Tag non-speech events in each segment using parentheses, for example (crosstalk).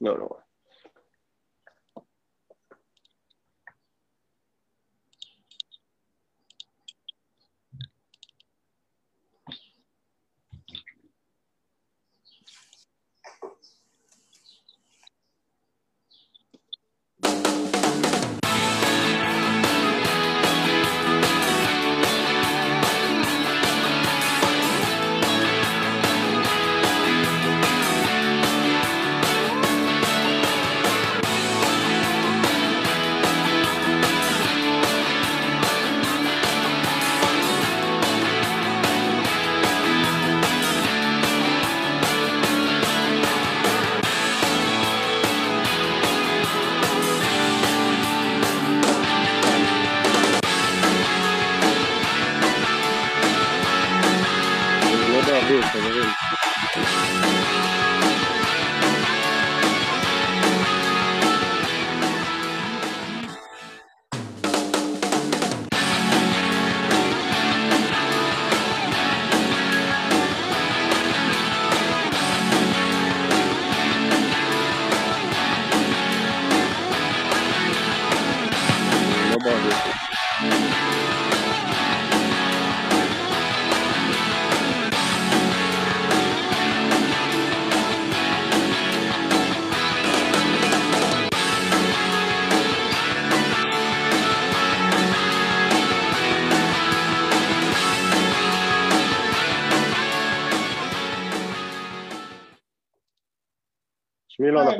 לא, לא.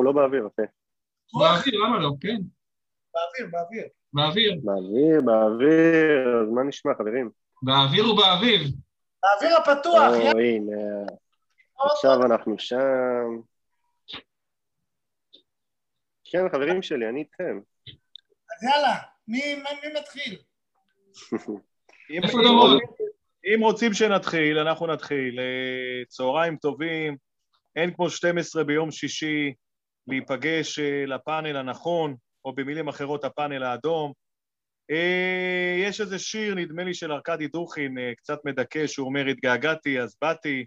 לא, באוויר, אחי. באוויר, למה לא? כן, באוויר, באוויר. באוויר. באוויר, מה נשמע, חברים? באוויר ובאביב. באוויר הפתוח, או, יאללה. הנה, עכשיו אנחנו שם. כן, חברים שלי, אני איתכם. אז יאללה, מי מי מתחיל? (laughs) רוצים, אם רוצים שנתחיל, אנחנו נתחיל. אה, צהריים טובים, אין כמו 12 ביום שישי להיפגש אה, לפאנל הנכון, או במילים אחרות הפאנל האדום. אה, יש איזה שיר, נדמה לי, של ארכדי דוכין, אה, קצת מדכא, שהוא אומר, התגעגעתי, אז באתי,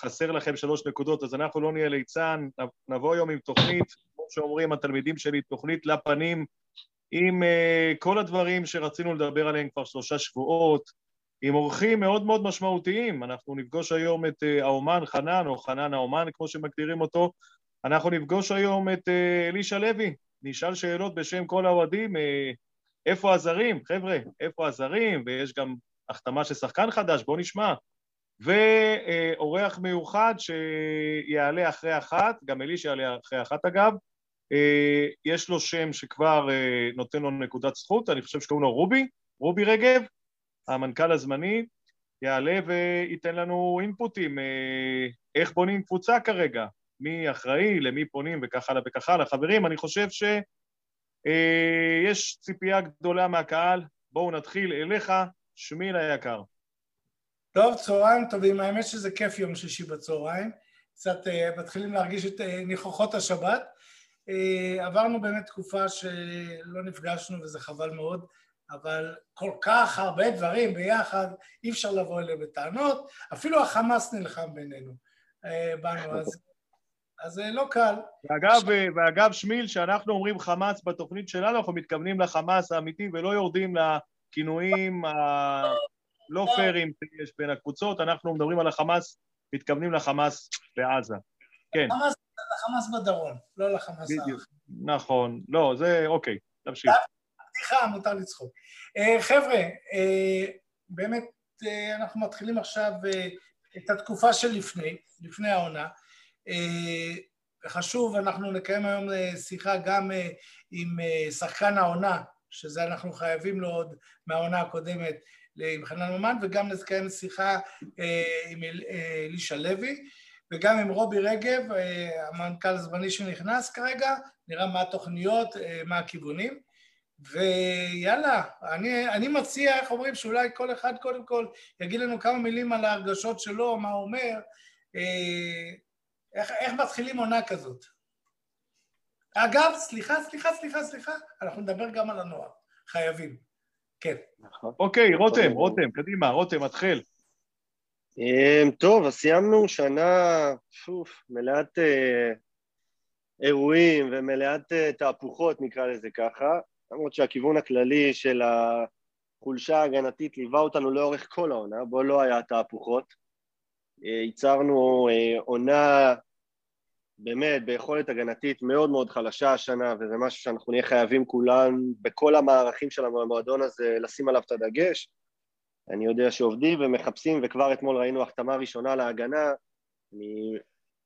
חסר לכם שלוש נקודות, אז אנחנו לא נהיה ליצן, נבוא היום עם תוכנית, כמו שאומרים התלמידים שלי, תוכנית לפנים, עם כל הדברים שרצינו לדבר עליהם כבר שלושה שבועות, עם אורחים מאוד מאוד משמעותיים. אנחנו נפגוש היום את האומן חנן, או חנן האומן, כמו שמגדירים אותו. אנחנו נפגוש היום את uh, אלישע לוי. נשאל שאלות בשם כל האוהדים, uh, איפה הזרים? חבר'ה, איפה הזרים? ויש גם החתמה של שחקן חדש, בואו נשמע. ואורח מיוחד שיעלה אחרי אחת, גם אלישע יעלה אחרי אחת אגב, אה, יש לו שם שכבר אה, נותן לו נקודת זכות, אני חושב שקוראים לו רובי, רובי רגב, המנכ"ל הזמני, יעלה וייתן לנו אינפוטים, אה, איך בונים קבוצה כרגע, מי אחראי, למי פונים וכך הלאה וכך הלאה. חברים, אני חושב שיש ציפייה גדולה מהקהל, בואו נתחיל אליך, שמיל היקר. טוב, צהריים טובים, האמת שזה כיף יום שישי בצהריים, קצת אה, מתחילים להרגיש את אה, ניחוחות השבת. אה, עברנו באמת תקופה שלא נפגשנו וזה חבל מאוד, אבל כל כך הרבה דברים ביחד, אי אפשר לבוא אליהם בטענות, אפילו החמאס נלחם בינינו, אה, בנו, אז, אז זה לא קל. ואגב, ואגב, שמיל, שאנחנו אומרים חמאס בתוכנית שלנו, אנחנו מתכוונים לחמאס האמיתי ולא יורדים לכינויים הלא פיירים שיש בין הקבוצות, אנחנו מדברים על החמאס, מתכוונים לחמאס בעזה. כן. חמאס, לחמאס בדרום, לא לחמאס האחר. נכון. לא, זה, אוקיי, תמשיך. בדיחה, מותר לצחוק. חבר'ה, באמת אנחנו מתחילים עכשיו את התקופה שלפני, לפני העונה. Uh, חשוב, אנחנו נקיים היום uh, שיחה גם uh, עם שחקן העונה, שזה אנחנו חייבים לו עוד מהעונה הקודמת, עם חנן ממן, וגם נקיים שיחה עם אלישע לוי. וגם עם רובי רגב, המנכ"ל הזמני שנכנס כרגע, נראה מה התוכניות, מה הכיוונים. ויאללה, אני, אני מציע, איך אומרים, שאולי כל אחד קודם כל יגיד לנו כמה מילים על ההרגשות שלו, מה הוא אומר, איך, איך מתחילים עונה כזאת. אגב, סליחה, סליחה, סליחה, סליחה, אנחנו נדבר גם על הנוער, חייבים. כן. נכון. אוקיי, רותם, רותם, קדימה, רותם, מתחיל. אמ, טוב, אז סיימנו שנה פוף, מלאת אה, אירועים ומלאת אה, תהפוכות, נקרא לזה ככה, למרות שהכיוון הכללי של החולשה ההגנתית ליווה אותנו לאורך כל העונה, בו לא היה תהפוכות. אה, ייצרנו אה, עונה באמת ביכולת הגנתית מאוד מאוד חלשה השנה, וזה משהו שאנחנו נהיה חייבים כולם, בכל המערכים של המועדון הזה, לשים עליו את הדגש. אני יודע שעובדים ומחפשים, וכבר אתמול ראינו החתמה ראשונה להגנה. אני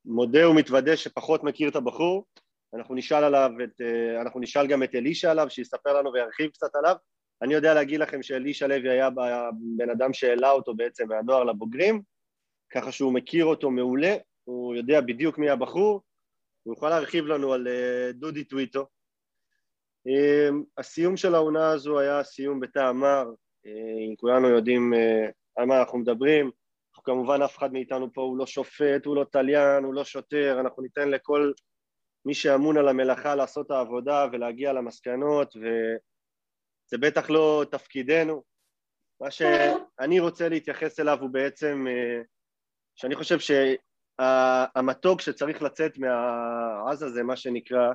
מודה ומתוודה שפחות מכיר את הבחור. אנחנו נשאל עליו, את, אה, אנחנו נשאל גם את אלישע עליו, שיספר לנו וירחיב קצת עליו. אני יודע להגיד לכם שאלישע לוי היה בן אדם שהעלה אותו בעצם מהנוער לבוגרים, ככה שהוא מכיר אותו מעולה, הוא יודע בדיוק מי הבחור, הוא יכול להרחיב לנו על אה, דודי טוויטו. אה, הסיום של העונה הזו היה סיום בטעם מר, אם כולנו יודעים על מה אנחנו מדברים, כמובן אף אחד מאיתנו פה הוא לא שופט, הוא לא תליין, הוא לא שוטר, אנחנו ניתן לכל מי שאמון על המלאכה לעשות את העבודה ולהגיע למסקנות, וזה בטח לא תפקידנו. מה שאני רוצה להתייחס אליו הוא בעצם, אה, שאני חושב שהמתוק שצריך לצאת מהעז הזה, מה שנקרא,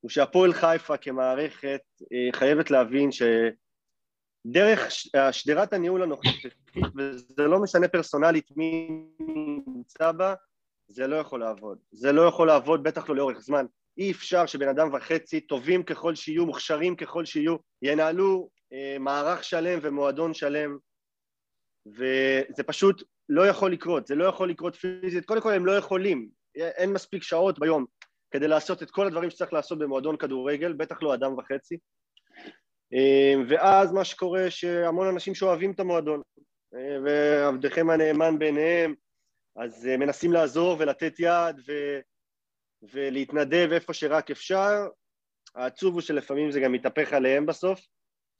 הוא שהפועל חיפה כמערכת אה, חייבת להבין ש... דרך שדרת הניהול הנוכחית, וזה לא משנה פרסונלית מי נמצא בה, זה לא יכול לעבוד. זה לא יכול לעבוד, בטח לא לאורך זמן. אי אפשר שבן אדם וחצי, טובים ככל שיהיו, מוכשרים ככל שיהיו, ינהלו אה, מערך שלם ומועדון שלם, וזה פשוט לא יכול לקרות, זה לא יכול לקרות פיזית. קודם כל הם לא יכולים, אין מספיק שעות ביום כדי לעשות את כל הדברים שצריך לעשות במועדון כדורגל, בטח לא אדם וחצי. אמ, ואז מה שקורה שהמון אנשים שאוהבים את המועדון אה, ועבדכם הנאמן ביניהם אז אה, מנסים לעזור ולתת יד ו... ולהתנדב איפה שרק אפשר העצוב הוא שלפעמים זה גם מתהפך עליהם בסוף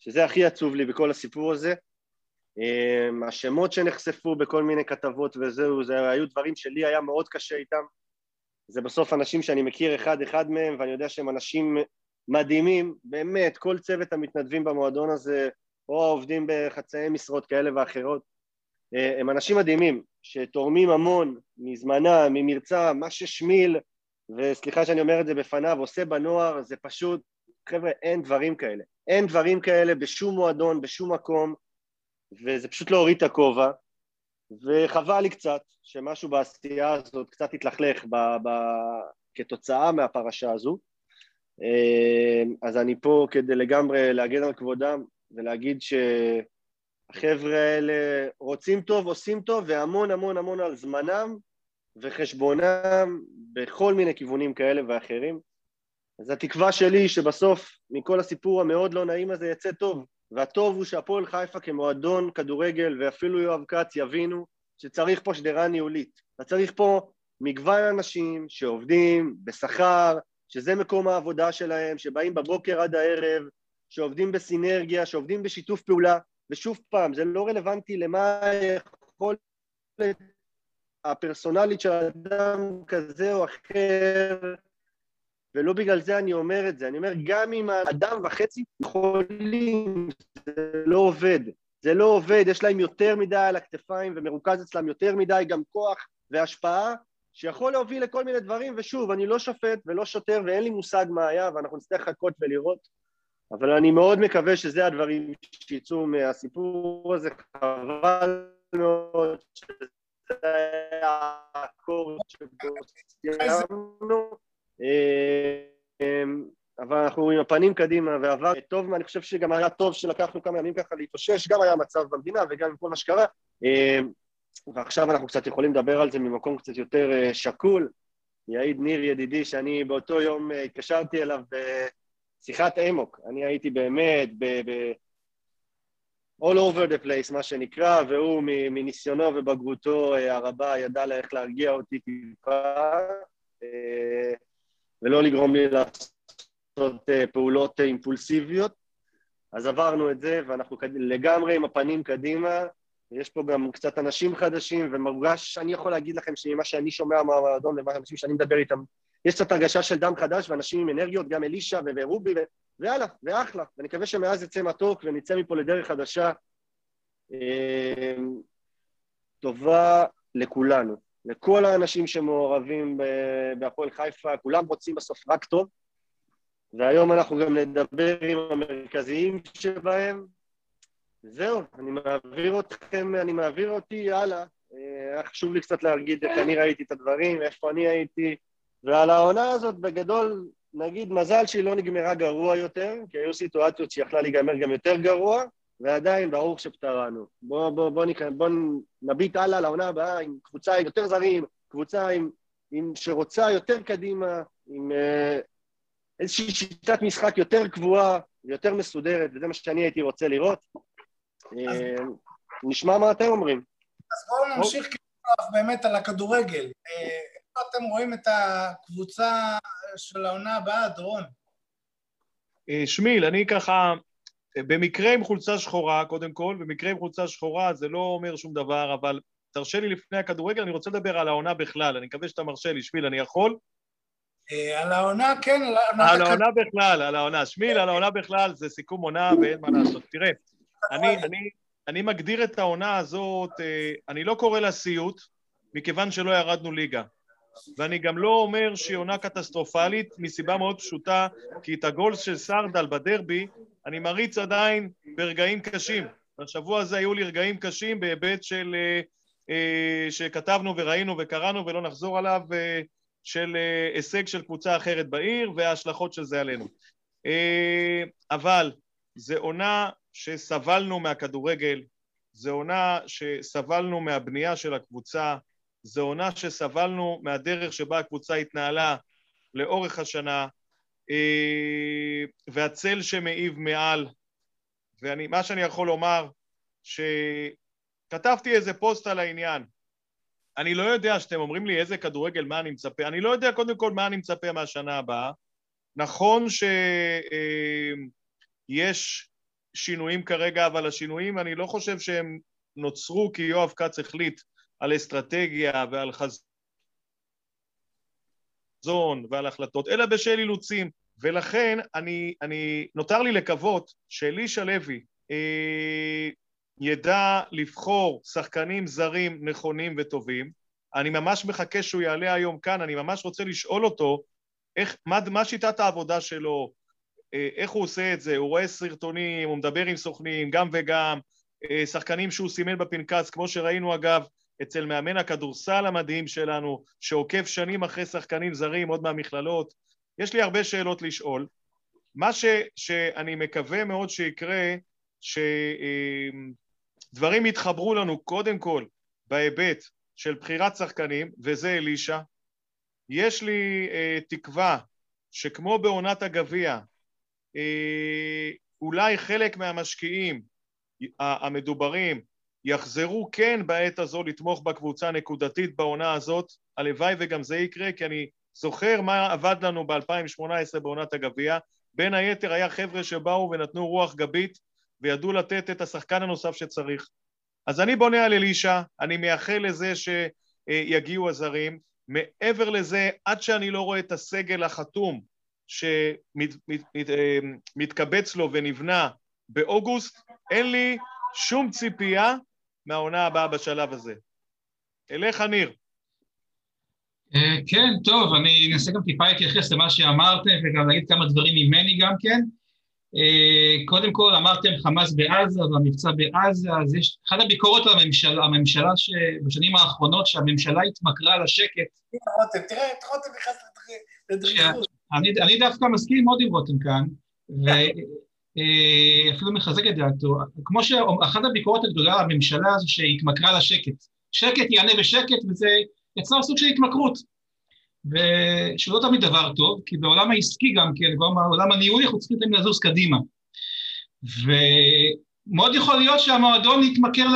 שזה הכי עצוב לי בכל הסיפור הזה השמות שנחשפו בכל מיני כתבות וזהו, זה היו דברים שלי היה מאוד קשה איתם. זה בסוף אנשים שאני מכיר אחד אחד מהם ואני יודע שהם אנשים מדהימים, באמת, כל צוות המתנדבים במועדון הזה, או העובדים בחצאי משרות כאלה ואחרות, אה, הם אנשים מדהימים, שתורמים המון מזמנם, ממרצם, מה ששמיל, וסליחה שאני אומר את זה בפניו, עושה בנוער, זה פשוט, חבר'ה, אין דברים כאלה. אין דברים כאלה בשום מועדון, בשום מקום, וזה פשוט להוריד את הכובע, וחבל לי קצת שמשהו בעשייה הזאת קצת התלכלך ב, ב, כתוצאה מהפרשה הזו. אה, אז אני פה כדי לגמרי להגן על כבודם ולהגיד שהחבר'ה האלה רוצים טוב, עושים טוב, והמון המון המון על זמנם וחשבונם בכל מיני כיוונים כאלה ואחרים. אז התקווה שלי שבסוף מכל הסיפור המאוד לא נעים הזה יצא טוב, והטוב הוא שהפועל חיפה כמועדון כדורגל ואפילו יואב כץ יבינו שצריך פה שדרה ניהולית. אתה צריך פה מגוון אנשים שעובדים בשכר, שזה מקום העבודה שלהם, שבאים בבוקר עד הערב, שעובדים בסינרגיה, שעובדים בשיתוף פעולה, ושוב פעם, זה לא רלוונטי למה היכולת הפרסונלית של אדם כזה או אחר, ולא בגלל זה אני אומר את זה, אני אומר גם אם האדם וחצי יכולים, זה לא עובד, זה לא עובד, יש להם יותר מדי על הכתפיים ומרוכז אצלם יותר מדי גם כוח והשפעה, שיכול להוביל לכל מיני דברים, ושוב, אני לא שופט ולא שוטר ואין לי מושג מה היה, ואנחנו נצטרך לחכות ולראות, אבל אני מאוד מקווה שזה הדברים שיצאו מהסיפור הזה, חבל מאוד שזה היה הקור שבו סיימנו, אבל אנחנו עם הפנים קדימה ועבר טוב, ואני חושב שגם היה טוב שלקחנו כמה ימים ככה להתאושש, גם היה מצב במדינה וגם עם כל מה שקרה. אמ, ועכשיו אנחנו קצת יכולים לדבר על זה ממקום קצת יותר אה, שקול. יעיד ניר ידידי שאני באותו יום אה, התקשרתי אליו בשיחת אמוק. אני הייתי באמת ב... ב- all over the place, מה שנקרא, והוא מניסיונו ובגרותו אה, הרבה ידע איך להרגיע אותי טיפה, ולא לגרום לי לעשות פעולות אימפולסיביות. אז עברנו את זה, ואנחנו לגמרי עם הפנים קדימה, יש פה גם קצת אנשים חדשים, ומורגש, אני יכול להגיד לכם שממה שאני שומע מהמועדון ומהאנשים שאני מדבר איתם, יש קצת הרגשה של דם חדש ואנשים עם אנרגיות, גם אלישע ורובי. ויאללה, ואחלה. ואני מקווה שמאז יצא מתוק ונצא מפה לדרך חדשה אמ, טובה לכולנו. לכל האנשים שמעורבים בהפועל חיפה, כולם רוצים בסוף רק טוב, והיום אנחנו גם נדבר עם המרכזיים שבהם. זהו, אני מעביר אתכם, אני מעביר אותי הלאה. אה, היה חשוב לי קצת להגיד איך אני ראיתי את הדברים, איפה אני הייתי, ועל העונה הזאת בגדול, נגיד מזל שהיא לא נגמרה גרוע יותר, כי היו סיטואציות שיכלה להיגמר גם יותר גרוע, ועדיין ברוך שפטרנו. בואו בוא, בוא, בוא, בוא נביט הלאה לעונה הבאה עם קבוצה עם יותר זרים, קבוצה עם, עם שרוצה יותר קדימה, עם אה, איזושהי שיטת משחק יותר קבועה ויותר מסודרת, וזה מה שאני הייתי רוצה לראות. אה, נשמע מה אתם אומרים. אז בואו נמשיך כאילו באמת על הכדורגל. אה, איפה אתם רואים את הקבוצה של העונה הבאה, דורון? אה, שמיל, אני ככה, במקרה עם חולצה שחורה, קודם כל, במקרה עם חולצה שחורה זה לא אומר שום דבר, אבל תרשה לי לפני הכדורגל, אני רוצה לדבר על העונה בכלל, אני מקווה שאתה מרשה לי, שמיל, אני יכול? אה, על העונה, כן, על העונה... על העונה בכלל, על העונה. שמיל, על העונה בכלל, זה סיכום עונה ואין מה לעשות. תראה, אני, אני, אני מגדיר את העונה הזאת, אה, אני לא קורא לה סיוט, מכיוון שלא ירדנו ליגה. ואני גם לא אומר שהיא עונה קטסטרופלית, מסיבה מאוד פשוטה, כי את הגול של סרדל בדרבי, אני מריץ עדיין ברגעים קשים. בשבוע הזה היו לי רגעים קשים בהיבט של... אה, אה, שכתבנו וראינו וקראנו ולא נחזור עליו, אה, של הישג של קבוצה אחרת בעיר וההשלכות של זה עלינו. אבל זו עונה שסבלנו מהכדורגל, זו עונה שסבלנו מהבנייה של הקבוצה, זו עונה שסבלנו מהדרך שבה הקבוצה התנהלה לאורך השנה, והצל שמעיב מעל, ומה שאני יכול לומר, שכתבתי איזה פוסט על העניין. אני לא יודע שאתם אומרים לי איזה כדורגל, מה אני מצפה. אני לא יודע קודם כל מה אני מצפה מהשנה הבאה. נכון שיש שינויים כרגע, אבל השינויים, אני לא חושב שהם נוצרו כי יואב כץ החליט על אסטרטגיה ועל חזון ועל החלטות, אלא בשל אילוצים. ולכן אני, אני, נותר לי לקוות שאלישע לוי אה, ידע לבחור שחקנים זרים נכונים וטובים. אני ממש מחכה שהוא יעלה היום כאן, אני ממש רוצה לשאול אותו איך, מה, מה שיטת העבודה שלו, אה, איך הוא עושה את זה, הוא רואה סרטונים, הוא מדבר עם סוכנים, גם וגם, אה, שחקנים שהוא סימן בפנקס, כמו שראינו אגב אצל מאמן הכדורסל המדהים שלנו, שעוקב שנים אחרי שחקנים זרים, עוד מהמכללות. יש לי הרבה שאלות לשאול. מה ש, שאני מקווה מאוד שיקרה, שדברים יתחברו לנו קודם כל בהיבט של בחירת שחקנים, וזה אלישע. יש לי אה, תקווה שכמו בעונת הגביע, אה, אולי חלק מהמשקיעים המדוברים יחזרו כן בעת הזו לתמוך בקבוצה נקודתית בעונה הזאת, הלוואי וגם זה יקרה, כי אני זוכר מה עבד לנו ב-2018 בעונת הגביע, בין היתר היה חבר'ה שבאו ונתנו רוח גבית וידעו לתת את השחקן הנוסף שצריך. אז אני בונה על אלישע, אני מייחל לזה שיגיעו הזרים. מעבר לזה, עד שאני לא רואה את הסגל החתום שמתקבץ לו ונבנה באוגוסט, אין לי שום ציפייה מהעונה הבאה בשלב הזה. אליך, ניר. כן, טוב, אני אנסה גם טיפה להתייחס למה שאמרתם וגם להגיד כמה דברים ממני גם כן. קודם כל, אמרתם חמאס בעזה והמבצע בעזה, אז יש, אחת הביקורות על הממשלה, הממשלה שבשנים האחרונות שהממשלה התמכרה לשקט. רותם, תראה, רותם נכנס לדריכות. אני דווקא מסכים מאוד עם רותם כאן, ואפילו מחזק את דעתו. כמו שאחת הביקורות הגדולה על הממשלה זה שהתמכרה לשקט. שקט יענה בשקט וזה יצר סוג של התמכרות. ושלא תמיד דבר טוב, כי בעולם העסקי גם כן, בעולם הניהולי אנחנו צריכים תמיד לזוז קדימה. ומאוד יכול להיות שהמועדון יתמכר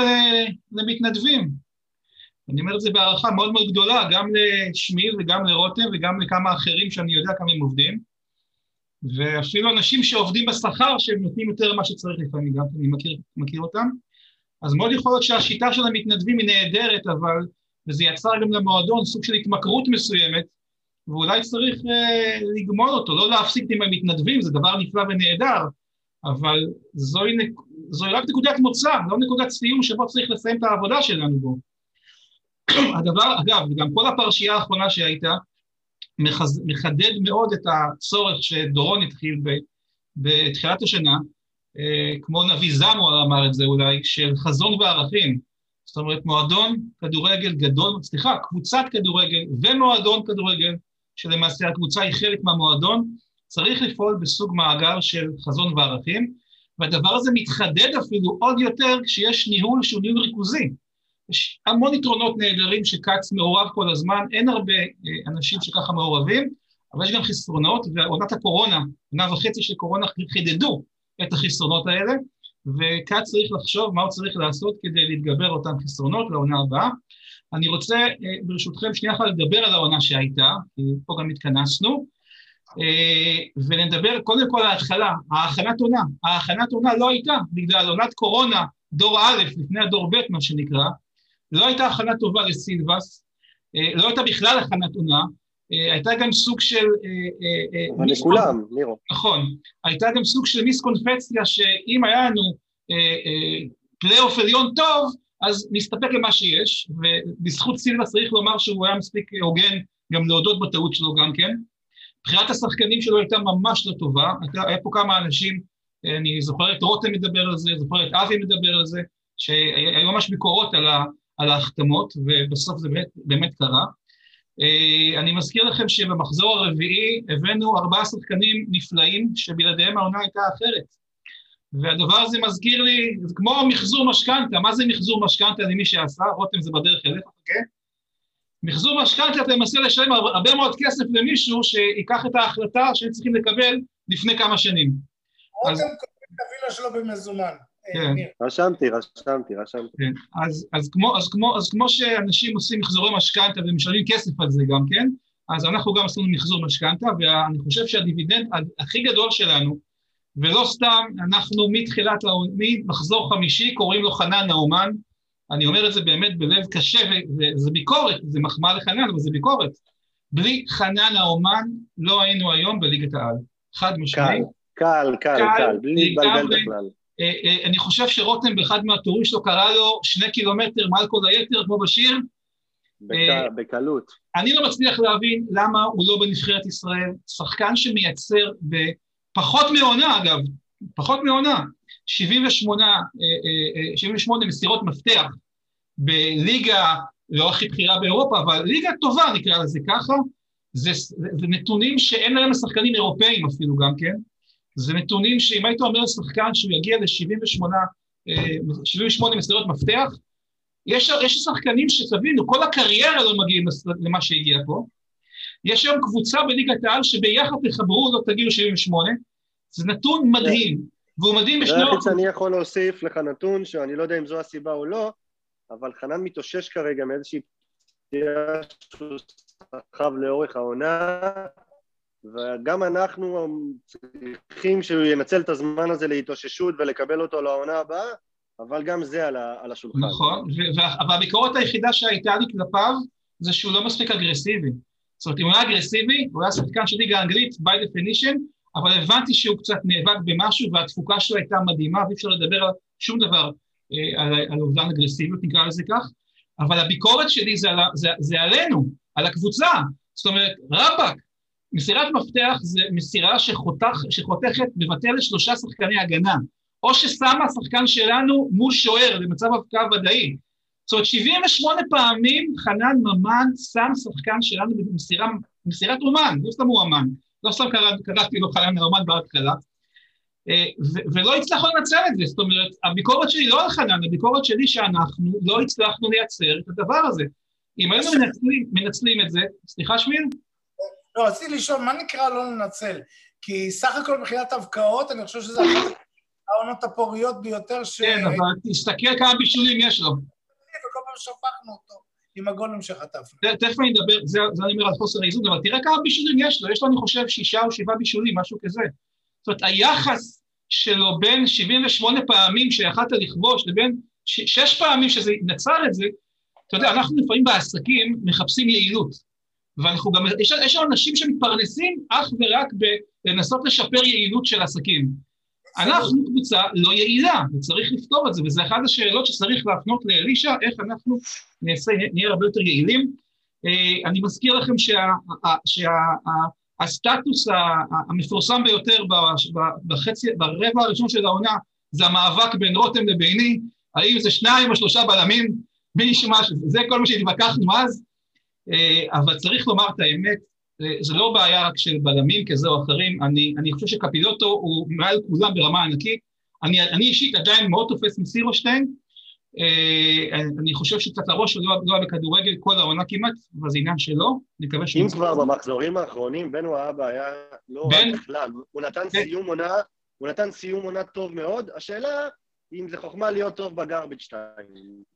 למתנדבים. אני אומר את זה בהערכה מאוד מאוד גדולה, גם לשמיר וגם לרותם וגם לכמה אחרים שאני יודע כמה הם עובדים. ואפילו אנשים שעובדים בשכר שהם נותנים יותר ממה שצריך לפעמים, גם אני מכיר, מכיר אותם. אז מאוד יכול להיות שהשיטה של המתנדבים היא נהדרת, אבל, וזה יצר גם למועדון סוג של התמכרות מסוימת, ואולי צריך אה, לגמור אותו, לא להפסיק עם המתנדבים, זה דבר נפלא ונהדר, אבל זוהי, זוהי רק נקודת מוצא, לא נקודת סיום שבו צריך לסיים את העבודה שלנו בו. (clears throat) הדבר, אגב, גם כל הפרשייה האחרונה שהייתה, מחדד מאוד את הצורך שדורון התחיל ב, בתחילת השנה, אה, כמו נביא זמואר אמר את זה אולי, של חזון וערכים. זאת אומרת, מועדון כדורגל גדול, סליחה, קבוצת כדורגל ומועדון כדורגל, שלמעשה הקבוצה היא חלק מהמועדון, צריך לפעול בסוג מאגר של חזון וערכים, והדבר הזה מתחדד אפילו עוד יותר כשיש ניהול שהוא ניהול ריכוזי. יש המון יתרונות נהדרים שכץ מעורב כל הזמן, אין הרבה אה, אנשים שככה מעורבים, אבל יש גם חסרונות, ועונת הקורונה, עונה וחצי של קורונה חידדו את החסרונות האלה, וכץ צריך לחשוב מה הוא צריך לעשות כדי להתגבר אותן חסרונות לעונה הבאה. אני רוצה אה, ברשותכם שנייה אחת לדבר על העונה שהייתה, כי פה גם התכנסנו, אה, ונדבר קודם כל על ההתחלה, ההכנת עונה. ההכנת עונה לא הייתה בגלל עונת קורונה, דור א', לפני הדור ב', מה שנקרא, לא הייתה הכנה טובה לסילבס, אה, לא הייתה בכלל הכנת עונה, אה, הייתה גם סוג של... אבל לכולם, לירו. נכון, הייתה גם סוג של מיסקונפציה שאם היה לנו פלייאוף עליון טוב, אז נסתפק למה שיש, ובזכות סילבס צריך לומר שהוא היה מספיק הוגן גם להודות בטעות שלו גם כן. בחירת השחקנים שלו הייתה ממש לא טובה, היה פה כמה אנשים, אני זוכר את רותם מדבר על זה, זוכר את אבי מדבר על זה, שהיו ממש ביקורות על, ה, על ההחתמות, ובסוף זה באמת, באמת קרה. אה, אני מזכיר לכם שבמחזור הרביעי הבאנו ארבעה שחקנים נפלאים, שבלעדיהם העונה הייתה אחרת. והדבר הזה מזכיר לי, זה כמו מחזור משכנתה, מה זה מחזור משכנתה למי שעשה? רותם זה בדרך אליך, אוקיי? מחזור משכנתה אתה מנסה לשלם הרבה מאוד כסף למישהו שיקח את ההחלטה שהם צריכים לקבל לפני כמה שנים. רותם קודם את הווילה שלו במזומן. כן. רשמתי, רשמתי, רשמתי. כן. אז, אז, כמו, אז, כמו, אז כמו שאנשים עושים מחזורי משכנתה ומשלמים כסף על זה גם כן, אז אנחנו גם עשינו מחזור משכנתה, ואני חושב שהדיבידנד הכי גדול שלנו, ולא סתם, אנחנו מתחילת, ממחזור חמישי קוראים לו חנן נאומן, אני אומר את זה באמת בלב קשה, וזה ביקורת, זה מחמאה לחנן, אבל זה ביקורת. בלי חנן האומן לא היינו היום בליגת העל. חד משמעי. קל, קל, קל, קל, בלי להתבלבל בכלל. אה, אה, אני חושב שרותם באחד מהטורים שלו קרא לו שני קילומטר מעל כל היתר, כמו בשיר. אה, בקלות. אני לא מצליח להבין למה הוא לא בנבחרת ישראל. שחקן שמייצר בפחות מעונה, אגב, פחות מעונה, 78, 78 אה, אה, מסירות מפתח בליגה לא הכי בכירה באירופה, אבל ליגה טובה נקרא לזה ככה, זה, זה נתונים שאין להם לשחקנים אירופאים אפילו גם כן, זה נתונים שאם היית אומר לשחקן שהוא יגיע ל-78 78 אה, מסירות מפתח, יש, יש שחקנים שתבינו, כל הקריירה לא מגיעים למה שהגיע פה, יש היום קבוצה בליגת העל שביחד תחברו לא תגיעו 78, זה נתון מדהים. והוא מדהים בשני אופן. זה שאני יכול להוסיף לך נתון, שאני לא יודע אם זו הסיבה או לא, אבל חנן מתאושש כרגע מאיזושהי פציעה שהוא סחב לאורך העונה, וגם אנחנו צריכים שהוא ינצל את הזמן הזה להתאוששות ולקבל אותו לעונה הבאה, אבל גם זה על, על השולחן. נכון, והביקורת היחידה שהייתה לי כלפיו זה שהוא לא מספיק אגרסיבי. זאת אומרת, אם הוא היה אגרסיבי, הוא היה שחקן של ליגה האנגלית, by definition, אבל הבנתי שהוא קצת נאבק במשהו והתפוקה שלו הייתה מדהימה ואי אפשר לדבר על שום דבר אה, על, על אובדן אגרסיביות, נקרא לזה כך, אבל הביקורת שלי זה, על, זה, זה עלינו, על הקבוצה, זאת אומרת, רבאק, מסירת מפתח זה מסירה שחותך, שחותכת, מבטלת שלושה שחקני הגנה, או ששמה שחקן שלנו מול שוער במצב הפקעה ודאי. זאת אומרת, 78 פעמים חנן ממן שם שחקן שלנו במסירת אומן, לא סתם הוא אמן. לא סתם קראתי לו חלם נאומן בהתחלה, אה, ולא הצלחנו לנצל את זה, זאת אומרת, הביקורת שלי לא על חנן, הביקורת שלי שאנחנו לא הצלחנו לייצר את הדבר הזה. אם היינו מנצלים, מנצלים את זה, סליחה שמיר? לא, רציתי לשאול, מה נקרא לא לנצל? כי סך הכל מבחינת הבקעות, אני חושב שזה אחת העונות הפוריות ביותר ש... כן, אבל תסתכל כמה בישולים יש לו. וכל פעם שפכנו אותו. עם הגולים שחטפנו. תכף אני אדבר, זה, זה אני אומר על חוסר האיזון, אבל תראה כמה בישולים יש לו, יש לו אני חושב שישה או שבעה בישולים, משהו כזה. זאת אומרת, היחס שלו בין 78 פעמים שיכלת לכבוש לבין שש פעמים שזה נצר את זה, אתה יודע, אנחנו לפעמים בעסקים מחפשים יעילות, ואנחנו גם, יש, יש אנשים שמתפרנסים אך ורק בלנסות לשפר יעילות של עסקים. אנחנו קבוצה לא יעילה, וצריך לפתור את זה, וזו אחת השאלות שצריך להפנות לאלישע, איך אנחנו נעשה, נהיה הרבה יותר יעילים. אה, אני מזכיר לכם שהסטטוס שה, המפורסם ביותר בחצי, ברבע הראשון של העונה זה המאבק בין רותם לביני, האם זה שניים או שלושה בלמים, מי ישמע שזה כל מה שהתווכחנו אז, אבל צריך לומר את האמת, זה לא בעיה רק של בלמים כזה או אחרים, אני, אני חושב שקפילוטו הוא מעל כולם ברמה ענקית, אני, אני אישית עדיין מאוד תופס מסירושטיין, אה, אני חושב שקצת הראש שלו לא היה בכדורגל כל העונה כמעט, אבל זה עניין שלו, אני מקווה ש... אם כבר במחזורים האחרונים, וואבה היה לא בן... רק בכלל, הוא נתן. סיום עונה, הוא נתן סיום עונה טוב מאוד, השאלה אם זה חוכמה להיות טוב בגרביץ' 2,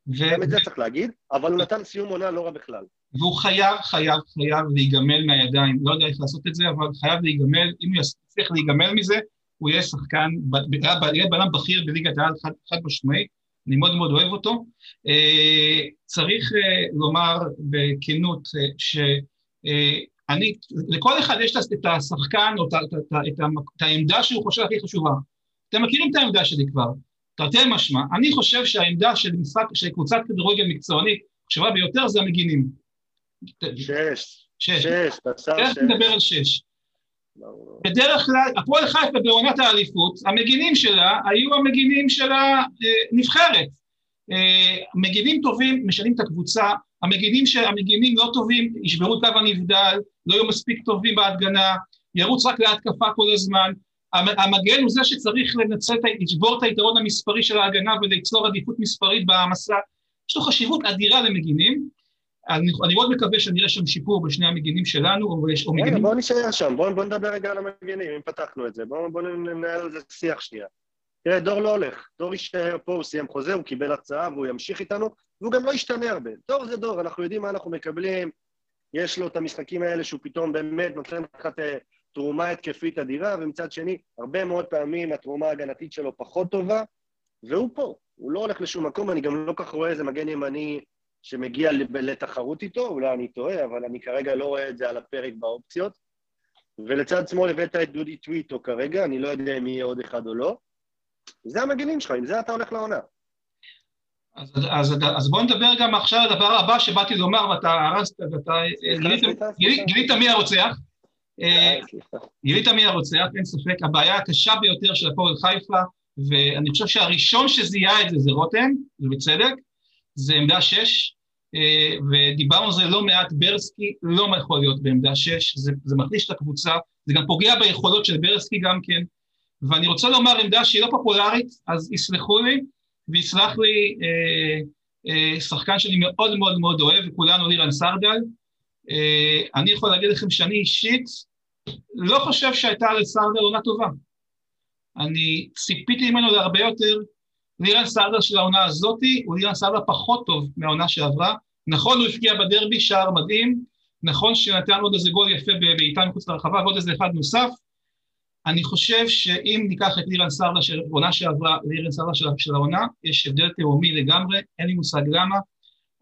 ו... גם את זה צריך להגיד, אבל הוא נתן סיום עונה לא רע בכלל. והוא חייב, חייב, חייב להיגמל מהידיים, לא יודע איך לעשות את זה, אבל חייב להיגמל, אם הוא יצליח להיגמל מזה, הוא יהיה שחקן, יהיה בלם בכיר בליגת העל חד, חד משמעי, אני מאוד מאוד אוהב אותו. אה, צריך אה, לומר בכנות אה, שאני, לכל אחד יש את השחקן או את, את, את, את, את העמדה שהוא חושב הכי חשובה. אתם מכירים את העמדה שלי כבר, תרתי משמע, אני חושב שהעמדה של של קבוצת כדורגל מקצוענית, חשובה ביותר זה המגינים. שש. שש. שש, בשר שש. נדבר על שש. בדרך כלל, הפועל חיפה בעונת האליפות, המגינים שלה היו המגינים של הנבחרת. אה, מגינים טובים משנים את הקבוצה, המגינים, ש... המגינים לא טובים ישברו את קו הנבדל, לא יהיו מספיק טובים בהגנה, ירוץ רק להתקפה כל הזמן. המגן הוא זה שצריך לנצל, לשבור את היתרון המספרי של ההגנה וליצור עדיפות מספרית במסע. יש לו חשיבות אדירה למגינים, אני, אני מאוד מקווה שנראה שם שיפור בשני המגינים שלנו, או, או מגינים... בואו נשאר שם, בואו בוא נדבר רגע על המגינים, אם פתחנו את זה, בואו בוא ננהל על זה שיח שנייה. תראה, דור לא הולך, דור יישאר פה, הוא סיים חוזה, הוא קיבל הצעה והוא ימשיך איתנו, והוא גם לא ישתנה הרבה. דור זה דור, אנחנו יודעים מה אנחנו מקבלים, יש לו את המשחקים האלה שהוא פתאום באמת נותן לך תרומה התקפית אדירה, ומצד שני, הרבה מאוד פעמים התרומה ההגנתית שלו פחות טובה, והוא פה, הוא לא הולך לשום מקום, אני גם לא כך רואה איזה מגן ימני שמגיע לתחרות איתו, אולי אני טועה, אבל אני כרגע לא רואה את זה על הפרק באופציות. ולצד שמאל הבאת את דודי טוויטו כרגע, אני לא יודע אם יהיה עוד אחד או לא. זה המגנים שלך, עם זה אתה הולך לעונה. אז, אז, אז בוא נדבר גם עכשיו על הדבר הבא שבאתי לומר, ואתה הרסת, ואתה גילית, גילית, מי הרוצח. אה, גילית מי הרוצח, אין ספק. הבעיה הקשה ביותר של הפועל חיפה, ואני חושב שהראשון שזיהה את זה זה רותם, ובצדק, זה עמדה 6, אה, ודיברנו על זה לא מעט, ברסקי לא יכול להיות בעמדה 6, זה, זה מחליש את הקבוצה, זה גם פוגע ביכולות של ברסקי גם כן, ואני רוצה לומר עמדה שהיא לא פופולרית, אז יסלחו לי, ויסלח לי אה, אה, שחקן שאני מאוד מאוד מאוד אוהב, וכולנו לירן סרדל. אה, אני יכול להגיד לכם שאני אישית לא חושב שהייתה לסרדל עונה טובה. אני ציפיתי ממנו להרבה יותר, לירן סרדה של העונה הזאתי הוא לירן סרדה פחות טוב מהעונה שעברה. נכון, הוא הפקיע בדרבי שער מדהים, נכון שנתן עוד איזה גול יפה בעיטה מחוץ לרחבה ועוד איזה אחד נוסף. אני חושב שאם ניקח את לירן סרדה של העונה שעברה לירן סרדה של, של העונה, יש הבדל תהומי לגמרי, אין לי מושג למה.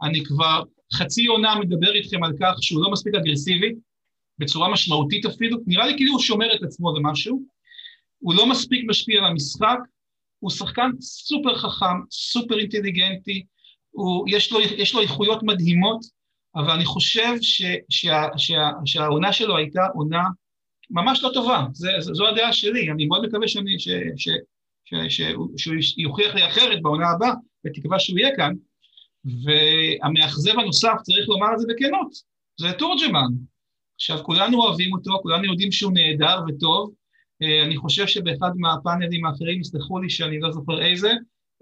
אני כבר חצי עונה מדבר איתכם על כך שהוא לא מספיק אגרסיבי, בצורה משמעותית אפילו, נראה לי כאילו הוא שומר את עצמו למשהו, הוא לא מספיק משפיע על המשחק, הוא שחקן סופר חכם, סופר אינטליגנטי, הוא, יש, לו, יש לו איכויות מדהימות, אבל אני חושב ש, שה, שה, שהעונה שלו הייתה עונה ממש לא טובה, זה, זו הדעה שלי, אני מאוד מקווה שאני, ש, ש, ש, ש, שהוא יוכיח לי אחרת בעונה הבאה, בתקווה שהוא יהיה כאן, והמאכזב הנוסף, צריך לומר את זה בכנות, זה תורג'מן. עכשיו, כולנו אוהבים אותו, כולנו יודעים שהוא נהדר וטוב, אני חושב שבאחד מהפאנלים האחרים, יסלחו לי שאני לא זוכר איזה,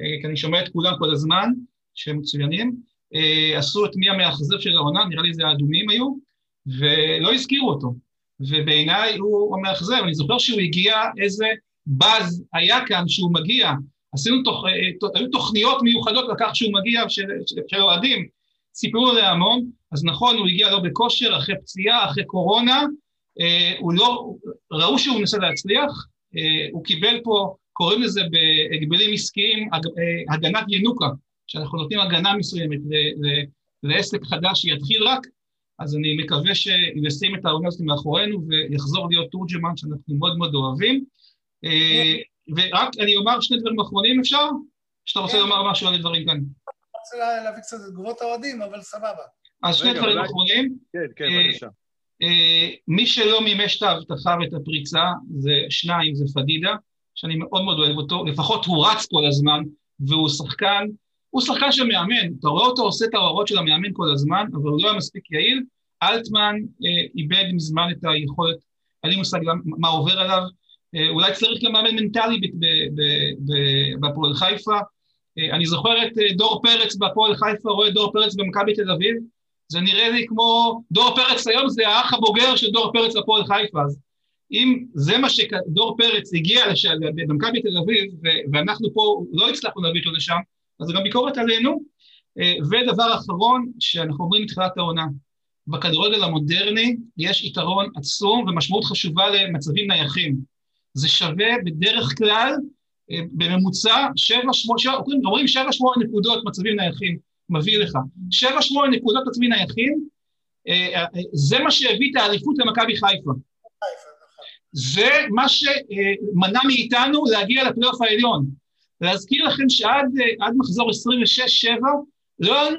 אה, כי אני שומע את כולם כל הזמן, שהם מצוינים, אה, עשו את מי המאכזב של העונה, נראה לי זה האדומים היו, ולא הזכירו אותו. ובעיניי הוא המאכזב, אני זוכר שהוא הגיע, איזה באז היה כאן שהוא מגיע, עשינו תוך, היו תוכניות מיוחדות לכך שהוא מגיע, של, של, אוהדים, סיפרו עליה המון, אז נכון, הוא הגיע לא בכושר, אחרי פציעה, אחרי קורונה, אה, הוא לא, ראו שהוא מנסה להצליח, אה, הוא קיבל פה, קוראים לזה בהגבלים עסקיים, אה, הגנת ינוקה, שאנחנו נותנים הגנה מסוימת לעסק חדש שיתחיל רק, אז אני מקווה שישים את העונה הזאת מאחורינו ויחזור להיות תורג'מן שאנחנו מאוד מאוד אוהבים. ורק אני אומר שני דברים אחרונים אפשר? שאתה רוצה כן. לומר משהו על הדברים כאן. אני רוצה לה- להביא קצת את תגובות האוהדים, אבל סבבה. אז שני דברים אחרונים. כן, כן, אה, בבקשה. אה, מי שלא מימש את ההבטחה ואת הפריצה זה שניים, זה פדידה, שאני מאוד מאוד אוהב אותו, לפחות הוא רץ כל הזמן, והוא שחקן, הוא שחקן של מאמן, אתה רואה אותו עושה את ההוראות של המאמן כל הזמן, אבל הוא לא היה מספיק יעיל. אלטמן אה, איבד מזמן את היכולת, אין לי מושג מה עובר עליו, אה, אולי צריך גם מאמן מנטלי בהפועל חיפה. אה, אני זוכר את אה, דור פרץ בהפועל חיפה, רואה דור פרץ במכבי תל אביב, זה נראה לי כמו, דור פרץ היום זה האח הבוגר של דור פרץ הפועל חיפה, אז אם זה מה שדור פרץ הגיע לשם, במכבי תל אביב, ואנחנו פה לא הצלחנו להביא אותו לשם, אז זה גם ביקורת עלינו. אה, ודבר אחרון, שאנחנו אומרים מתחילת העונה, בכדורגל המודרני יש יתרון עצום ומשמעות חשובה למצבים נייחים. זה שווה בדרך כלל, אה, בממוצע, שבע, שמונה, שבע, אומרים- אומרים שבע, שמונה נקודות מצבים נייחים. מביא לך. שבע, שמונה נקודות עצמי נייחים, אה, אה, זה מה שהביא את האליפות למכבי חיפה. זה מה שמנע מאיתנו להגיע לפלייאוף העליון. להזכיר לכם שעד אה, מחזור 26-7 לא היה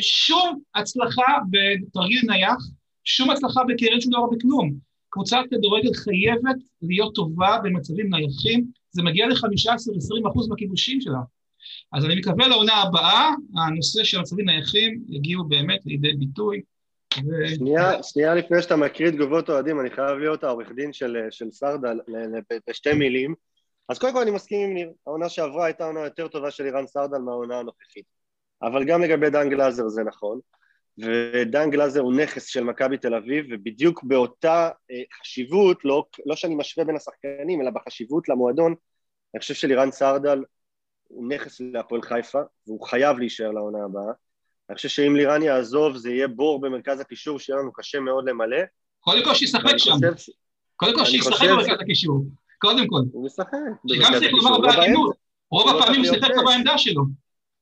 שום הצלחה בתרגיל נייח, שום הצלחה בקרן שום דבר בכלום. קבוצת כדורגל חייבת להיות טובה במצבים נייחים, זה מגיע ל-15-20 אחוז מהכיבושים שלה. אז אני מקווה לעונה הבאה, הנושא של מצבים נייחים יגיעו באמת לידי ביטוי. ו... שנייה, שנייה לפני שאתה מקריא תגובות אוהדים, אני חייב להיות העורך דין של, של סרדה בשתי מילים. אז קודם כל אני מסכים עם ניר, העונה שעברה הייתה העונה יותר טובה של אירן סרדל מהעונה הנוכחית. אבל גם לגבי דן גלאזר זה נכון, ודן גלאזר הוא נכס של מכבי תל אביב, ובדיוק באותה אה, חשיבות, לא, לא שאני משווה בין השחקנים, אלא בחשיבות למועדון, אני חושב שלירן סרדל הוא נכס להפועל חיפה, והוא חייב להישאר לעונה הבאה. אני חושב שאם לירן יעזוב זה יהיה בור במרכז הקישור שיהיה לנו קשה מאוד למלא. קודם כל שישחק שם, ש- קודם כל שישחק במרכז הקישור, קודם כל. הוא משחק. שגם צריך לומר לא בהגינות. רוב לא הפעמים הוא שיחק. בעמדה שלו.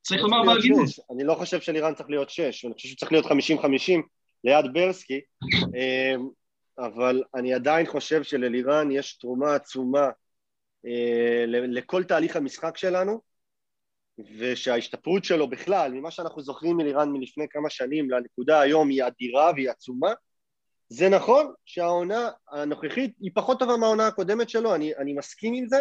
צריך הוא לומר בהגינות. אני לא חושב שלירן צריך להיות שש, אני חושב שהוא צריך להיות 50-50 ליד ברסקי, אמ, אבל אני עדיין חושב שללירן יש תרומה עצומה אה, לכל תהליך המשחק שלנו, ושההשתפרות שלו בכלל, ממה שאנחנו זוכרים מלירן מלפני כמה שנים לנקודה היום היא אדירה והיא עצומה. זה נכון שהעונה הנוכחית היא פחות טובה מהעונה הקודמת שלו, אני, אני מסכים עם זה,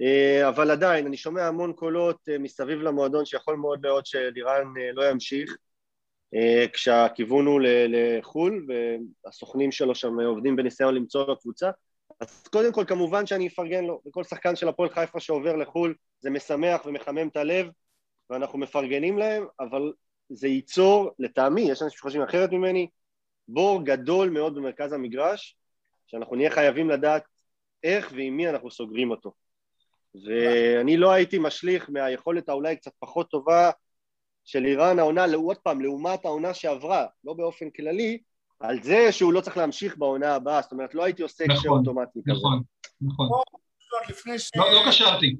אה, אבל עדיין, אני שומע המון קולות אה, מסביב למועדון שיכול מאוד להיות שלירן אה, לא ימשיך, כשהכיוון הוא לחו"ל, והסוכנים שלו שם עובדים בניסיון למצוא לו קבוצה. אז קודם כל, כמובן שאני אפרגן לו, וכל שחקן של הפועל חיפה שעובר לחו"ל, זה משמח ומחמם את הלב, ואנחנו מפרגנים להם, אבל זה ייצור, לטעמי, יש אנשים שחושבים אחרת ממני, בור גדול מאוד במרכז המגרש, שאנחנו נהיה חייבים לדעת איך ועם מי אנחנו סוגרים אותו. ואני לא הייתי משליך מהיכולת האולי קצת פחות טובה של איראן העונה, עוד פעם, לעומת העונה שעברה, לא באופן כללי, על זה שהוא לא צריך להמשיך בעונה הבאה, זאת אומרת, לא הייתי עושה נכון, קשר אוטומטי כזה. נכון, נכון. לא לא קשרתי.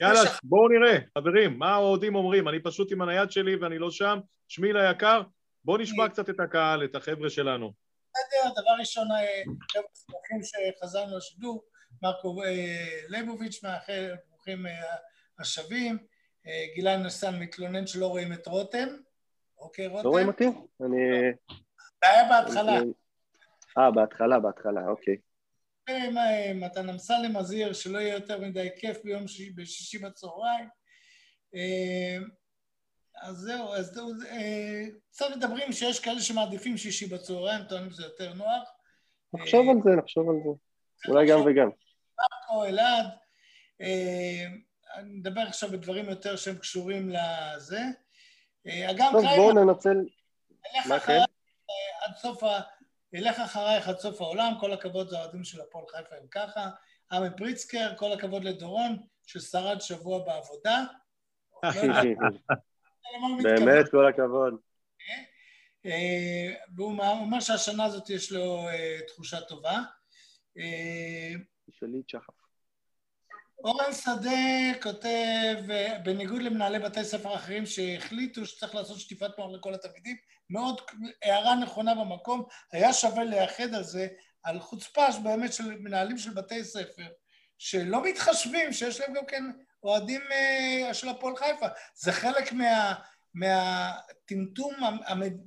יאללה, בואו נראה, חברים, מה האוהדים אומרים? אני פשוט עם הנייד שלי ואני לא שם. שמיל היקר, בואו נשמע קצת את הקהל, את החבר'ה שלנו. בסדר, דבר ראשון, אה, חבר'ה שמחים שחזרנו לשידור, מרקו אה, ליבוביץ' מאחל, ברוכים אה, השבים, גילן נסן מתלונן שלא רואים את רותם, אוקיי רותם? לא רואים אותי? אני... זה היה בהתחלה. אה, בהתחלה, בהתחלה, אוקיי. אה, מתן אמסלם מזהיר שלא יהיה יותר מדי כיף ביום שישי, בשישי בצהריים. אה, אז זהו, אז זהו, אה, קצת מדברים שיש כאלה שמעדיפים שישי בצהריים, טוענים שזה יותר נוח. נחשוב על זה, נחשוב על זה. אולי גם וגם. מרקו, אלעד. אני מדבר עכשיו בדברים יותר שהם קשורים לזה. אה, אגם טוב, בואו קריימן, ננצל... מה כן? עד סוף ה... אלך אחרייך עד סוף העולם, כל הכבוד זה האוהדים של הפועל חיפה הם ככה. עמי פריצקר, כל הכבוד לדורון, ששרד שבוע בעבודה. באמת, כל הכבוד. אה, והוא אומר שהשנה הזאת יש לו אה, תחושה טובה. אה, תשאלי את שחף. אורן שדה כותב, אה, בניגוד למנהלי בתי ספר אחרים שהחליטו שצריך לעשות שטיפת מוח לכל התלמידים, מאוד הערה נכונה במקום, היה שווה לייחד על זה, על חוצפה באמת של מנהלים של בתי ספר, שלא מתחשבים, שיש להם גם כן אוהדים אה, של הפועל חיפה. זה חלק מה, מהטמטום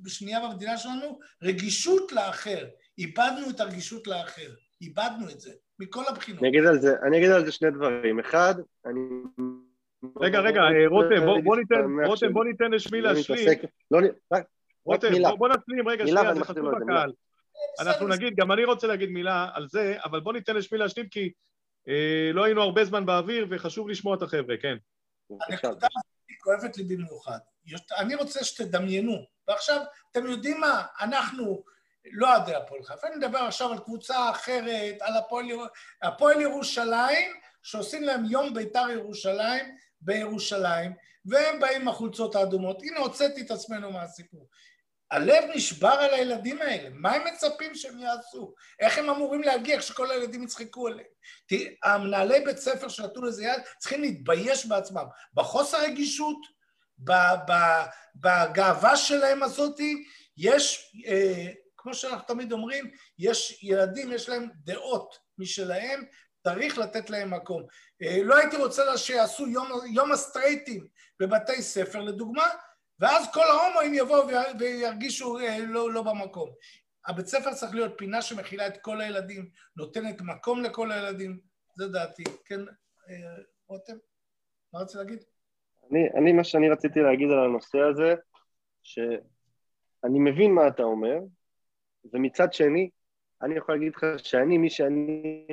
השנייה במדינה שלנו, רגישות לאחר. איבדנו את הרגישות לאחר. איבדנו את זה, מכל הבחינות. אני אגיד על זה, אני אגיד על זה שני דברים. אחד, אני... רגע, רגע, אה, רותם, בוא, ניתן, רותם, בוא ניתן לשמי להשלים. לא, רותם, בוא, נשלים, רגע, שנייה, זה חשוב לקהל. אנחנו נגיד, גם אני רוצה להגיד מילה על זה, אבל בוא ניתן לשמי להשלים, כי אה, לא היינו הרבה זמן באוויר, וחשוב לשמוע את החבר'ה, כן. הנקודה הזאת כואבת לי במיוחד. אני רוצה שתדמיינו, ועכשיו, אתם יודעים מה? אנחנו לא אוהדי הפועל חיפה, אני מדבר עכשיו על קבוצה אחרת, על הפועל ירושלים, שעושים להם יום בית"ר ירושלים בירושלים, והם באים עם החולצות האדומות. הנה, הוצאתי את עצמנו מהסיפור. הלב נשבר על הילדים האלה, מה הם מצפים שהם יעשו? איך הם אמורים להגיע כשכל הילדים יצחקו עליהם? תראי, המנהלי בית ספר שנתנו לזה יד צריכים להתבייש בעצמם, בחוסר רגישות, בגאווה שלהם הזאתי, יש, אה, כמו שאנחנו תמיד אומרים, יש ילדים, יש להם דעות משלהם, צריך לתת להם מקום. אה, לא הייתי רוצה שיעשו יום, יום הסטרייטים בבתי ספר, לדוגמה, ואז כל ההומואים יבואו וירגישו אה, לא, לא במקום. הבית ספר צריך להיות פינה שמכילה את כל הילדים, נותנת מקום לכל הילדים, זה דעתי. כן, אה, רותם? מה רצית להגיד? אני, אני, מה שאני רציתי להגיד על הנושא הזה, שאני מבין מה אתה אומר, ומצד שני, אני יכול להגיד לך שאני, מי שאני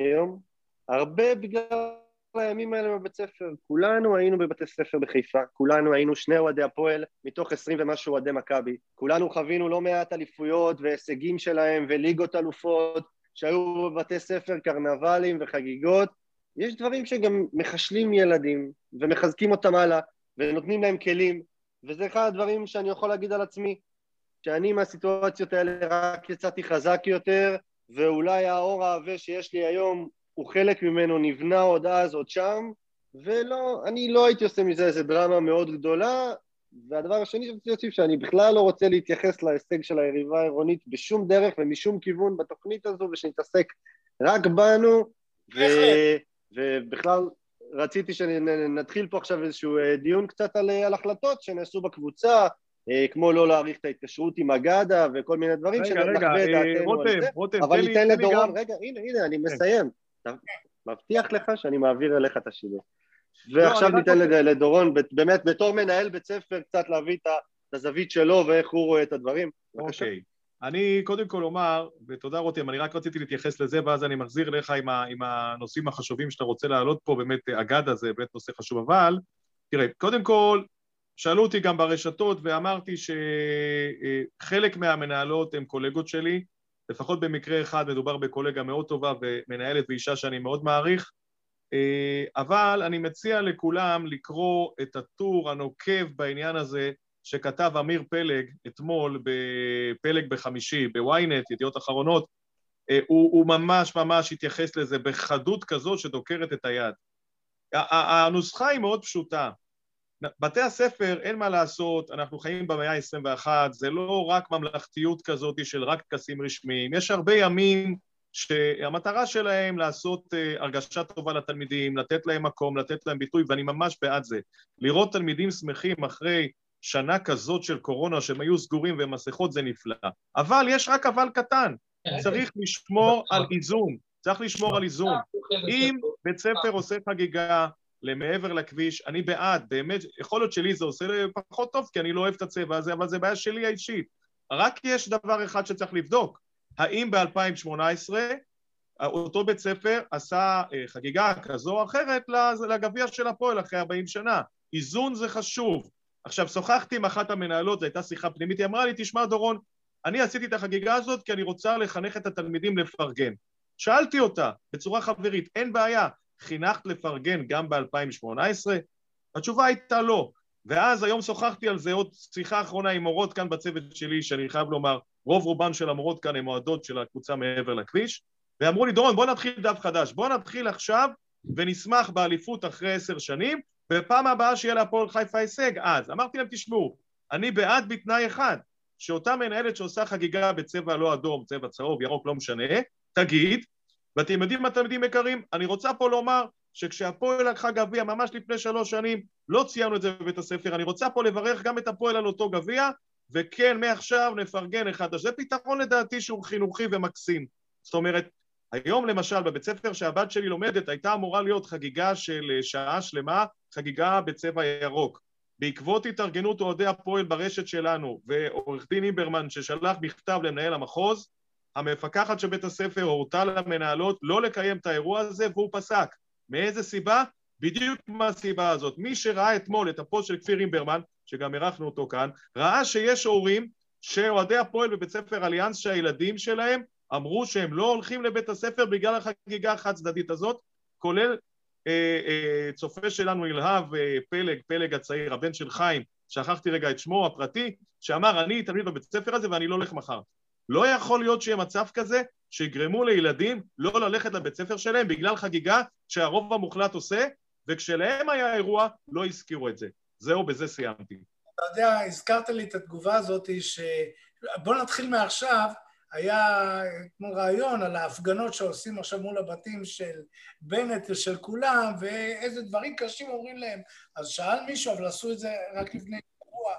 היום, הרבה בגלל הימים האלה בבית ספר. כולנו היינו בבתי ספר בחיפה, כולנו היינו שני אוהדי הפועל מתוך עשרים ומשהו אוהדי מכבי. כולנו חווינו לא מעט אליפויות והישגים שלהם וליגות אלופות שהיו בבתי ספר, קרנבלים וחגיגות. יש דברים שגם מחשלים ילדים ומחזקים אותם הלאה ונותנים להם כלים, וזה אחד הדברים שאני יכול להגיד על עצמי, שאני מהסיטואציות האלה רק יצאתי חזק יותר, ואולי האור העבה שיש לי היום הוא חלק ממנו נבנה עוד אז, עוד שם, ולא, אני לא הייתי עושה מזה איזה דרמה מאוד גדולה, והדבר השני שרציתי להוסיף, שאני בכלל לא רוצה להתייחס להישג של היריבה העירונית בשום דרך ומשום כיוון בתוכנית הזו, ושנתעסק רק בנו, ו... ובכלל רציתי שנתחיל פה עכשיו איזשהו אה, דיון קצת על, אה, על החלטות שנעשו בקבוצה, כמו לא להאריך את ההתקשרות עם אגדה וכל מיני דברים שנחווה את דעתנו על זה, רותם, אבל ניתן לדורון, רגע, הנה, הנה, אני כן. מסיים. מבטיח לך שאני מעביר אליך את השידור. לא, ועכשיו ניתן לדורון, באמת, בתור מנהל בית ספר, קצת להביא את הזווית שלו ואיך הוא רואה את הדברים. אוקיי. אני קודם כל אומר, ותודה רותם, אני רק רציתי להתייחס לזה, ואז אני מחזיר אליך עם, ה, עם הנושאים החשובים שאתה רוצה להעלות פה, באמת אגדה זה באמת נושא חשוב, אבל תראה, קודם כל, שאלו אותי גם ברשתות ואמרתי שחלק מהמנהלות הן קולגות שלי, לפחות במקרה אחד מדובר בקולגה מאוד טובה ומנהלת ואישה שאני מאוד מעריך, אבל אני מציע לכולם לקרוא את הטור הנוקב בעניין הזה שכתב אמיר פלג אתמול בפלג בחמישי, בוויינט, ידיעות אחרונות, הוא, הוא ממש ממש התייחס לזה בחדות כזאת שדוקרת את היד. הנוסחה היא מאוד פשוטה. בתי הספר, אין מה לעשות, אנחנו חיים במאה ה-21, זה לא רק ממלכתיות כזאת של רק טקסים רשמיים, יש הרבה ימים שהמטרה שלהם לעשות uh, הרגשה טובה לתלמידים, לתת להם מקום, לתת להם ביטוי, ואני ממש בעד זה. לראות תלמידים שמחים אחרי שנה כזאת של קורונה, שהם היו סגורים ומסכות, זה נפלא. אבל יש רק אבל קטן, צריך לשמור על איזון, צריך לשמור על איזון. אם בית ספר עושה חגיגה, למעבר לכביש, אני בעד, באמת, יכול להיות שלי זה עושה פחות טוב כי אני לא אוהב את הצבע הזה, אבל זה בעיה שלי האישית. רק יש דבר אחד שצריך לבדוק, האם ב-2018 אותו בית ספר עשה אה, חגיגה כזו או אחרת לגביע של הפועל אחרי 40 שנה. איזון זה חשוב. עכשיו, שוחחתי עם אחת המנהלות, זו הייתה שיחה פנימית, היא אמרה לי, תשמע דורון, אני עשיתי את החגיגה הזאת כי אני רוצה לחנך את התלמידים לפרגן. שאלתי אותה בצורה חברית, אין בעיה, חינכת לפרגן גם ב-2018? התשובה הייתה לא. ואז היום שוחחתי על זה עוד שיחה אחרונה עם מורות כאן בצוות שלי, שאני חייב לומר, רוב רובן של המורות כאן הן אוהדות של הקבוצה מעבר לכביש, ואמרו לי, דורון, בוא נתחיל דף חדש, בוא נתחיל עכשיו ונשמח באליפות אחרי עשר שנים, ופעם הבאה שיהיה להפועל חיפה הישג, אז. אמרתי להם, תשמעו, אני בעד בתנאי אחד, שאותה מנהלת שעושה חגיגה בצבע לא אדום, צבע צהוב, ירוק, לא משנה, תגיד, ואתם יודעים מה תלמידים יקרים? אני רוצה פה לומר שכשהפועל לקחה גביע ממש לפני שלוש שנים, לא ציינו את זה בבית הספר, אני רוצה פה לברך גם את הפועל על אותו גביע, וכן, מעכשיו נפרגן אחד לשני. זה פתרון לדעתי שהוא חינוכי ומקסים. זאת אומרת, היום למשל בבית ספר שהבת שלי לומדת הייתה אמורה להיות חגיגה של אה, שעה שלמה, חגיגה בצבע ירוק. בעקבות התארגנות אוהדי הפועל ברשת שלנו ועורך דין איברמן ששלח מכתב למנהל המחוז, המפקחת של בית הספר הורתה למנהלות לא לקיים את האירוע הזה והוא פסק. מאיזה סיבה? בדיוק מהסיבה הזאת. מי שראה אתמול את הפוסט של כפיר אימברמן, שגם אירחנו אותו כאן, ראה שיש הורים שאוהדי הפועל בבית ספר אליאנס שהילדים שלהם אמרו שהם לא הולכים לבית הספר בגלל החגיגה החד צדדית הזאת, כולל אה, אה, צופה שלנו ילהב אה, פלג, פלג הצעיר, הבן של חיים, שכחתי רגע את שמו הפרטי, שאמר אני תלמיד בבית הספר הזה ואני לא הולך מחר. לא יכול להיות שיהיה מצב כזה שיגרמו לילדים לא ללכת לבית ספר שלהם בגלל חגיגה שהרוב המוחלט עושה, וכשלהם היה אירוע לא הזכירו את זה. זהו, בזה סיימתי. אתה יודע, הזכרת לי את התגובה הזאת, ש... בוא נתחיל מעכשיו, היה כמו רעיון על ההפגנות שעושים עכשיו מול הבתים של בנט ושל כולם, ואיזה דברים קשים אומרים להם. אז שאל מישהו, אבל עשו את זה רק לפני שבוע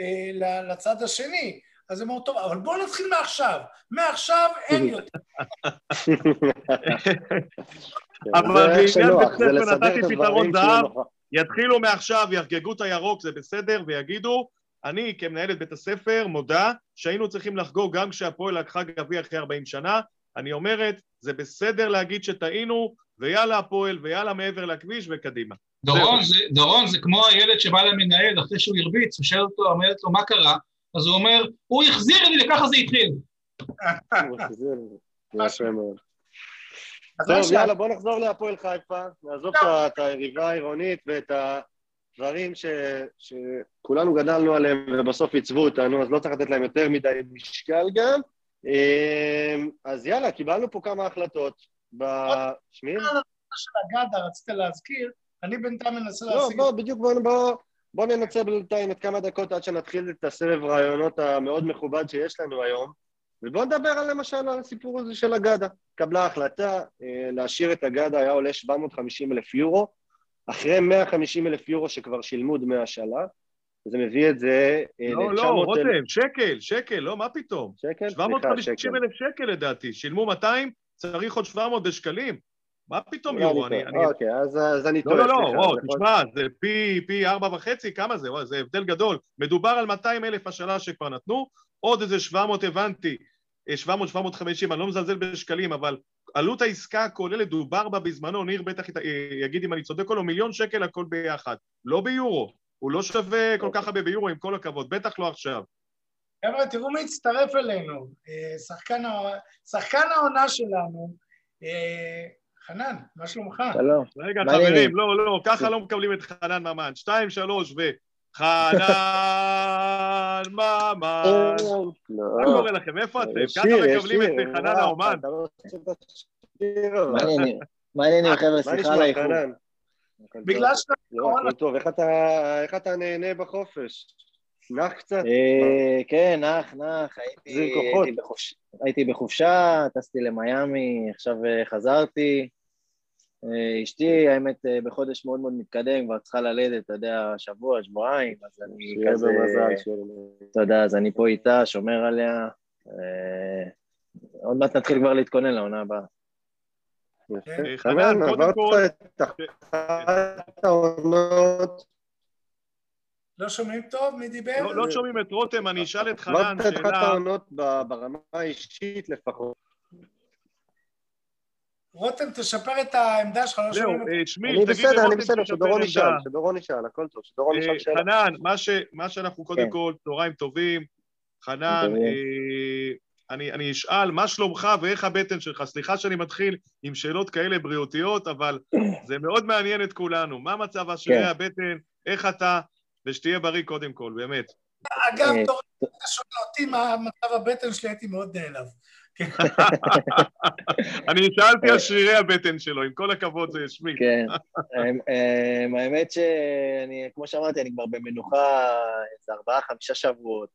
אה, לצד השני. אז הם אמרו, טוב, אבל בואו נתחיל מעכשיו. מעכשיו אין (laughs) יותר. (laughs) אבל בעניין בית ספר נתתי פתרון זהב, יתחילו מעכשיו, יחגגו את הירוק, זה בסדר, ויגידו, אני כמנהלת בית הספר מודה שהיינו צריכים לחגוג גם כשהפועל לקחה גביע אחרי 40 שנה. אני אומרת, זה בסדר להגיד שטעינו, ויאללה הפועל, ויאללה מעבר לכביש, וקדימה. דורון זה, דורון, זה כמו הילד שבא למנהל אחרי שהוא הרביץ, הוא שואל אותו, אומרת לו, מה קרה? אז הוא אומר, הוא החזיר לי וככה זה התחיל. (laughs) טוב, יאללה, בוא נחזור להפועל חיפה, נעזוב את היריבה העירונית ואת הדברים שכולנו גדלנו עליהם ובסוף עיצבו אותנו, אז לא צריך לתת להם יותר מדי משקל גם. אמ, אז יאללה, קיבלנו פה כמה החלטות. בשמי? של הגדה, רצית להזכיר, אני בינתיים מנסה לא, להשיג... לא, בוא, בדיוק, בוא, בוא ננצל בינתיים את כמה דקות עד שנתחיל את הסבב רעיונות המאוד מכובד שיש לנו היום, ובואו נדבר על למשל על הסיפור הזה של הגדה. קבלה החלטה אה, להשאיר את הגדה, היה עולה 750 אלף יורו, אחרי 150 אלף יורו שכבר שילמו דמי השאלה, זה מביא את זה אה, לא, לא, רותם, שקל, שקל, לא, מה פתאום? שקל? 750 אלף שקל לדעתי, שילמו 200, צריך עוד 700 בשקלים. מה פתאום לא, יורו? אוקיי, אז אני טועה. לא, לא, לא, תשמע, זה פי ארבע וחצי, כמה זה? זה הבדל גדול. מדובר על 200 אלף השאלה שכבר נתנו, עוד איזה 700 הבנתי, 700, 750, אני לא מזלזל בשקלים, אבל עלות העסקה הכוללת דובר בה בזמנו, ניר בטח יגיד אם אני צודק או לא, מיליון שקל הכל ביחד, לא ביורו. הוא לא שווה כל כך הרבה ביורו, עם כל הכבוד, בטח לא עכשיו. חבר'ה, תראו מי הצטרף אלינו, אה, שחקן, שחקן העונה שלנו, אה, חנן, מה שלומך? שלום. רגע, חברים, לא, לא, ככה לא מקבלים את חנן ממן. שתיים, שלוש, ו... חנן (laughs) ממן. מה קורה לכם? איפה אתם? ככה מקבלים את חנן האומן. מה העניינים, חבר'ה? סליחה על האיחור. בגלל שאתה... טוב, איך אתה נהנה בחופש? נח קצת? אה, כן, נח, נח. הייתי בחופשה, טסתי למיאמי, עכשיו אה, חזרתי. אה, אשתי, האמת, בחודש מאוד מאוד מתקדם, כבר צריכה ללדת, אתה יודע, שבוע, שבועיים, אז אני כזה... שיהיה במזל, תודה, אז אני פה איתה, שומר עליה. עוד מעט נתחיל כבר להתכונן לעונה הבאה. חנן, עברת את אחת העונות. לא שומעים טוב? מי דיבר? לא, לא שומעים את רותם, אני אשאל את חנן שאלה... עברת את אחת העונות ברמה האישית לפחות. רותם, תשפר את העמדה שלך, לא שומעים אותי. שמיל, תגיד בסדר, אני בסדר, שדורון ישאל, שדורון ישאל, הכל טוב, שדורון ישאל שאלה. חנן, מה שאנחנו קודם כן. כל, צהריים טובים, חנן, אה, אני אשאל, מה שלומך ואיך הבטן שלך? סליחה שאני מתחיל עם שאלות כאלה בריאותיות, אבל זה מאוד מעניין את כולנו. מה מצב כן. הבטן, איך אתה, ושתהיה בריא קודם כל, באמת. אגב, אה, תור, אתה שואל אותי מה מצב הבטן שלי, הייתי מאוד נעלב. (laughs) אני שאלתי על שרירי הבטן שלו, עם כל הכבוד זה שמי. כן, (laughs) האמת שאני, כמו שאמרתי, אני כבר במנוחה איזה ארבעה, חמישה שבועות.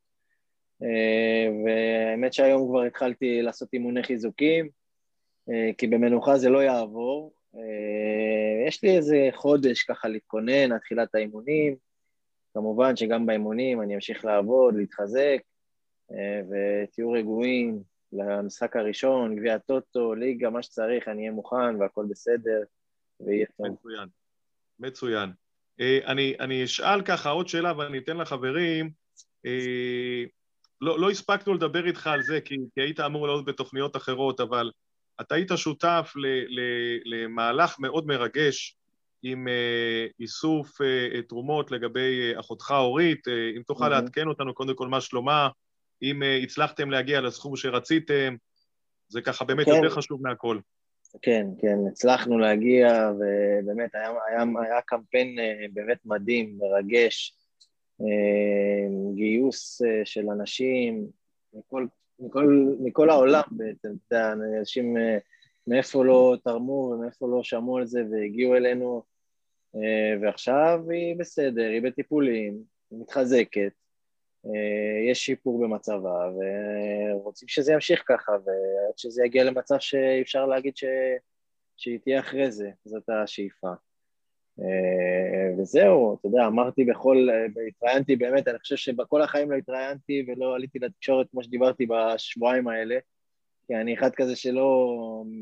אה, והאמת שהיום כבר התחלתי לעשות אימוני חיזוקים. כי במנוחה זה לא יעבור. יש לי איזה חודש ככה להתכונן עד תחילת האימונים. כמובן שגם באימונים אני אמשיך לעבוד, להתחזק, ותהיו רגועים למשחק הראשון, גביע הטוטו, ליגה, מה שצריך, אני אהיה מוכן והכל בסדר, ויהיה טוב. מצוין, מצוין. אה, אני, אני אשאל ככה עוד שאלה ואני אתן לחברים. אה, לא, לא הספקנו לדבר איתך על זה, כי, כי היית אמור לעלות בתוכניות אחרות, אבל אתה היית שותף ל, ל, למהלך מאוד מרגש עם אה, איסוף אה, תרומות לגבי אה, אחותך אורית. אה, אם תוכל mm-hmm. לעדכן אותנו קודם כל מה שלומה, אם אה, הצלחתם להגיע לסכום שרציתם, זה ככה באמת כן. יותר חשוב מהכל. כן, כן, הצלחנו להגיע, ובאמת היה, היה, היה קמפיין אה, באמת מדהים, מרגש, אה, גיוס של אנשים מכל, מכל, מכל העולם בעצם, אתה יודע, אנשים מאיפה לא תרמו ומאיפה לא שמעו על זה והגיעו אלינו, ועכשיו היא בסדר, היא בטיפולים, היא מתחזקת, אה, יש שיפור במצבה, ורוצים שזה ימשיך ככה, ועד שזה יגיע למצב שאפשר להגיד ש... שהיא תהיה אחרי זה, זאת השאיפה. אה, וזהו, אתה יודע, אמרתי בכל, התראיינתי באמת, אני חושב שבכל החיים לא התראיינתי ולא עליתי לתקשורת כמו שדיברתי בשבועיים האלה, כי אני אחד כזה שלא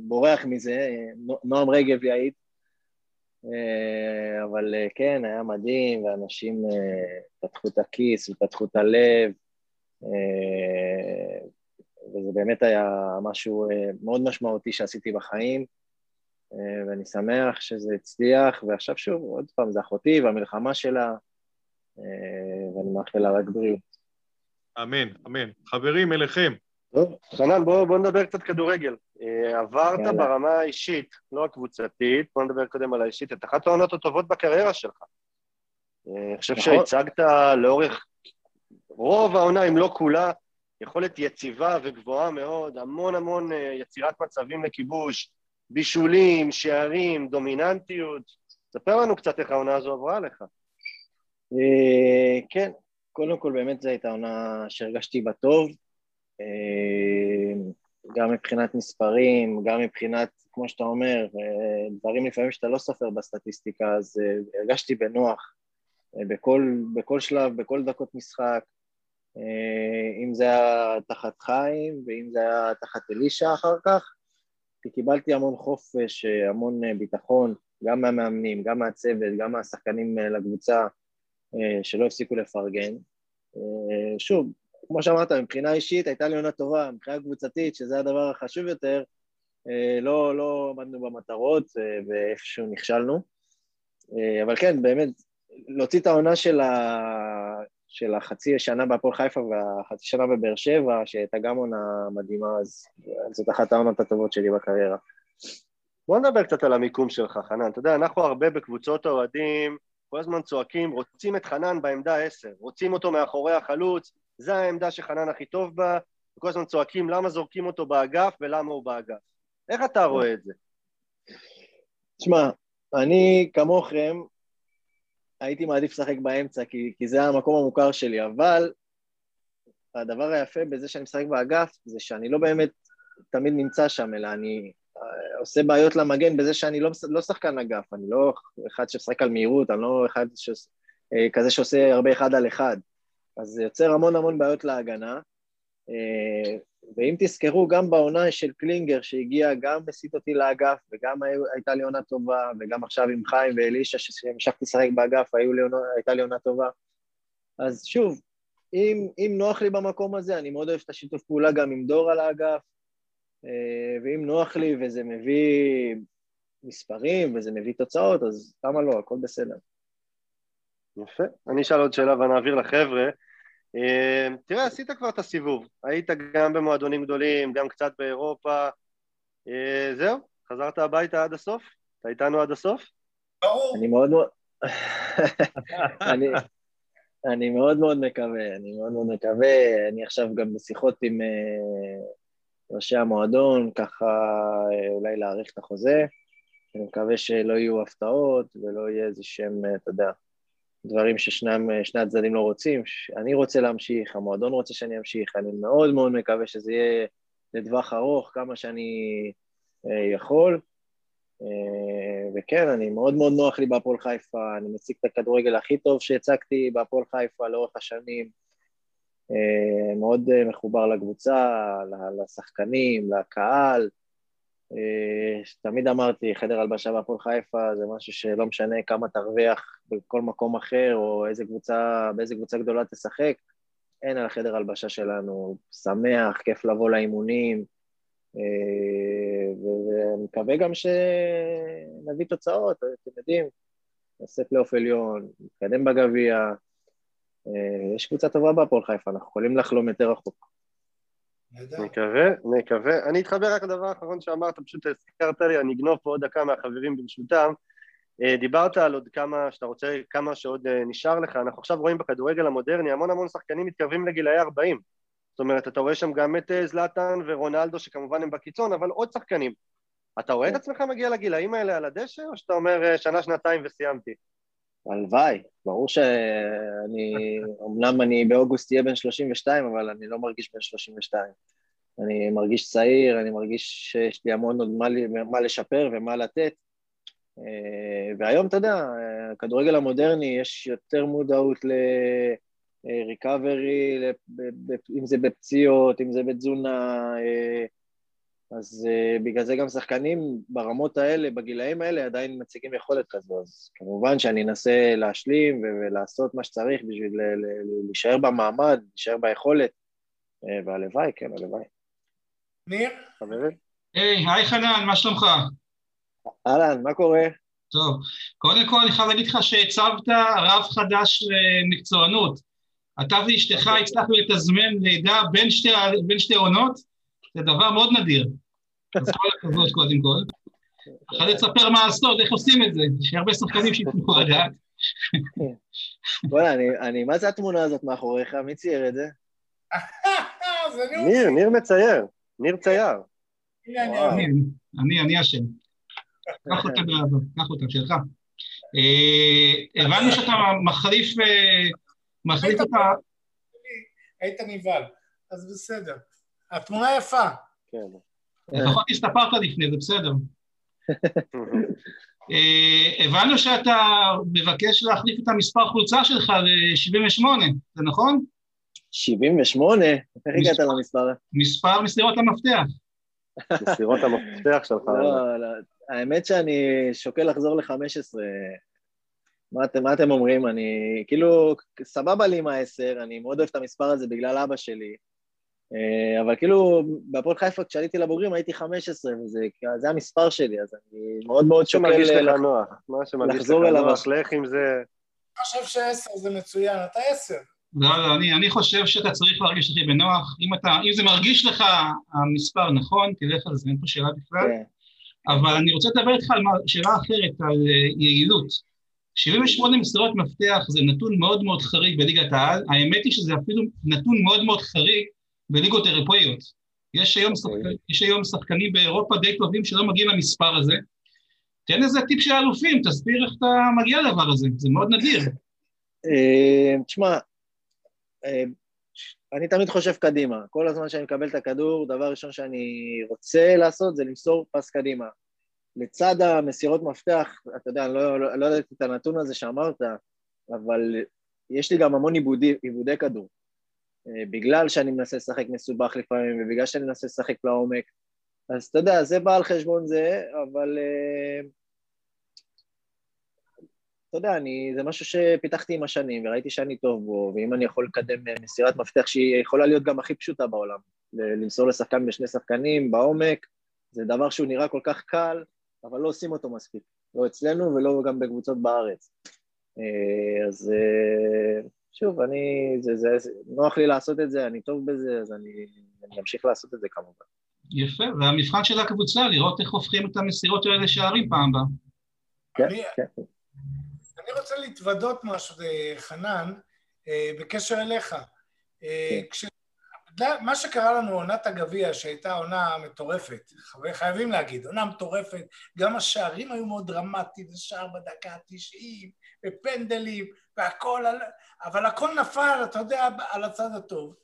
בורח מזה, נועם רגב יעיד, אה, אבל אה, כן, היה מדהים, ואנשים אה, פתחו את הכיס ופתחו את הלב, וזה באמת היה משהו מאוד משמעותי שעשיתי בחיים, ואני שמח שזה הצליח, ועכשיו שוב, עוד פעם, זה אחותי והמלחמה שלה, ואני מאחל לה רק בריאות. אמן, אמן. חברים, אליכם. טוב, חנן, בוא, בוא נדבר קצת כדורגל. אה, עברת יאללה. ברמה האישית, לא הקבוצתית, בוא נדבר קודם על האישית, את אחת העונות הטובות בקריירה שלך. אה, אני חושב נכון. שהצגת לאורך רוב העונה, אם לא כולה, יכולת יציבה וגבוהה מאוד, המון המון אה, יצירת מצבים לכיבוש, בישולים, שערים, דומיננטיות. ספר לנו קצת איך העונה הזו עברה לך. כן, קודם כל באמת זו הייתה עונה שהרגשתי בה טוב. גם מבחינת מספרים, גם מבחינת, כמו שאתה אומר, דברים לפעמים שאתה לא סופר בסטטיסטיקה, אז אה, הרגשתי בנוח אה, בכל, בכל שלב, בכל דקות משחק, אה, אם זה היה תחת חיים ואם זה היה תחת אלישע אחר כך, כי קיבלתי המון חופש, המון ביטחון, גם מהמאמנים, גם מהצוות, גם מהשחקנים לקבוצה, שלא הפסיקו לפרגן. שוב, כמו שאמרת, מבחינה אישית הייתה לי עונה טובה, מבחינה קבוצתית, שזה הדבר החשוב יותר, אה, לא, לא עמדנו במטרות אה, ואיפשהו נכשלנו. אה, אבל כן, באמת, להוציא את העונה של, ה... של החצי שנה בהפועל חיפה והחצי שנה בבאר שבע, שהייתה גם עונה מדהימה, אז זאת אחת העונות הטובות שלי בקריירה. בוא נדבר קצת על המיקום שלך, חנן. אתה יודע, אנחנו הרבה בקבוצות האוהדים, כל הזמן צועקים, רוצים את חנן בעמדה עשר, רוצים אותו מאחורי החלוץ, זה העמדה שחנן הכי טוב בה, וכל הזמן צועקים למה זורקים אותו באגף ולמה הוא באגף. איך אתה רואה את זה? תשמע, אני כמוכם הייתי מעדיף לשחק באמצע, כי, כי זה המקום המוכר שלי, אבל הדבר היפה בזה שאני משחק באגף, זה שאני לא באמת תמיד נמצא שם, אלא אני אה, עושה בעיות למגן בזה שאני לא, לא שחקן אגף, אני לא אחד שמשחק על מהירות, אני לא אחד ש... אה, כזה שעושה הרבה אחד על אחד. אז זה יוצר המון המון בעיות להגנה. אה, ואם תזכרו, גם בעונה של קלינגר שהגיע, גם הסיט אותי לאגף, וגם הייתה לי עונה טובה, וגם עכשיו עם חיים ואלישע, שהמשכתי לשחק באגף, הייתה לי עונה טובה. אז שוב, אם, אם נוח לי במקום הזה, אני מאוד אוהב את השיתוף פעולה גם עם דור על האגף, אה, ואם נוח לי וזה מביא מספרים וזה מביא תוצאות, אז למה לא, הכל בסדר. יפה. אני אשאל עוד שאלה ונעביר לחבר'ה. אה, תראה, עשית כבר את הסיבוב, היית גם במועדונים גדולים, גם קצת באירופה, אה, זהו, חזרת הביתה עד הסוף? אתה איתנו עד הסוף? ברור. אני מאוד מאוד... (laughs) אני, אני מאוד מאוד מקווה, אני מאוד מאוד מקווה, אני עכשיו גם בשיחות עם uh, ראשי המועדון, ככה uh, אולי להאריך את החוזה, אני מקווה שלא יהיו הפתעות ולא יהיה איזה שהם, אתה יודע, דברים ששני הצדדים לא רוצים. אני רוצה להמשיך, המועדון רוצה שאני אמשיך, אני מאוד מאוד מקווה שזה יהיה לטווח ארוך, כמה שאני יכול. וכן, אני מאוד מאוד נוח לי בהפועל חיפה, אני מציג את הכדורגל הכי טוב שהצגתי בהפועל חיפה לאורך השנים. מאוד מחובר לקבוצה, לשחקנים, לקהל. תמיד אמרתי, חדר הלבשה בהפועל חיפה זה משהו שלא משנה כמה תרוויח בכל מקום אחר, או איזה קבוצה, באיזה קבוצה גדולה תשחק, אין על החדר הלבשה שלנו, שמח, כיף לבוא לאימונים, ואני מקווה גם שנביא תוצאות, אתם יודעים, נעשה פלייאוף עליון, נתקדם בגביע, יש קבוצה טובה בהפועל חיפה, אנחנו יכולים לחלום יותר רחוק. נקווה, נקווה. אני אתחבר רק לדבר האחרון שאמרת, פשוט הזכרת לי, אני אגנוב פה עוד דקה מהחברים ברשותם. אה, דיברת על עוד כמה, שאתה רוצה, כמה שעוד אה, נשאר לך, אנחנו עכשיו רואים בכדורגל המודרני המון המון שחקנים מתקרבים לגילאי 40. זאת אומרת, אתה רואה שם גם את אה, זלאטן ורונלדו, שכמובן הם בקיצון, אבל עוד שחקנים. אתה רואה את כן. עצמך מגיע לגילאים האלה על הדשא, או שאתה אומר שנה, שנתיים וסיימתי? הלוואי, ברור שאני, אמנם אני באוגוסט אהיה בן 32, אבל אני לא מרגיש בן 32. אני מרגיש צעיר, אני מרגיש שיש לי המון עוד מה, מה לשפר ומה לתת. אה, והיום, אתה יודע, הכדורגל המודרני, יש יותר מודעות לריקאברי, אם זה בפציעות, אם זה בתזונה, אה, אז uh, בגלל זה גם שחקנים ברמות האלה, בגילאים האלה, עדיין מציגים יכולת כזו. אז כמובן שאני אנסה להשלים ולעשות מה שצריך בשביל להישאר במעמד, להישאר ביכולת, uh, והלוואי, כן, הלוואי. ניר? חברים? היי, היי חנן, מה שלומך? אהלן, מה קורה? טוב, קודם כל אני חייב להגיד לך שהצבת רב חדש למקצוענות. אתה ואשתך אוקיי. הצלחנו לתזמן לידה בין שתי, בין שתי עונות, זה דבר מאוד נדיר. (laughs) אז כל הכבוד קודם כל. אחרי תספר מה הסוד, איך עושים את זה, יש הרבה שחקנים שיתנו לדעת. בוא'נה, אני, מה זה התמונה הזאת מאחוריך? מי צייר את זה? (laughs) ניר, ניר מצייר, ניר צייר. אני, אני אשם. (laughs) קח אותה באהבה, קח אותה, שלך. אה, הבנו שאתה מחליף, אה, מחליף את ה... היית נבהל, אז בסדר. התמונה יפה. כן. לפחות הסתפרת לפני, זה בסדר. (laughs) אה, הבנו שאתה מבקש להחליף את המספר חולצה שלך ל-78, זה נכון? 78? איך הגעת למספר? מספר מסירות המפתח. מסירות המפתח שלך. לא, לא, האמת שאני שוקל לחזור ל-15. מה אתם, מה אתם אומרים? אני כאילו, סבבה לי עם ה-10, אני מאוד אוהב את המספר הזה בגלל אבא שלי. אה, אבל כאילו, בהפועל חיפה כשעליתי לבוגרים הייתי 15, וזה המספר שלי, אז אני מאוד מאוד שוקל... שמרגיש לך נוח, מה שמרגיש לך נוח, לך עם זה... אני חושב שעשר זה מצוין, אתה עשר. לא, לא, אני, אני חושב שאתה צריך להרגיש הכי בנוח. אם, אתה, אם זה מרגיש לך המספר נכון, תלך על זה, אין פה שאלה בכלל. כן. אבל אני רוצה לדבר איתך על שאלה אחרת, על אה, יעילות. 78 מסירות מפתח זה נתון מאוד מאוד חריג בליגת העל, האמת היא שזה אפילו נתון מאוד מאוד חריג בליגות אירופאיות. יש היום. אוקיי. שחק... יש היום שחקנים באירופה די טובים שלא מגיעים למספר הזה. תן איזה טיפ של אלופים, תסביר איך אתה מגיע לדבר הזה, זה מאוד נדיר. אה, תשמע, אה, אני תמיד חושב קדימה. כל הזמן שאני מקבל את הכדור, דבר ראשון שאני רוצה לעשות זה למסור פס קדימה. לצד המסירות מפתח, אתה יודע, אני לא, לא, לא ידעתי את הנתון הזה שאמרת, אבל יש לי גם המון עיבודי, עיבודי כדור. אה, בגלל שאני מנסה לשחק מסובך לפעמים, ובגלל שאני מנסה לשחק לעומק. אז אתה יודע, זה בא על חשבון זה, אבל uh, אתה יודע, אני, זה משהו שפיתחתי עם השנים, וראיתי שאני טוב בו, ואם אני יכול לקדם אה, מסירת מפתח שהיא יכולה להיות גם הכי פשוטה בעולם, למסור לשחקן בשני שחקנים, בעומק, זה דבר שהוא נראה כל כך קל, אבל לא עושים אותו מספיק, לא אצלנו ולא גם בקבוצות בארץ. אז שוב, אני, זה, זה, זה, נוח לי לעשות את זה, אני טוב בזה, אז אני, אני אמשיך לעשות את זה כמובן. יפה, והמבחן של הקבוצה, לראות איך הופכים את המסירות האלה לשערים פעם הבאה. כן, אני, כן. אני רוצה להתוודות משהו, חנן, אה, בקשר אליך. אה, כן. כש... מה שקרה לנו עונת הגביע, שהייתה עונה מטורפת, חייבים להגיד, עונה מטורפת, גם השערים היו מאוד דרמטיים, זה שער בדקה ה-90, ופנדלים, והכל, אבל הכל נפל, אתה יודע, על הצד הטוב.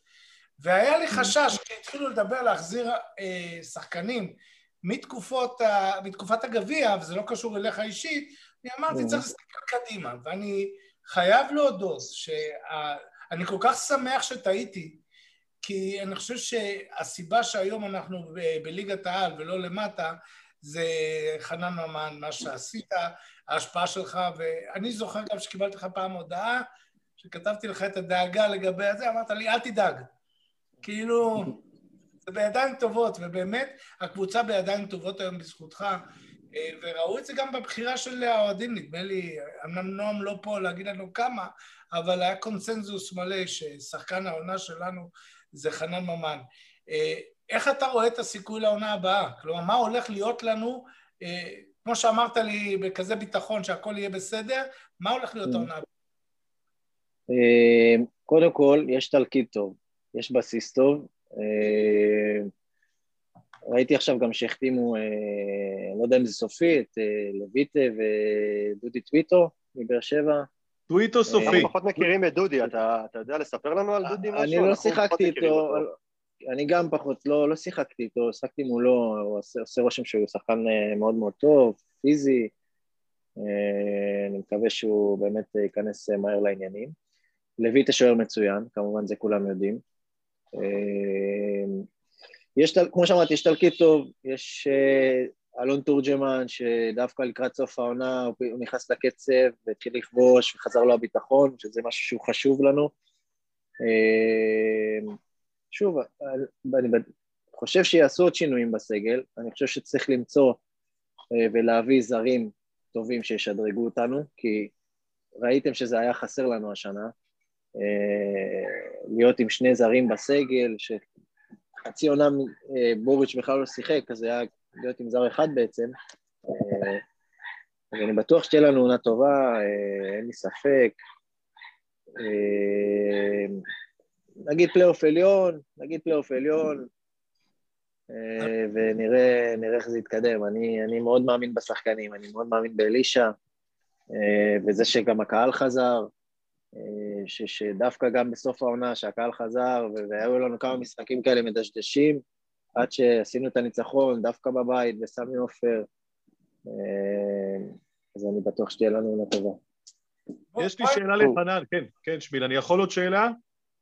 והיה לי חשש, כשהתחילו לדבר להחזיר אה, שחקנים מתקופות, מתקופת הגביע, וזה לא קשור אליך אישית, אני אמרתי, צריך להסתכל קדימה, ואני חייב להודות שאני כל כך שמח שטעיתי, כי אני חושב שהסיבה שהיום אנחנו בליגת העל ולא למטה, זה חנן ממן, מה שעשית, ההשפעה שלך, ואני זוכר גם שקיבלתי לך פעם הודעה, שכתבתי לך את הדאגה לגבי הזה, אמרת לי, אל תדאג. כאילו, זה בידיים טובות, ובאמת, הקבוצה בידיים טובות היום בזכותך, אה, וראו את זה גם בבחירה של האוהדים, נדמה לי, אמנם נועם לא פה להגיד לנו כמה, אבל היה קונסנזוס מלא ששחקן העונה שלנו זה חנן ממן. אה, איך אתה רואה את הסיכוי לעונה הבאה? כלומר, מה הולך להיות לנו, אה, כמו שאמרת לי בכזה ביטחון שהכל יהיה בסדר, מה הולך להיות העונה הבאה? קודם כל, יש תלקיד טוב, יש בסיס טוב. ראיתי עכשיו גם שהחתימו, לא יודע אם זה סופי, את לויטה ודודי טוויטו מבאר שבע. טוויטו סופי. אנחנו פחות מכירים את דודי, אתה יודע לספר לנו על דודי משהו? אני לא שיחקתי איתו, אני גם פחות, לא, לא שיחקתי איתו, שיחקתי מולו, הוא עושה, רושם שהוא שחקן אה, מאוד מאוד טוב, פיזי, אה, אני מקווה שהוא באמת ייכנס אה, מהר לעניינים. לויטה שוער מצוין, כמובן זה כולם יודעים. יש, כמו שאמרתי, יש תלקיט טוב, יש אלון תורג'מן, שדווקא לקראת סוף העונה הוא נכנס לקצב והתחיל לכבוש וחזר לו הביטחון, שזה משהו שהוא חשוב לנו. אה, שוב, אני חושב שיעשו עוד שינויים בסגל, אני חושב שצריך למצוא אה, ולהביא זרים טובים שישדרגו אותנו, כי ראיתם שזה היה חסר לנו השנה, אה, להיות עם שני זרים בסגל, שחצי עונה בוריץ' בכלל לא שיחק, אז זה היה להיות עם זר אחד בעצם. אה, אז אני בטוח שתהיה לנו עונה טובה, אה, אין לי ספק. אה, נגיד פלייאוף עליון, נגיד פלייאוף עליון, ונראה איך זה יתקדם. אני, אני מאוד מאמין בשחקנים, אני מאוד מאמין באלישע, וזה שגם הקהל חזר, ש, שדווקא גם בסוף העונה, שהקהל חזר, והיו לנו כמה משחקים כאלה מדשדשים, עד שעשינו את הניצחון דווקא בבית בסמי עופר, אה, אז אני בטוח שתהיה לנו עונה טובה. יש לי שאלה לחנן, כן, כן, שמיל, אני יכול עוד שאלה?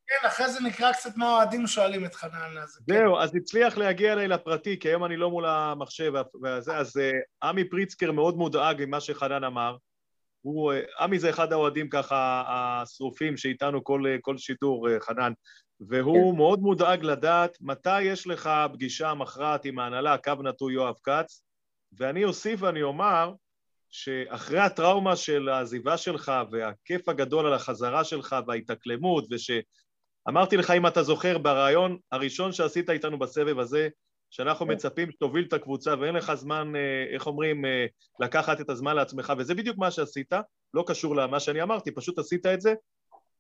כן, אחרי זה נקרא קצת מה האוהדים שואלים את חנן. אז כן. זהו, אז הצליח להגיע אליי לפרטי, כי היום אני לא מול המחשב, אז אה, עמי פריצקר מאוד מודאג ממה שחנן אמר. הוא, אה, עמי זה אחד האוהדים ככה השרופים שאיתנו כל, כל שידור, חנן. והוא כן. מאוד מודאג לדעת מתי יש לך פגישה מכרעת עם ההנהלה, קו נטוי יואב כץ, ואני אוסיף ואני אומר שאחרי הטראומה של העזיבה שלך והכיף הגדול על החזרה שלך וההתאקלמות, ושאמרתי לך, אם אתה זוכר, בריאיון הראשון שעשית איתנו בסבב הזה, שאנחנו כן. מצפים שתוביל את הקבוצה ואין לך זמן, אה, איך אומרים, אה, לקחת את הזמן לעצמך, וזה בדיוק מה שעשית, לא קשור למה שאני אמרתי, פשוט עשית את זה,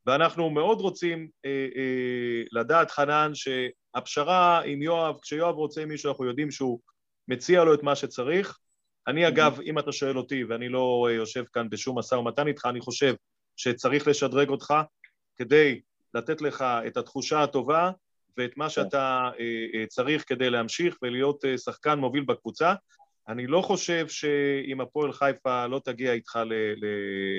ואנחנו מאוד רוצים אה, אה, לדעת, חנן, שהפשרה עם יואב, כשיואב רוצה מישהו, אנחנו יודעים שהוא מציע לו את מה שצריך. אני אגב, אם אתה שואל אותי, ואני לא אה, יושב כאן בשום משא ומתן איתך, אני חושב שצריך לשדרג אותך כדי לתת לך את התחושה הטובה ואת מה שאתה אה, אה, צריך כדי להמשיך ולהיות אה, שחקן מוביל בקבוצה. אני לא חושב שאם הפועל חיפה לא תגיע איתך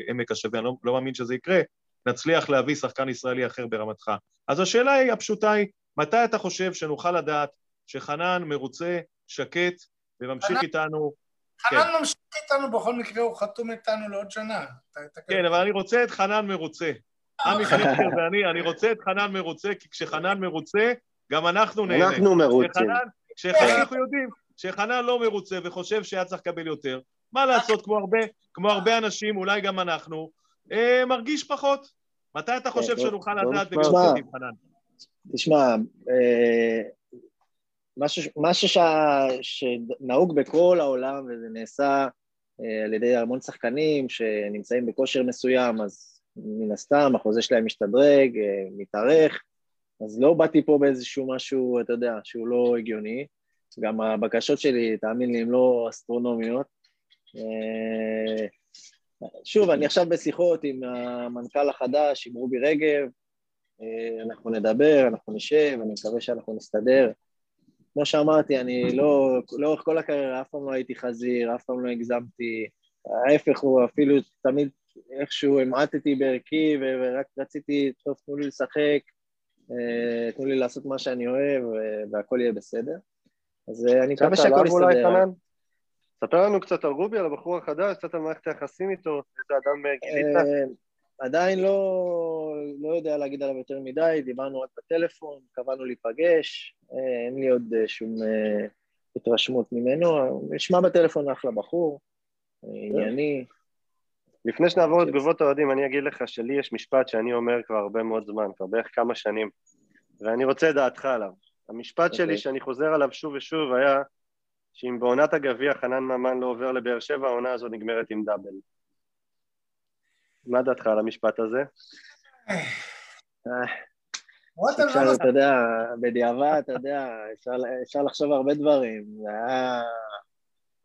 לעמק השווה, אני לא, לא מאמין שזה יקרה, נצליח להביא שחקן ישראלי אחר ברמתך. אז השאלה היא, הפשוטה היא, מתי אתה חושב שנוכל לדעת שחנן מרוצה, שקט, וממשיך חנן, איתנו... חנן כן. ממשיך איתנו בכל מקרה, הוא חתום איתנו לעוד שנה. כן, אבל אני רוצה את חנן מרוצה. אה, עמי. פריצקר ואני, אני רוצה את חנן מרוצה, כי כשחנן מרוצה, גם אנחנו נהנה. אנחנו מרוצים. כשחנן, אנחנו יודעים, כשחנן לא מרוצה וחושב שהיה צריך לקבל יותר, מה לעשות, כמו הרבה, כמו הרבה אנשים, אולי גם אנחנו, אה, מרגיש פחות. מתי אתה חושב כן, שנוכל לדעת בגלל חנן? תשמע, אה, משהו שנהוג בכל העולם וזה נעשה אה, על ידי המון שחקנים שנמצאים בכושר מסוים, אז מן הסתם החוזה שלהם משתדרג, מתארך, אז לא באתי פה באיזשהו משהו, אתה יודע, שהוא לא הגיוני. גם הבקשות שלי, תאמין לי, הן לא אסטרונומיות. שוב, אני עכשיו בשיחות עם המנכ"ל החדש, עם רובי רגב, אה, אנחנו נדבר, אנחנו נשב, אני מקווה שאנחנו נסתדר. כמו שאמרתי, אני לא, לאורך כל הקריירה אף פעם לא הייתי חזיר, אף פעם לא הגזמתי, ההפך הוא אפילו תמיד איכשהו המעטתי בערכי ורק רציתי, טוב, תנו לי לשחק, אה, תנו לי לעשות מה שאני אוהב והכל יהיה בסדר. אז אה, אני מקווה שהכל יסתדר. ספר לנו קצת על רובי, על הבחור החדש, קצת על מערכת היחסים איתו, איזה אדם אה, גילית. עדיין לא, לא יודע להגיד עליו יותר מדי, דיברנו רק בטלפון, קבענו להיפגש, אין לי עוד שום התרשמות ממנו, נשמע בטלפון אחלה בחור, ענייני. לפני שנעבור לתגובות האוהדים, אני אגיד לך שלי יש משפט שאני אומר כבר הרבה מאוד זמן, כבר בערך כמה שנים, ואני רוצה את דעתך עליו. המשפט okay. שלי, אוקיי. שאני חוזר עליו שוב ושוב, היה שאם בעונת הגביע חנן ממן לא עובר לבאר שבע, העונה הזו נגמרת עם דאבל. מה דעתך על המשפט הזה? אפשר, אתה יודע, בדיעבד, אתה יודע, אפשר לחשוב הרבה דברים.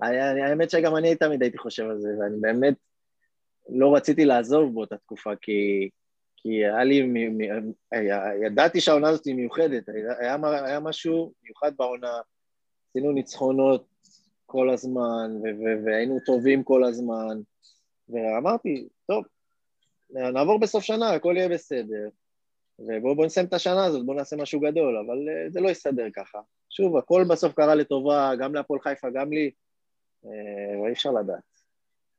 האמת שגם אני תמיד הייתי חושב על זה, ואני באמת לא רציתי לעזוב באותה תקופה, כי, כי היה לי, מ, מ, היה, ידעתי שהעונה הזאת היא מיוחדת, היה, היה משהו מיוחד בעונה, עשינו ניצחונות כל הזמן, ו, ו, והיינו טובים כל הזמן, ואמרתי, טוב, נעבור בסוף שנה, הכל יהיה בסדר, ובואו נסיים את השנה הזאת, בואו נעשה משהו גדול, אבל uh, זה לא יסתדר ככה. שוב, הכל בסוף קרה לטובה, גם להפועל חיפה, גם לי, uh, ואי אפשר לדעת.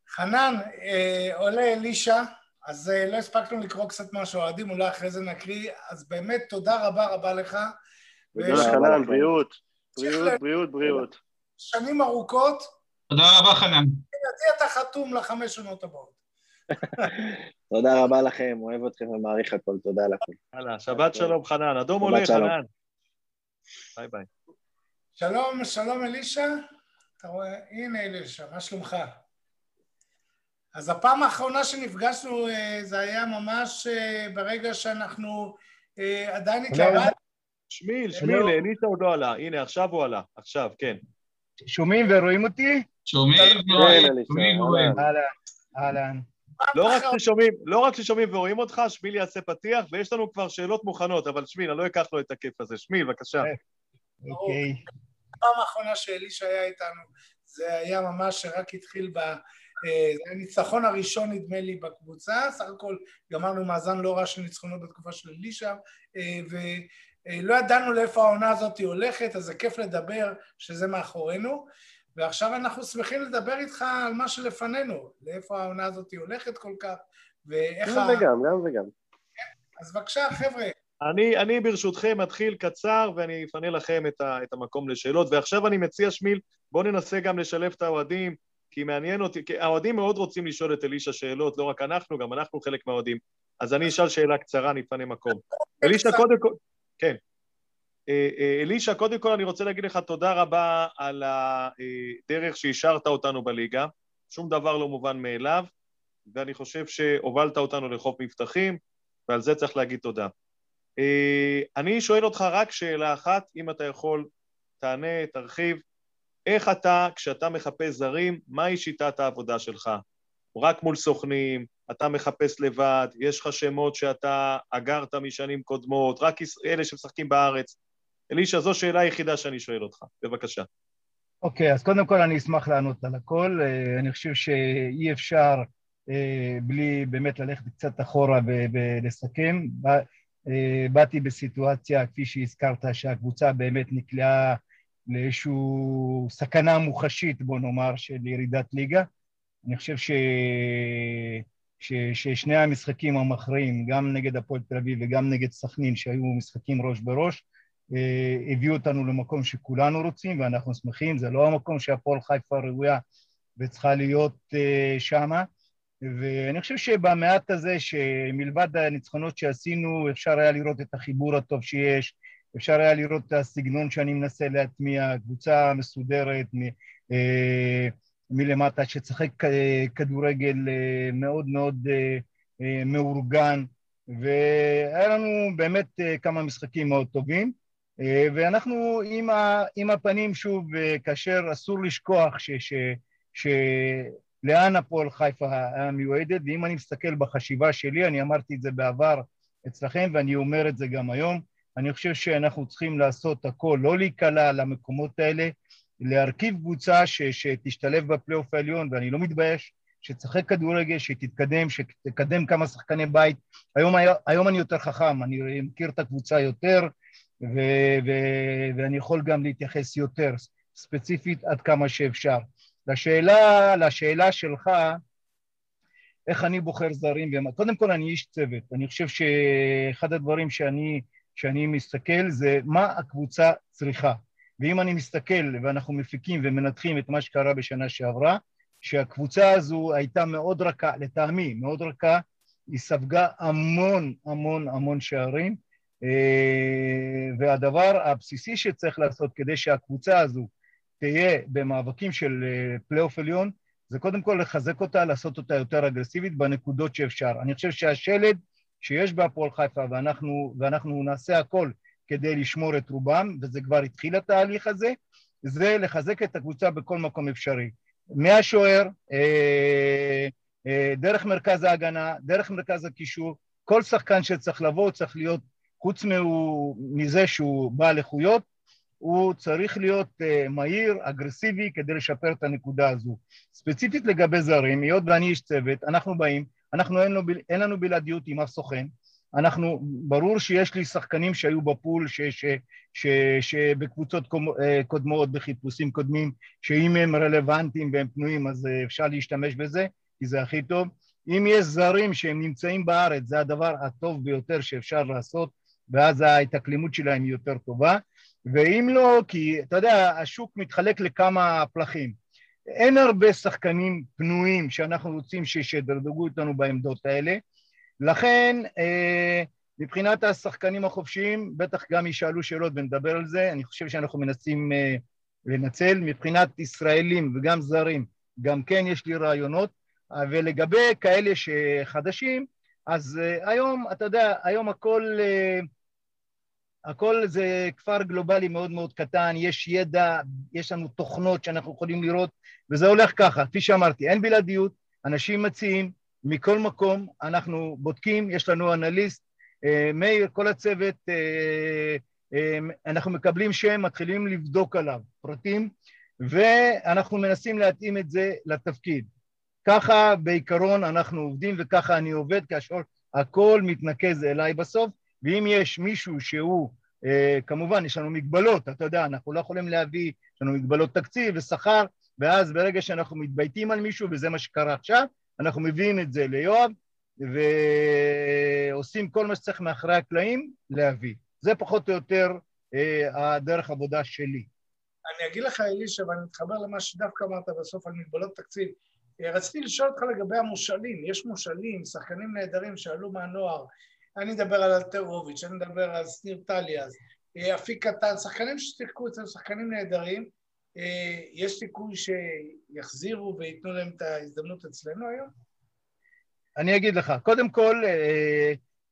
חנן, אה, עולה אלישע, אז אה, לא הספקנו לקרוא קצת מה שאוהדים, אולי אחרי זה נקריא, אז באמת תודה רבה רבה לך. תודה חנן, בריאות, בריאות, בריאות, בריאות. שנים ארוכות. תודה רבה חנן. לדעתי אתה חתום לחמש שנות הבאות. (laughs) תודה רבה לכם, אוהב אתכם ומעריך הכל, תודה לכם. יאללה, שבת שלום חנן, אדום עולה חנן. ביי ביי. שלום, שלום אלישע. אתה רואה, הנה אלישע, מה שלומך? אז הפעם האחרונה שנפגשנו אה, זה היה ממש אה, ברגע שאנחנו אה, עדיין התלבטנו. שמיל, שמיל, אליסה עוד לא עלה. הנה, עכשיו הוא עלה. עכשיו, כן. שומעים ורואים אותי? שומעים ורואים. אהלן, אהלן. לא רק ששומעים, לא רק ששומעים ורואים אותך, שמיל יעשה פתיח, ויש לנו כבר שאלות מוכנות, אבל שמיל, אני לא אקח לו את הכיף הזה. שמיל, בבקשה. אוקיי. הפעם האחרונה שאלישע היה איתנו, זה היה ממש שרק התחיל אה, זה הניצחון הראשון נדמה לי בקבוצה, סך הכל גמרנו מאזן לא רע של ניצחונות בתקופה של אלישע אה, ולא ידענו לאיפה העונה הזאת הולכת, אז זה כיף לדבר שזה מאחורינו ועכשיו אנחנו שמחים לדבר איתך על מה שלפנינו, לאיפה העונה הזאת הולכת כל כך ואיך... גם וגם, גם וגם. אז בבקשה חבר'ה. אני, אני ברשותכם אתחיל קצר ואני אפנה לכם את, ה, את המקום לשאלות ועכשיו אני מציע שמיל בואו ננסה גם לשלב את האוהדים כי מעניין אותי, כי האוהדים מאוד רוצים לשאול את אלישע שאלות, לא רק אנחנו, גם אנחנו חלק מהאוהדים. אז אני אשאל שאלה קצרה, נפנה מקום. אלישע, קודם כל... כן. אה, אה, אלישע, קודם כל אני רוצה להגיד לך תודה רבה על הדרך שהשארת אותנו בליגה. שום דבר לא מובן מאליו, ואני חושב שהובלת אותנו לחוף מבטחים, ועל זה צריך להגיד תודה. אה, אני שואל אותך רק שאלה אחת, אם אתה יכול, תענה, תרחיב. איך אתה, כשאתה מחפש זרים, מהי שיטת העבודה שלך? רק מול סוכנים, אתה מחפש לבד, יש לך שמות שאתה אגרת משנים קודמות, רק אלה שמשחקים בארץ. אלישע, זו שאלה היחידה שאני שואל אותך, בבקשה. אוקיי, okay, אז קודם כל אני אשמח לענות על הכל. אה, אני חושב שאי אפשר אה, בלי באמת ללכת קצת אחורה ולסכם. אה, באתי בסיטואציה, כפי שהזכרת, שהקבוצה באמת נקלעה לאיזושהי סכנה מוחשית, בוא נאמר, של ירידת ליגה. אני חושב ש... ש... ששני המשחקים המכריעים, גם נגד הפועל תל אביב וגם נגד סכנין, שהיו משחקים ראש בראש, אה, הביאו אותנו למקום שכולנו רוצים ואנחנו שמחים, זה לא המקום שהפועל חיפה ראויה וצריכה להיות אה, שמה. ואני חושב שבמעט הזה, שמלבד הניצחונות שעשינו, אפשר היה לראות את החיבור הטוב שיש, אפשר היה לראות את הסגנון שאני מנסה להטמיע, קבוצה מסודרת מ, אה, מלמטה שצחק כדורגל אה, מאוד מאוד אה, אה, מאורגן, והיה לנו באמת אה, כמה משחקים מאוד טובים. אה, ואנחנו עם, ה, עם הפנים שוב, אה, כאשר אסור לשכוח ש, ש, ש, לאן הפועל חיפה המיועדת, ואם אני מסתכל בחשיבה שלי, אני אמרתי את זה בעבר אצלכם ואני אומר את זה גם היום, אני חושב שאנחנו צריכים לעשות הכל, לא להיקלע למקומות האלה, להרכיב קבוצה ש, שתשתלב בפלייאוף העליון, ואני לא מתבייש, שתשחק כדורגל, שתתקדם, שתקדם כמה שחקני בית. היום, היום אני יותר חכם, אני מכיר את הקבוצה יותר, ו, ו, ואני יכול גם להתייחס יותר ספציפית עד כמה שאפשר. לשאלה, לשאלה שלך, איך אני בוחר זרים, קודם כל אני איש צוות, אני חושב שאחד הדברים שאני, שאני מסתכל זה מה הקבוצה צריכה. ואם אני מסתכל ואנחנו מפיקים ומנתחים את מה שקרה בשנה שעברה, שהקבוצה הזו הייתה מאוד רכה, לטעמי מאוד רכה, היא ספגה המון המון המון שערים, אה, והדבר הבסיסי שצריך לעשות כדי שהקבוצה הזו תהיה במאבקים של אה, פלייאוף עליון, זה קודם כל לחזק אותה, לעשות אותה יותר אגרסיבית בנקודות שאפשר. אני חושב שהשלד שיש בהפועל חיפה, ואנחנו, ואנחנו נעשה הכל כדי לשמור את רובם, וזה כבר התחיל התהליך הזה, זה לחזק את הקבוצה בכל מקום אפשרי. מהשוער, אה, אה, דרך מרכז ההגנה, דרך מרכז הקישור, כל שחקן שצריך לבוא צריך להיות, חוץ מזה שהוא בעל איכויות, הוא צריך להיות uh, מהיר, אגרסיבי, כדי לשפר את הנקודה הזו. ספציפית לגבי זרים, היות ואני איש צוות, אנחנו באים, אנחנו אין, לנו, אין לנו בלעדיות עם אף סוכן, אנחנו, ברור שיש לי שחקנים שהיו בפול, ש, ש, ש, שבקבוצות אה, קודמות, בחיפושים קודמים, שאם הם רלוונטיים והם פנויים אז אה, אפשר להשתמש בזה, כי זה הכי טוב. אם יש זרים שהם נמצאים בארץ, זה הדבר הטוב ביותר שאפשר לעשות, ואז ההתאקלימות שלהם היא יותר טובה. ואם לא, כי אתה יודע, השוק מתחלק לכמה פלחים. אין הרבה שחקנים פנויים שאנחנו רוצים שישדרגו אותנו בעמדות האלה, לכן אה, מבחינת השחקנים החופשיים, בטח גם ישאלו שאלות ונדבר על זה, אני חושב שאנחנו מנסים אה, לנצל. מבחינת ישראלים וגם זרים, גם כן יש לי רעיונות, ולגבי כאלה שחדשים, אז uh, היום, אתה יודע, היום הכל, uh, הכל זה כפר גלובלי מאוד מאוד קטן, יש ידע, יש לנו תוכנות שאנחנו יכולים לראות, וזה הולך ככה, כפי שאמרתי, אין בלעדיות, אנשים מציעים, מכל מקום, אנחנו בודקים, יש לנו אנליסט, uh, מאיר, כל הצוות, uh, uh, אנחנו מקבלים שם, מתחילים לבדוק עליו פרטים, ואנחנו מנסים להתאים את זה לתפקיד. ככה בעיקרון אנחנו עובדים וככה אני עובד, כאשר הכל מתנקז אליי בסוף, ואם יש מישהו שהוא, אה, כמובן יש לנו מגבלות, אתה יודע, אנחנו לא יכולים להביא, יש לנו מגבלות תקציב ושכר, ואז ברגע שאנחנו מתבייתים על מישהו, וזה מה שקרה עכשיו, אנחנו מביאים את זה ליואב, ועושים כל מה שצריך מאחורי הקלעים להביא. זה פחות או יותר אה, הדרך עבודה שלי. אני אגיד לך, אלישע, ואני מתחבר למה שדווקא אמרת בסוף על מגבלות תקציב. אה, רציתי לשאול אותך לגבי המושאלים, יש מושאלים, שחקנים נהדרים שעלו מהנוער, אני אדבר על אלתרוביץ', אני אדבר על שניר טליאס, אה, אפיק קטן, שחקנים ששיחקו אצלנו, שחקנים נהדרים, אה, יש סיכוי שיחזירו וייתנו להם את ההזדמנות אצלנו היום? אני אגיד לך, קודם כל,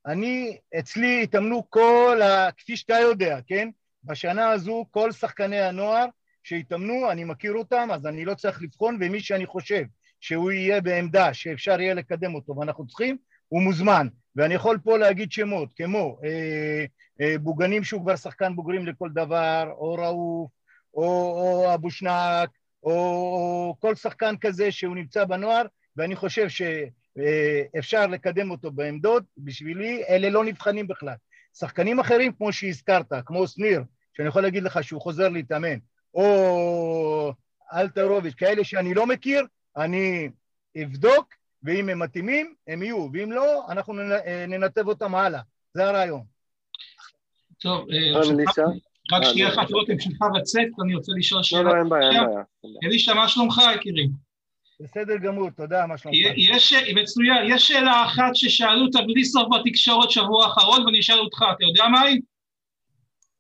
אני, אצלי התאמנו כל, ה, כפי שאתה יודע, כן? בשנה הזו כל שחקני הנוער שהתאמנו, אני מכיר אותם, אז אני לא צריך לבחון, ומי שאני חושב שהוא יהיה בעמדה שאפשר יהיה לקדם אותו ואנחנו צריכים, הוא מוזמן. ואני יכול פה להגיד שמות, כמו אה, אה, בוגנים שהוא כבר שחקן בוגרים לכל דבר, או ראוף, או, או אבו שנק, או, או כל שחקן כזה שהוא נמצא בנוער, ואני חושב שאפשר אה, לקדם אותו בעמדות, בשבילי אלה לא נבחנים בכלל. שחקנים אחרים, כמו שהזכרת, כמו שניר, שאני יכול להגיד לך שהוא חוזר להתאמן, או אלטרוביץ', כאלה שאני לא מכיר, אני אבדוק, ואם הם מתאימים, הם יהיו, ואם לא, אנחנו ננתב אותם הלאה. זה הרעיון. טוב, אה, רק אה, שנייה אחת, רותם, שלך לצאת, אני רוצה לשאול שאלה. לא, לא, אין בעיה, אין בעיה. אלישע, מה שלומך, יקירי? בסדר גמור, תודה, מה שלומך? יש, מצוין, יש שאלה אחת ששאלו אותה בלי סוף בתקשורת שבוע האחרון, ואני אשאל אותך, אתה יודע מה היא?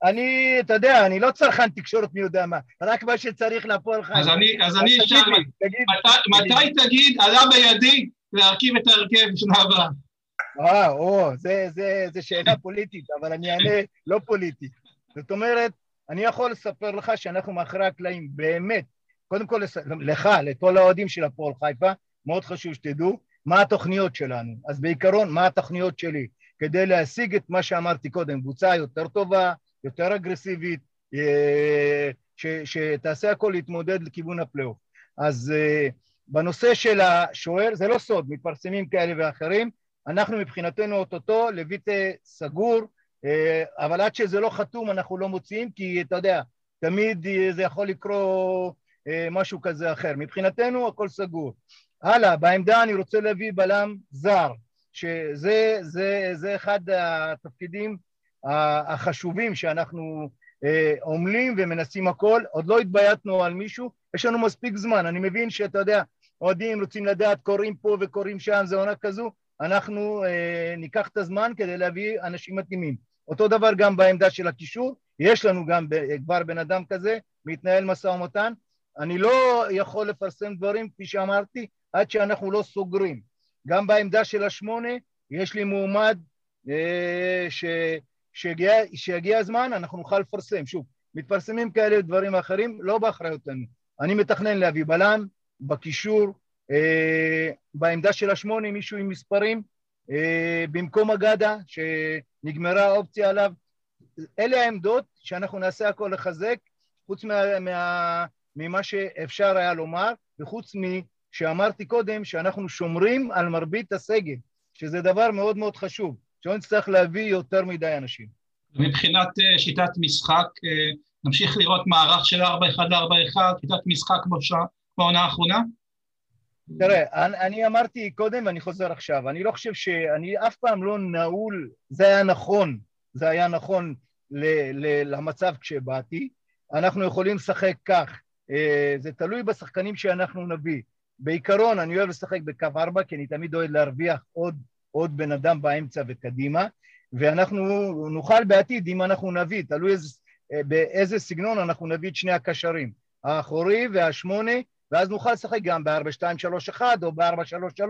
אני, אתה יודע, אני לא צרכן תקשורת מי יודע מה, רק מה שצריך. אז אני, אז אני אשאל, מתי תגיד, עלה בידי להרכיב את ההרכב בשנה הבאה? אה, או, זה שאלה פוליטית, אבל אני אענה לא פוליטית. זאת אומרת, אני יכול לספר לך שאנחנו מאחורי הקלעים, באמת, קודם כל לך, לכל האוהדים של הפועל חיפה, מאוד חשוב שתדעו מה התוכניות שלנו. אז בעיקרון, מה התוכניות שלי? כדי להשיג את מה שאמרתי קודם, קבוצה יותר טובה, יותר אגרסיבית, אה, ש, שתעשה הכל להתמודד לכיוון הפלייאוף. אז אה, בנושא של השוער, זה לא סוד, מתפרסמים כאלה ואחרים, אנחנו מבחינתנו אוטוטו, לויטה סגור, אה, אבל עד שזה לא חתום אנחנו לא מוציאים, כי אתה יודע, תמיד זה יכול לקרות משהו כזה אחר. מבחינתנו הכל סגור. הלאה, בעמדה אני רוצה להביא בלם זר, שזה זה, זה אחד התפקידים החשובים שאנחנו אה, עמלים ומנסים הכל, עוד לא התבייתנו על מישהו, יש לנו מספיק זמן, אני מבין שאתה יודע, אוהדים רוצים לדעת, קוראים פה וקוראים שם, זה עונה כזו, אנחנו אה, ניקח את הזמן כדי להביא אנשים מתאימים. אותו דבר גם בעמדה של הקישור, יש לנו גם כבר בן אדם כזה, מתנהל משא ומתן, אני לא יכול לפרסם דברים, כפי שאמרתי, עד שאנחנו לא סוגרים. גם בעמדה של השמונה, יש לי מועמד אה, ש... שיגיע, שיגיע הזמן אנחנו נוכל לפרסם. שוב, מתפרסמים כאלה דברים אחרים, לא באחריותנו. אני מתכנן להביא בלם, בקישור, אה, בעמדה של השמונה, מישהו עם מספרים, אה, במקום אגדה, שנגמרה האופציה עליו. אלה העמדות שאנחנו נעשה הכל לחזק, חוץ מה, מה, ממה שאפשר היה לומר, וחוץ משאמרתי קודם, שאנחנו שומרים על מרבית הסגל, שזה דבר מאוד מאוד חשוב. שלא נצטרך להביא יותר מדי אנשים. מבחינת אה, שיטת משחק, אה, נמשיך לראות מערך של 4-1-4-1, שיטת משחק בעונה האחרונה? תראה, אני, אני אמרתי קודם ואני חוזר עכשיו, אני לא חושב שאני אף פעם לא נעול, זה היה נכון, זה היה נכון ל, ל, למצב כשבאתי, אנחנו יכולים לשחק כך, אה, זה תלוי בשחקנים שאנחנו נביא. בעיקרון אני אוהב לשחק בקו ארבע, כי אני תמיד אוהב להרוויח עוד עוד בן אדם באמצע וקדימה, ואנחנו נוכל בעתיד, אם אנחנו נביא, תלוי איזה, אה, באיזה סגנון אנחנו נביא את שני הקשרים, האחורי והשמונה, ואז נוכל לשחק גם ב-4-2-3-1 או ב-4-3-3,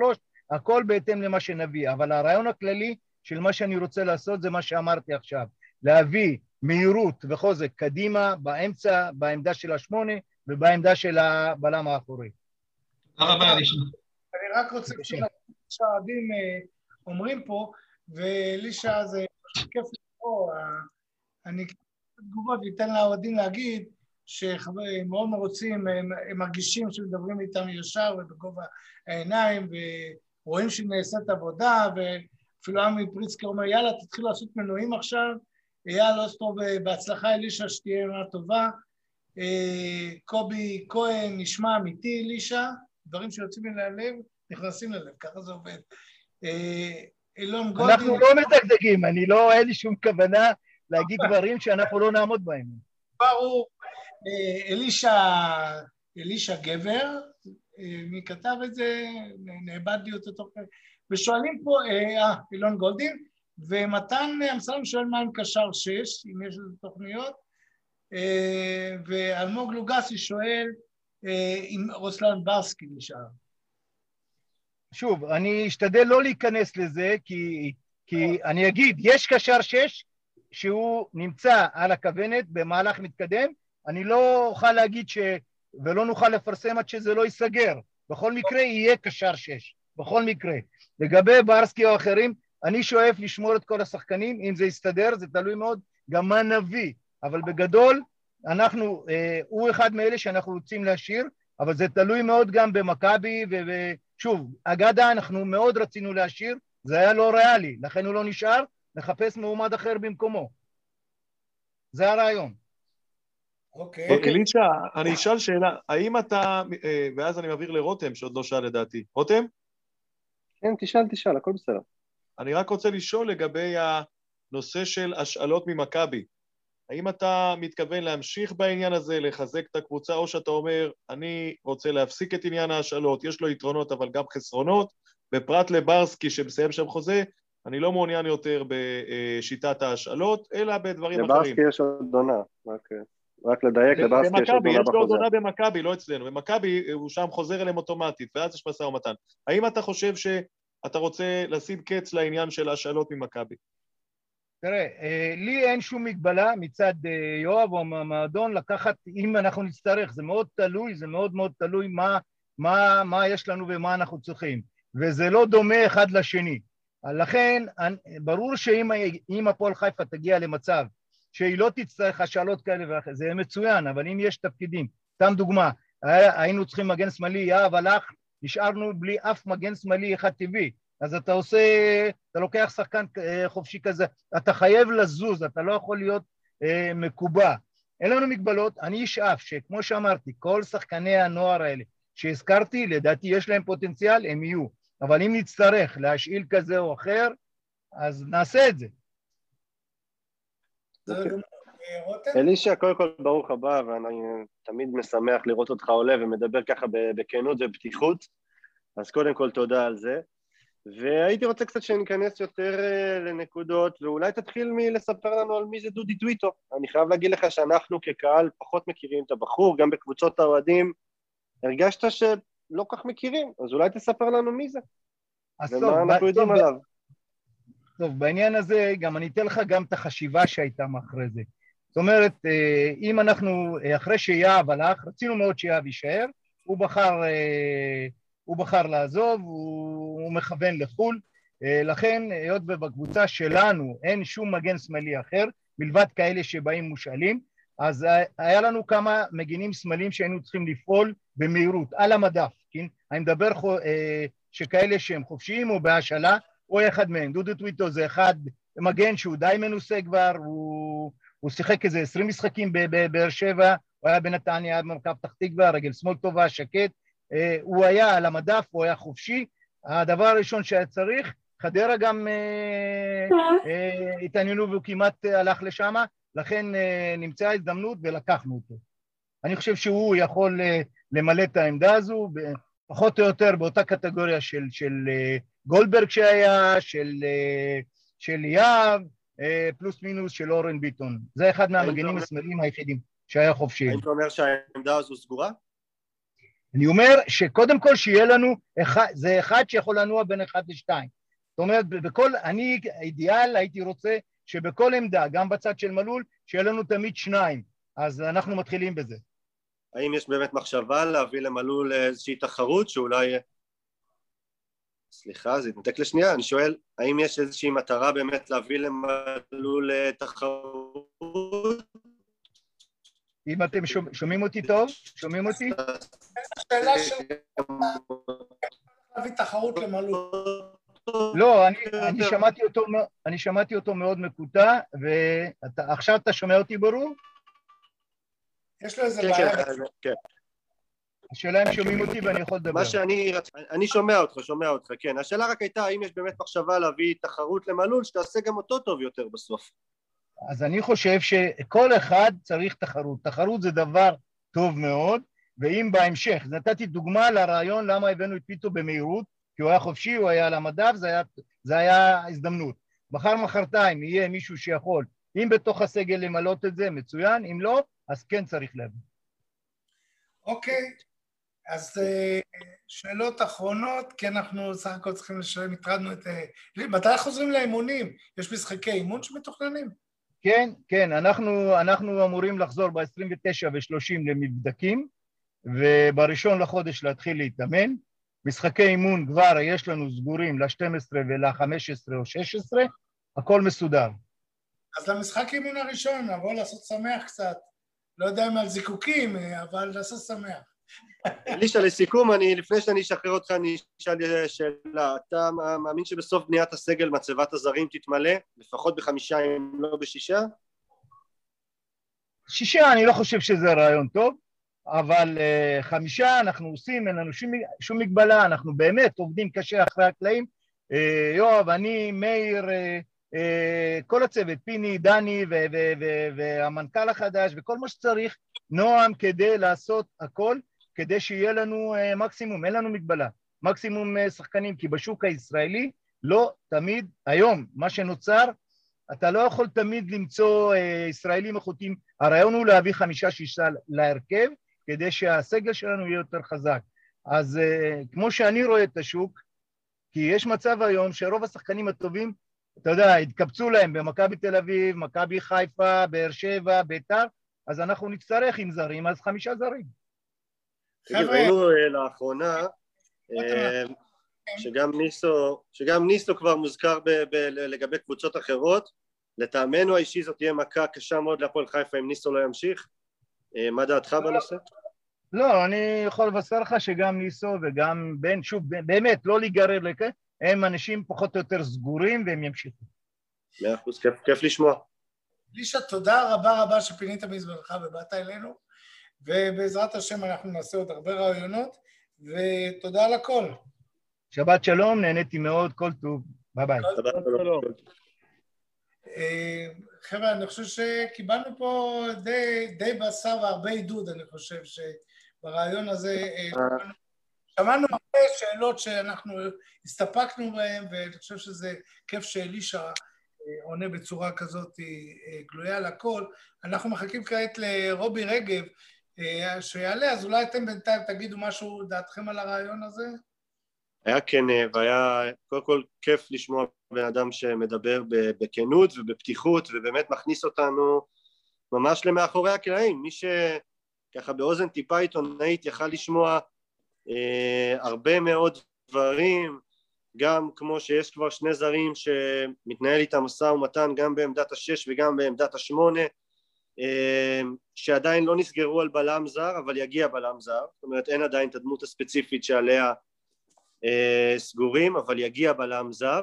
הכל בהתאם למה שנביא, אבל הרעיון הכללי של מה שאני רוצה לעשות זה מה שאמרתי עכשיו, להביא מהירות וחוזק קדימה, באמצע, בעמדה של השמונה ובעמדה של הבלם האחורי. תודה רבה, אני רק רוצה שהאוהדים אומרים פה, ואלישע זה כיף לקרוא, אני תגובות ואתן לאוהדים להגיד שחברים מאוד מרוצים, הם, הם מרגישים שמדברים איתם ישר ובגובה העיניים ורואים שנעשית עבודה ואפילו עמי פריצקר אומר יאללה תתחילו לעשות מנועים עכשיו. אייל אוסטרו בהצלחה אלישע שתהיה עונה טובה. אה, קובי כהן נשמע אמיתי אלישע? דברים שיוצאים מן הלב נכנסים ללב ככה זה עובד. אילון גולדין... אנחנו לא מדגדגים, אני לא, אין לי שום כוונה להגיד דברים שאנחנו לא נעמוד בהם. ברור. אה, אלישע, אלישע גבר, אה, מי כתב את זה? נאבד לי אותו תוך... ושואלים פה, אה, אילון גולדין, ומתן אמסלם שואל מה עם קשר שש, אם יש לזה תוכניות, ואלמוג לוגסי שואל אם רוסלן ברסקי נשאר. שוב, אני אשתדל לא להיכנס לזה, כי, כי אני אגיד, יש קשר שש שהוא נמצא על הכוונת במהלך מתקדם, אני לא אוכל להגיד ש... ולא נוכל לפרסם עד שזה לא ייסגר. בכל מקרה יהיה קשר שש, בכל מקרה. לגבי ברסקי או אחרים, אני שואף לשמור את כל השחקנים, אם זה יסתדר, זה תלוי מאוד גם מה נביא, אבל בגדול, אנחנו, אה, הוא אחד מאלה שאנחנו רוצים להשאיר, אבל זה תלוי מאוד גם במכבי ושוב, אגדה אנחנו מאוד רצינו להשאיר, זה היה לא ריאלי, לכן הוא לא נשאר, נחפש מועמד אחר במקומו. זה הרעיון. אוקיי. Okay. אלישע, אני אשאל שאלה, האם אתה, אה, ואז אני מעביר לרותם, שעוד לא שאל לדעתי. רותם? כן, תשאל, תשאל, הכל בסדר. אני רק רוצה לשאול לגבי הנושא של השאלות ממכבי. האם אתה מתכוון להמשיך בעניין הזה, לחזק את הקבוצה, או שאתה אומר, אני רוצה להפסיק את עניין ההשאלות, יש לו יתרונות אבל גם חסרונות, ופרט לברסקי שמסיים שם חוזה, אני לא מעוניין יותר בשיטת ההשאלות, אלא בדברים לברסקי אחרים. לברסקי יש עוד עונה, רק, רק לדייק, לברסקי יש עוד עונה בחוזה. יש לו עוד עונה במכבי, לא אצלנו. במכבי הוא שם חוזר אליהם אוטומטית, ואז יש משא ומתן. האם אתה חושב שאתה רוצה לשים קץ לעניין של ההשאלות ממכבי? תראה, אה, לי אין שום מגבלה מצד אה, יואב או מהמועדון לקחת, אם אנחנו נצטרך, זה מאוד תלוי, זה מאוד מאוד תלוי מה, מה, מה יש לנו ומה אנחנו צריכים, וזה לא דומה אחד לשני. לכן, ברור שאם הפועל חיפה תגיע למצב שהיא לא תצטרך השאלות כאלה ואחרות, זה מצוין, אבל אם יש תפקידים, סתם דוגמה, היינו צריכים מגן שמאלי, יהב הלך, נשארנו בלי אף מגן שמאלי אחד טבעי, אז אתה עושה, אתה לוקח שחקן אה, חופשי כזה, אתה חייב לזוז, אתה לא יכול להיות אה, מקובע. אין לנו מגבלות, אני אשאף שכמו שאמרתי, כל שחקני הנוער האלה שהזכרתי, לדעתי יש להם פוטנציאל, הם יהיו. אבל אם נצטרך להשאיל כזה או אחר, אז נעשה את זה. אלישע, קודם כל ברוך הבא, ואני תמיד משמח לראות אותך עולה ומדבר ככה בכנות ובפתיחות, אז קודם כל תודה על זה. והייתי רוצה קצת שניכנס יותר אה, לנקודות, ואולי תתחיל מלספר לנו על מי זה דודי טוויטו. אני חייב להגיד לך שאנחנו כקהל פחות מכירים את הבחור, גם בקבוצות האוהדים הרגשת שלא כך מכירים, אז אולי תספר לנו מי זה, ומה טוב, אנחנו יודעים טוב, עליו. טוב, בעניין הזה גם אני אתן לך גם את החשיבה שהייתה מאחורי זה. זאת אומרת, אה, אם אנחנו, אה, אחרי שיהב הלך, רצינו מאוד שיהב יישאר, הוא בחר, אה, הוא בחר לעזוב, הוא, הוא מכוון לחו"ל, לכן היות ובקבוצה שלנו אין שום מגן שמאלי אחר, מלבד כאלה שבאים מושאלים, אז היה לנו כמה מגינים שמאליים שהיינו צריכים לפעול במהירות, על המדף, כן? אני מדבר שכאלה שהם חופשיים או בהשאלה, או אחד מהם. דודו טוויטו זה אחד מגן שהוא די מנוסה כבר, הוא, הוא שיחק איזה עשרים משחקים בבאר שבע, הוא היה בנתניה, היה במרכב פתח תקווה, רגל שמאל טובה, שקט, אה, הוא היה על המדף, הוא היה חופשי. הדבר הראשון שהיה צריך, חדרה גם אה, אה, התעניינו והוא כמעט הלך לשם, לכן נמצאה הזדמנות ולקחנו אותו. אני חושב שהוא יכול למלא את העמדה הזו, פחות או יותר באותה קטגוריה של, של גולדברג שהיה, של, של יהב, אה, פלוס מינוס של אורן ביטון. זה אחד מהמגנים השמאליים היחידים שהיה חופשי. אתה אומר שהעמדה הזו סגורה? אני אומר שקודם כל שיהיה לנו, אחד, זה אחד שיכול לנוע בין אחד לשתיים. זאת אומרת, בכל, אני אידיאל הייתי רוצה שבכל עמדה, גם בצד של מלול, שיהיה לנו תמיד שניים. אז אנחנו מתחילים בזה. האם יש באמת מחשבה להביא למלול איזושהי תחרות שאולי סליחה, זה התנתק לשנייה, אני שואל, האם יש איזושהי מטרה באמת להביא למלול תחרות? אם אתם שומעים אותי טוב? שומעים אותי? השאלה של... להביא תחרות למלול. לא, אני, אני, שמעתי אותו, אני שמעתי אותו מאוד מקוטע, ועכשיו אתה שומע אותי ברור? יש לו איזה כן, בעיה. כן, כן. השאלה אם שומעים אותי ואני יכול לדבר. מה שאני, אני שומע אותך, שומע אותך, כן. השאלה רק הייתה האם יש באמת מחשבה להביא תחרות למלול שתעשה גם אותו טוב יותר בסוף. אז אני חושב שכל אחד צריך תחרות. תחרות זה דבר טוב מאוד, ואם בהמשך, נתתי דוגמה לרעיון למה הבאנו את פיטו במהירות, כי הוא היה חופשי, הוא היה על המדף, זה היה, זה היה הזדמנות. מחר מחרתיים יהיה מישהו שיכול, אם בתוך הסגל למלות את זה, מצוין, אם לא, אז כן צריך להביא. אוקיי, אז אה, שאלות אחרונות, כי אנחנו סך הכל צריכים לשלם, הטרדנו את... אה, מתי חוזרים לאימונים? יש משחקי אימון שמתוכננים? כן, כן, אנחנו, אנחנו אמורים לחזור ב-29 ו-30 למבדקים, ובראשון לחודש להתחיל להתאמן. משחקי אימון כבר יש לנו סגורים ל-12 ול-15 או 16, הכל מסודר. אז למשחק אימון הראשון נבוא לעשות שמח קצת. לא יודע אם על זיקוקים, אה, אבל לעשות שמח. אלישע, לסיכום, אני, לפני שאני אשחרר אותך, אני אשאל שאלה. אתה מאמין שבסוף בניית הסגל מצבת הזרים תתמלא, לפחות בחמישה אם לא בשישה? שישה, אני לא חושב שזה רעיון טוב, אבל uh, חמישה אנחנו עושים, אין לנו שום, שום מגבלה, אנחנו באמת עובדים קשה אחרי הקלעים. Uh, יואב, אני, מאיר, uh, uh, כל הצוות, פיני, דני והמנכ"ל החדש וכל מה שצריך, נועם, כדי לעשות הכל. כדי שיהיה לנו אה, מקסימום, אין לנו מגבלה, מקסימום אה, שחקנים, כי בשוק הישראלי לא תמיד, היום, מה שנוצר, אתה לא יכול תמיד למצוא אה, ישראלים איכותיים, הרעיון הוא להביא חמישה-שישה להרכב, כדי שהסגל שלנו יהיה יותר חזק. אז כמו שאני רואה את השוק, כי יש מצב היום שרוב השחקנים הטובים, אתה יודע, התקבצו להם במכבי תל אביב, מכבי חיפה, באר שבע, ביתר, אז אנחנו נצטרך עם זרים, אז חמישה זרים. ראינו אה, לאחרונה, אה, שגם ניסו, שגם ניסו כבר מוזכר ב, ב, לגבי קבוצות אחרות. לטעמנו האישי זאת תהיה מכה קשה מאוד להפועל חיפה אם ניסו לא ימשיך. אה, מה דעתך בנושא? לא, אני יכול לבשר לך שגם ניסו וגם בן, שוב, באמת, לא להיגרר לכך, הם אנשים פחות או יותר סגורים והם ימשיכו. מאה אחוז, כיף לשמוע. לישה, תודה רבה רבה שפינית מזמנך ובאת אלינו, ובעזרת השם אנחנו נעשה עוד הרבה רעיונות, ותודה על הכל. שבת שלום, נהניתי מאוד, כל טוב, ביי ביי. שבת שלום. אה, חבר'ה, אני חושב שקיבלנו פה די, די בשר והרבה עידוד, אני חושב שברעיון הזה אה, שמענו הרבה שאלות שאנחנו הסתפקנו בהן, ואני חושב שזה כיף שאלישע אה, עונה בצורה כזאת גלויה לכל. אנחנו מחכים כעת לרובי רגב שיעלה, אז אולי אתם בינתיים תגידו משהו, דעתכם על הרעיון הזה? היה כן, והיה קודם כל כיף לשמוע בן אדם שמדבר בכנות ובפתיחות ובאמת מכניס אותנו ממש למאחורי הקלעים. מי שככה באוזן טיפה עיתונאית יכל לשמוע אה, הרבה מאוד דברים, גם כמו שיש כבר שני זרים שמתנהל איתם משא ומתן גם בעמדת השש וגם בעמדת השמונה, אה, שעדיין לא נסגרו על בלם זר, אבל יגיע בלם זר, זאת אומרת אין עדיין את הדמות הספציפית שעליה אה, סגורים, אבל יגיע בלם זר.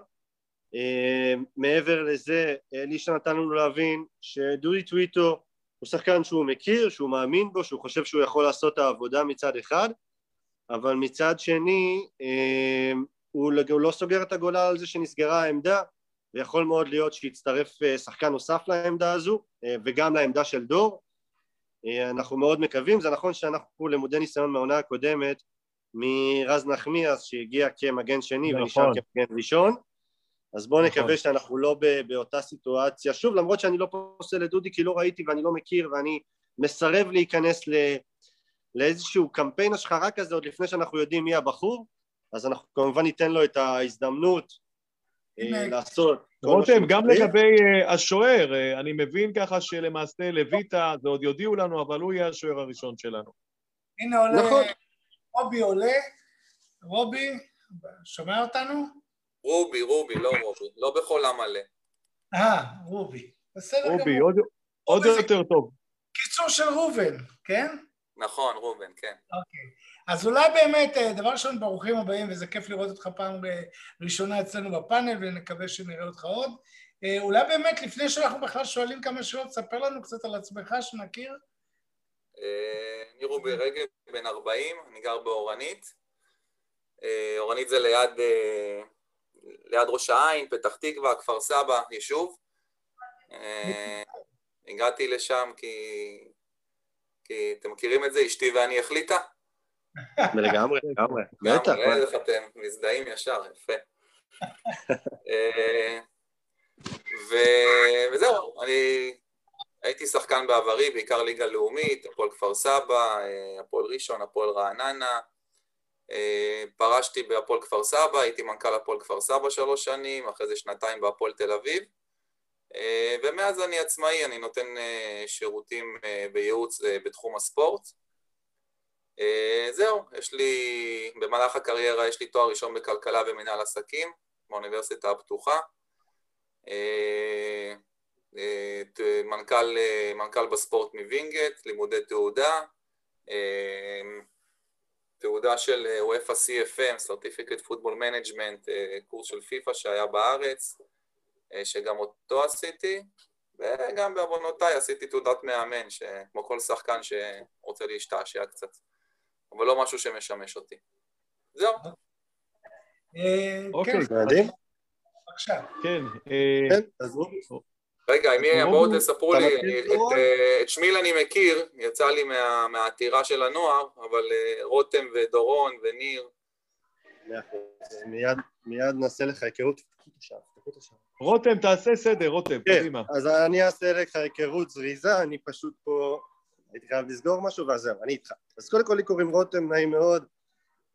אה, מעבר לזה, אלישע נתן לנו להבין שדודי טוויטו הוא שחקן שהוא מכיר, שהוא מאמין בו, שהוא חושב שהוא יכול לעשות את העבודה מצד אחד, אבל מצד שני אה, הוא לא סוגר את הגולל על זה שנסגרה העמדה, ויכול מאוד להיות שיצטרף שחקן נוסף לעמדה הזו, וגם לעמדה של דור. אנחנו מאוד מקווים, זה נכון שאנחנו למודי ניסיון מהעונה הקודמת, מרז נחמיאס שהגיע כמגן שני נכון. ונשאר כמגן ראשון אז בואו נכון. נקווה שאנחנו לא באותה סיטואציה שוב למרות שאני לא פוסל לדודי כי לא ראיתי ואני לא מכיר ואני מסרב להיכנס ל... לאיזשהו קמפיין השחרה כזה עוד לפני שאנחנו יודעים מי הבחור אז אנחנו כמובן ניתן לו את ההזדמנות אה, לעשות רותם, גם לגבי uh, השוער, uh, אני מבין ככה שלמעשה לויטה, זה עוד יודיעו לנו, אבל הוא יהיה השוער הראשון שלנו. הנה עולה נכון. רובי עולה, רובי, שומע אותנו? רובי, רובי, לא רובי, לא בחולם מלא. אה, רובי, בסדר גמור. רובי, עוד, עוד יותר טוב. קיצור של ראובן, כן? נכון, ראובן, כן. אוקיי. אז אולי באמת, אה, דבר ראשון, ברוכים הבאים, וזה כיף לראות אותך פעם ראשונה אצלנו בפאנל, ונקווה שנראה אותך עוד. אה, אולי באמת, לפני שאנחנו בכלל שואלים כמה שאלות, ספר לנו קצת על עצמך, שנכיר. אה, אני רובי רגב, בן 40, אני גר באורנית. אה, אורנית זה ליד, אה, ליד ראש העין, פתח תקווה, כפר סבא, יישוב. הגעתי לשם כי, כי אתם מכירים את זה, אשתי ואני החליטה. לגמרי, (laughs) לגמרי, בטח. איך אתם מזדהים ישר, יפה. וזהו, אני הייתי שחקן בעברי, בעיקר ליגה לאומית, הפועל כפר סבא, אה, הפועל ראשון, הפועל רעננה. אה, פרשתי בהפועל כפר סבא, הייתי מנכ"ל הפועל כפר סבא שלוש שנים, אחרי זה שנתיים בהפועל תל אביב. אה, ומאז אני עצמאי, אני נותן שירותים בייעוץ בתחום הספורט. זהו, יש לי, במהלך הקריירה יש לי תואר ראשון בכלכלה ומנהל עסקים באוניברסיטה הפתוחה. מנכ"ל, מנכ"ל בספורט מווינגייט, לימודי תעודה, תעודה של UEFA CFM, Certificate Football Management, קורס של פיפ"א שהיה בארץ, שגם אותו עשיתי, וגם בעוונותיי עשיתי תעודת מאמן, כמו כל שחקן שרוצה להשתעשע קצת, אבל לא משהו שמשמש אותי. זהו. אוקיי, מדהים. בבקשה. כן. כן, אז רגע, בואו תספרו לי, את שמיל אני מכיר, יצא לי מהעתירה של הנוער, אבל אה, רותם ודורון וניר. מיד נעשה לך היכרות. רותם, תעשה סדר, רותם, כן, קדימה. אז אני אעשה לך היכרות זריזה, אני פשוט פה הייתי חייב לסגור משהו, ואז זהו, אני איתך. אז קודם כל לי קוראים רותם, נעים מאוד.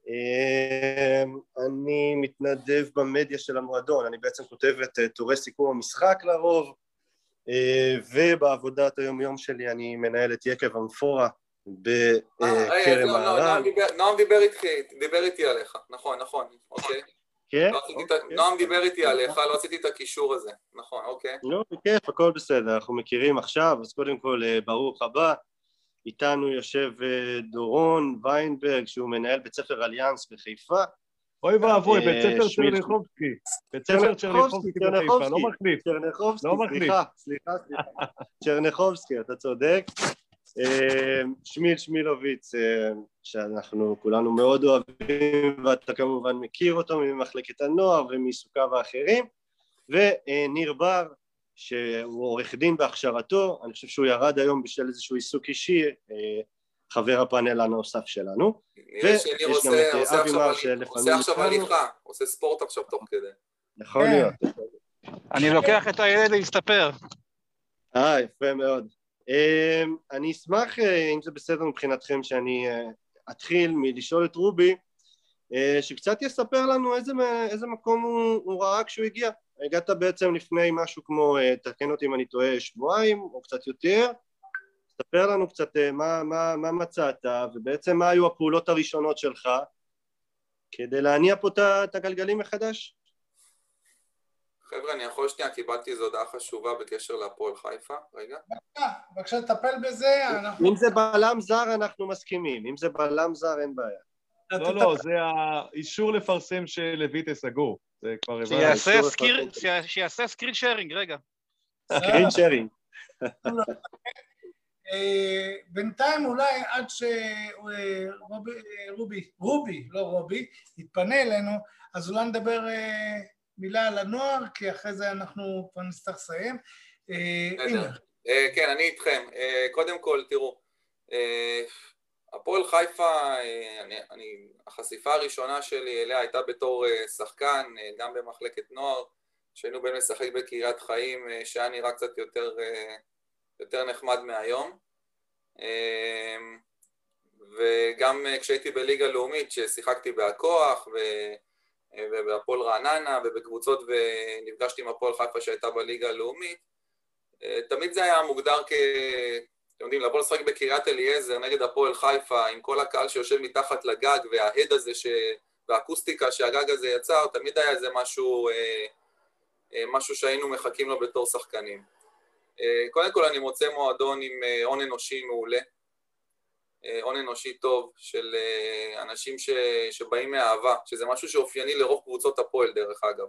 אמ, אני מתנדב במדיה של המועדון, אני בעצם כותב את אה, טורי סיכום המשחק לרוב, אה, ובעבודת היום יום שלי אני מנהל את יקב אמפורה בכרם מהר"ל. נועם דיבר איתי עליך, נכון, נכון, אוקיי. כן? לא אוקיי. נועם דיבר איתי עליך, לא עשיתי את הקישור הזה, נכון, אוקיי. לא, בכיף, הכל בסדר, אנחנו מכירים עכשיו, אז קודם כל אה, ברוך הבא. איתנו יושב אה, דורון ויינברג, שהוא מנהל בית ספר אליאנס בחיפה. אוי ואבוי, בית ספר צ'רניחובסקי. בית ספר צ'רניחובסקי בחיפה, לא מחליף. צ'רניחובסקי, לא סליחה, סליחה, סליחה. צ'רניחובסקי, אתה צודק. שמיל שמילוביץ, שאנחנו כולנו מאוד אוהבים, ואתה כמובן מכיר אותו ממחלקת הנוער ומעיסוקיו האחרים, וניר בר, שהוא עורך דין בהכשרתו, אני חושב שהוא ירד היום בשל איזשהו עיסוק אישי, חבר הפאנל הנוסף שלנו. ויש גם את אבי מר שלפעמים... עושה עכשיו הליכה, עושה ספורט עכשיו תוך כדי. יכול להיות. אני לוקח את הילד להסתפר. אה, יפה מאוד. אמ, אני אשמח, אה, אם זה בסדר מבחינתכם, שאני אה, אתחיל מלשאול את רובי, אה, שקצת יספר לנו איזה, איזה מקום הוא, הוא ראה כשהוא הגיע. הגעת בעצם לפני משהו כמו, תקן אותי אם אני טועה, שבועיים או קצת יותר. ספר לנו קצת מה, מה, מה מצאת, ובעצם מה היו הפעולות הראשונות שלך כדי להניע פה את הגלגלים מחדש. חבר'ה, אני יכול שנייה, קיבלתי איזו הודעה חשובה בקשר להפועל חיפה, רגע. בבקשה, בבקשה לטפל בזה, אנחנו... אם זה בלם זר אנחנו מסכימים, אם זה בלם זר אין בעיה. לא, לא, זה האישור לפרסם שלויטה סגור, זה כבר הבנתי. שיעשה סקרין שיירינג, רגע. סקרין שיירינג. אה, בינתיים אולי עד שרובי, רובי, לא רובי, יתפנה אלינו, אז אולי נדבר אה, מילה על הנוער, כי אחרי זה אנחנו כבר נצטרך לסיים. אה, אה, כן, אני איתכם. אה, קודם כל, תראו, הפועל חיפה, אני, אני, החשיפה הראשונה שלי אליה הייתה בתור שחקן, גם במחלקת נוער, שהיינו בין לשחק בקריית חיים, שהיה נראה קצת יותר, יותר נחמד מהיום. וגם כשהייתי בליגה לאומית, ששיחקתי בהכוח, ו... ובהפועל רעננה ובקבוצות ונפגשתי עם הפועל חיפה שהייתה בליגה הלאומית, תמיד זה היה מוגדר כ... אתם יודעים, לבוא לשחק בקריית אליעזר נגד הפועל חיפה עם כל הקהל שיושב מתחת לגג וההד הזה ש... והאקוסטיקה שהגג הזה יצר, תמיד היה איזה משהו, אה, אה, משהו שהיינו מחכים לו בתור שחקנים. אה, קודם כל אני מוצא מועדון עם הון אנושי מעולה, אה, הון אנושי טוב של אה, אנשים ש, שבאים מאהבה, שזה משהו שאופייני לרוב קבוצות הפועל דרך אגב.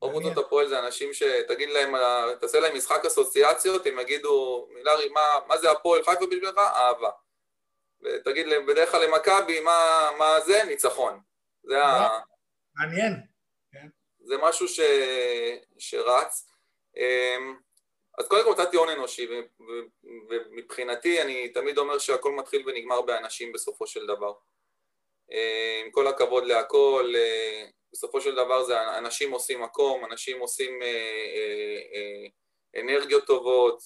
קבוצות הפועל זה אנשים שתגיד להם, תעשה להם משחק אסוציאציות, הם יגידו, מילארי, מה, מה זה הפועל חיפה בשבילך? אהבה. ותגיד להם, בדרך כלל למכבי, מה, מה זה? ניצחון. זה ה... מעניין. כן. זה משהו ש... שרץ. אמ, אז קודם כל מצאתי הון אנושי, ומבחינתי אני תמיד אומר שהכל מתחיל ונגמר באנשים בסופו של דבר. אה, עם כל הכבוד להכל, אה, בסופו של דבר זה אנשים עושים מקום, אנשים עושים אה, אנרגיות טובות,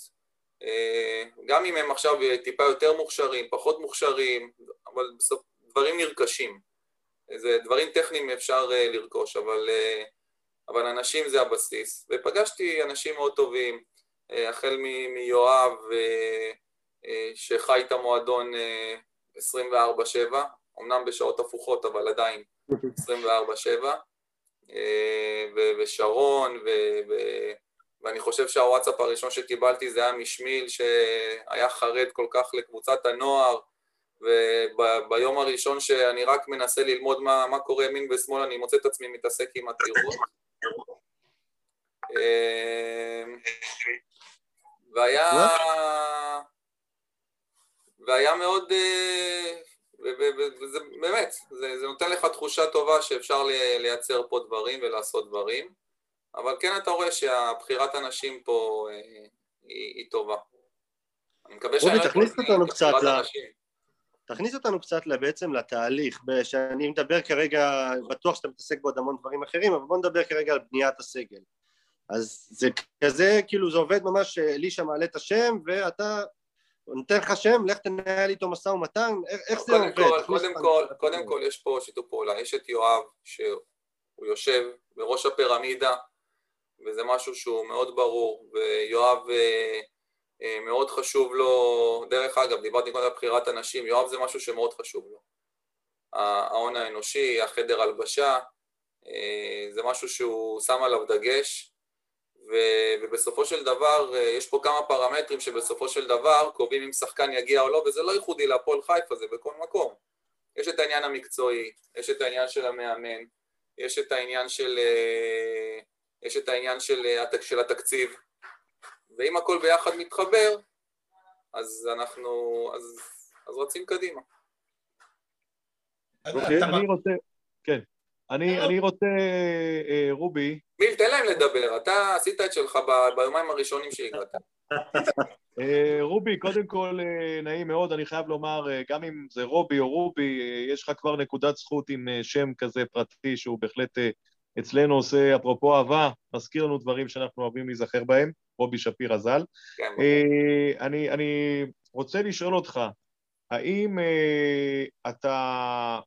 גם אם הם עכשיו טיפה יותר מוכשרים, פחות מוכשרים, אבל בסוף דברים נרכשים. זה דברים טכניים אפשר לרכוש, אבל, אבל אנשים זה הבסיס. ופגשתי אנשים מאוד טובים, אה, החל מיואב אה, אה, שחי את המועדון 24-7, אמנם בשעות הפוכות אבל עדיין 24-7, ושרון, ואני חושב שהוואטסאפ הראשון שקיבלתי זה היה משמיל שהיה חרד כל כך לקבוצת הנוער, וביום הראשון שאני רק מנסה ללמוד מה, מה קורה ימין ושמאל, אני מוצא את עצמי מתעסק עם עתירות. והיה... והיה מאוד... אה, וזה באמת, זה, זה נותן לך תחושה טובה שאפשר לייצר פה דברים ולעשות דברים, אבל כן אתה רואה שהבחירת אנשים פה אה, היא, היא טובה. אני מקווה שאני... רובי, תכניס אותנו קצת ל... תכניס אותנו קצת בעצם לתהליך, שאני מדבר כרגע, בטוח שאתה מתעסק בעוד המון דברים אחרים, אבל בוא נדבר כרגע על בניית הסגל. אז זה כזה, כאילו זה עובד ממש, אלישע מעלה את השם ואתה נותן לך שם, לך תנהל איתו משא ומתן, איך זה עובד? כל, קודם כל, קודם כל יש פה שיתוף פעולה, יש את יואב שהוא יושב בראש הפירמידה וזה משהו שהוא מאוד ברור ויואב אה, אה, מאוד חשוב לו, דרך אגב, דיברתי קודם על בחירת אנשים, יואב זה משהו שמאוד חשוב לו. ההון האנושי, החדר הלבשה זה משהו שהוא שם עליו דגש, ובסופו של דבר יש פה כמה פרמטרים שבסופו של דבר קובעים אם שחקן יגיע או לא, וזה לא ייחודי להפועל חיפה, זה בכל מקום. יש את העניין המקצועי, יש את העניין של המאמן, יש את העניין של, יש את העניין של, של התקציב, ואם הכל ביחד מתחבר, אז אנחנו, אז, אז רצים קדימה. אוקיי, אני רוצה, כן, אני, אני רוצה, אה, רובי... מיל, תן להם לדבר, אתה עשית את שלך ביומיים הראשונים שהגעת. אה, רובי, קודם כל אה, נעים מאוד, אני חייב לומר, גם אם זה רובי או רובי, יש לך כבר נקודת זכות עם שם כזה פרטי שהוא בהחלט אצלנו עושה, אפרופו אהבה, מזכיר לנו דברים שאנחנו אוהבים להיזכר בהם, רובי שפירא ז"ל. כן. אני, אני רוצה לשאול אותך, האם אתה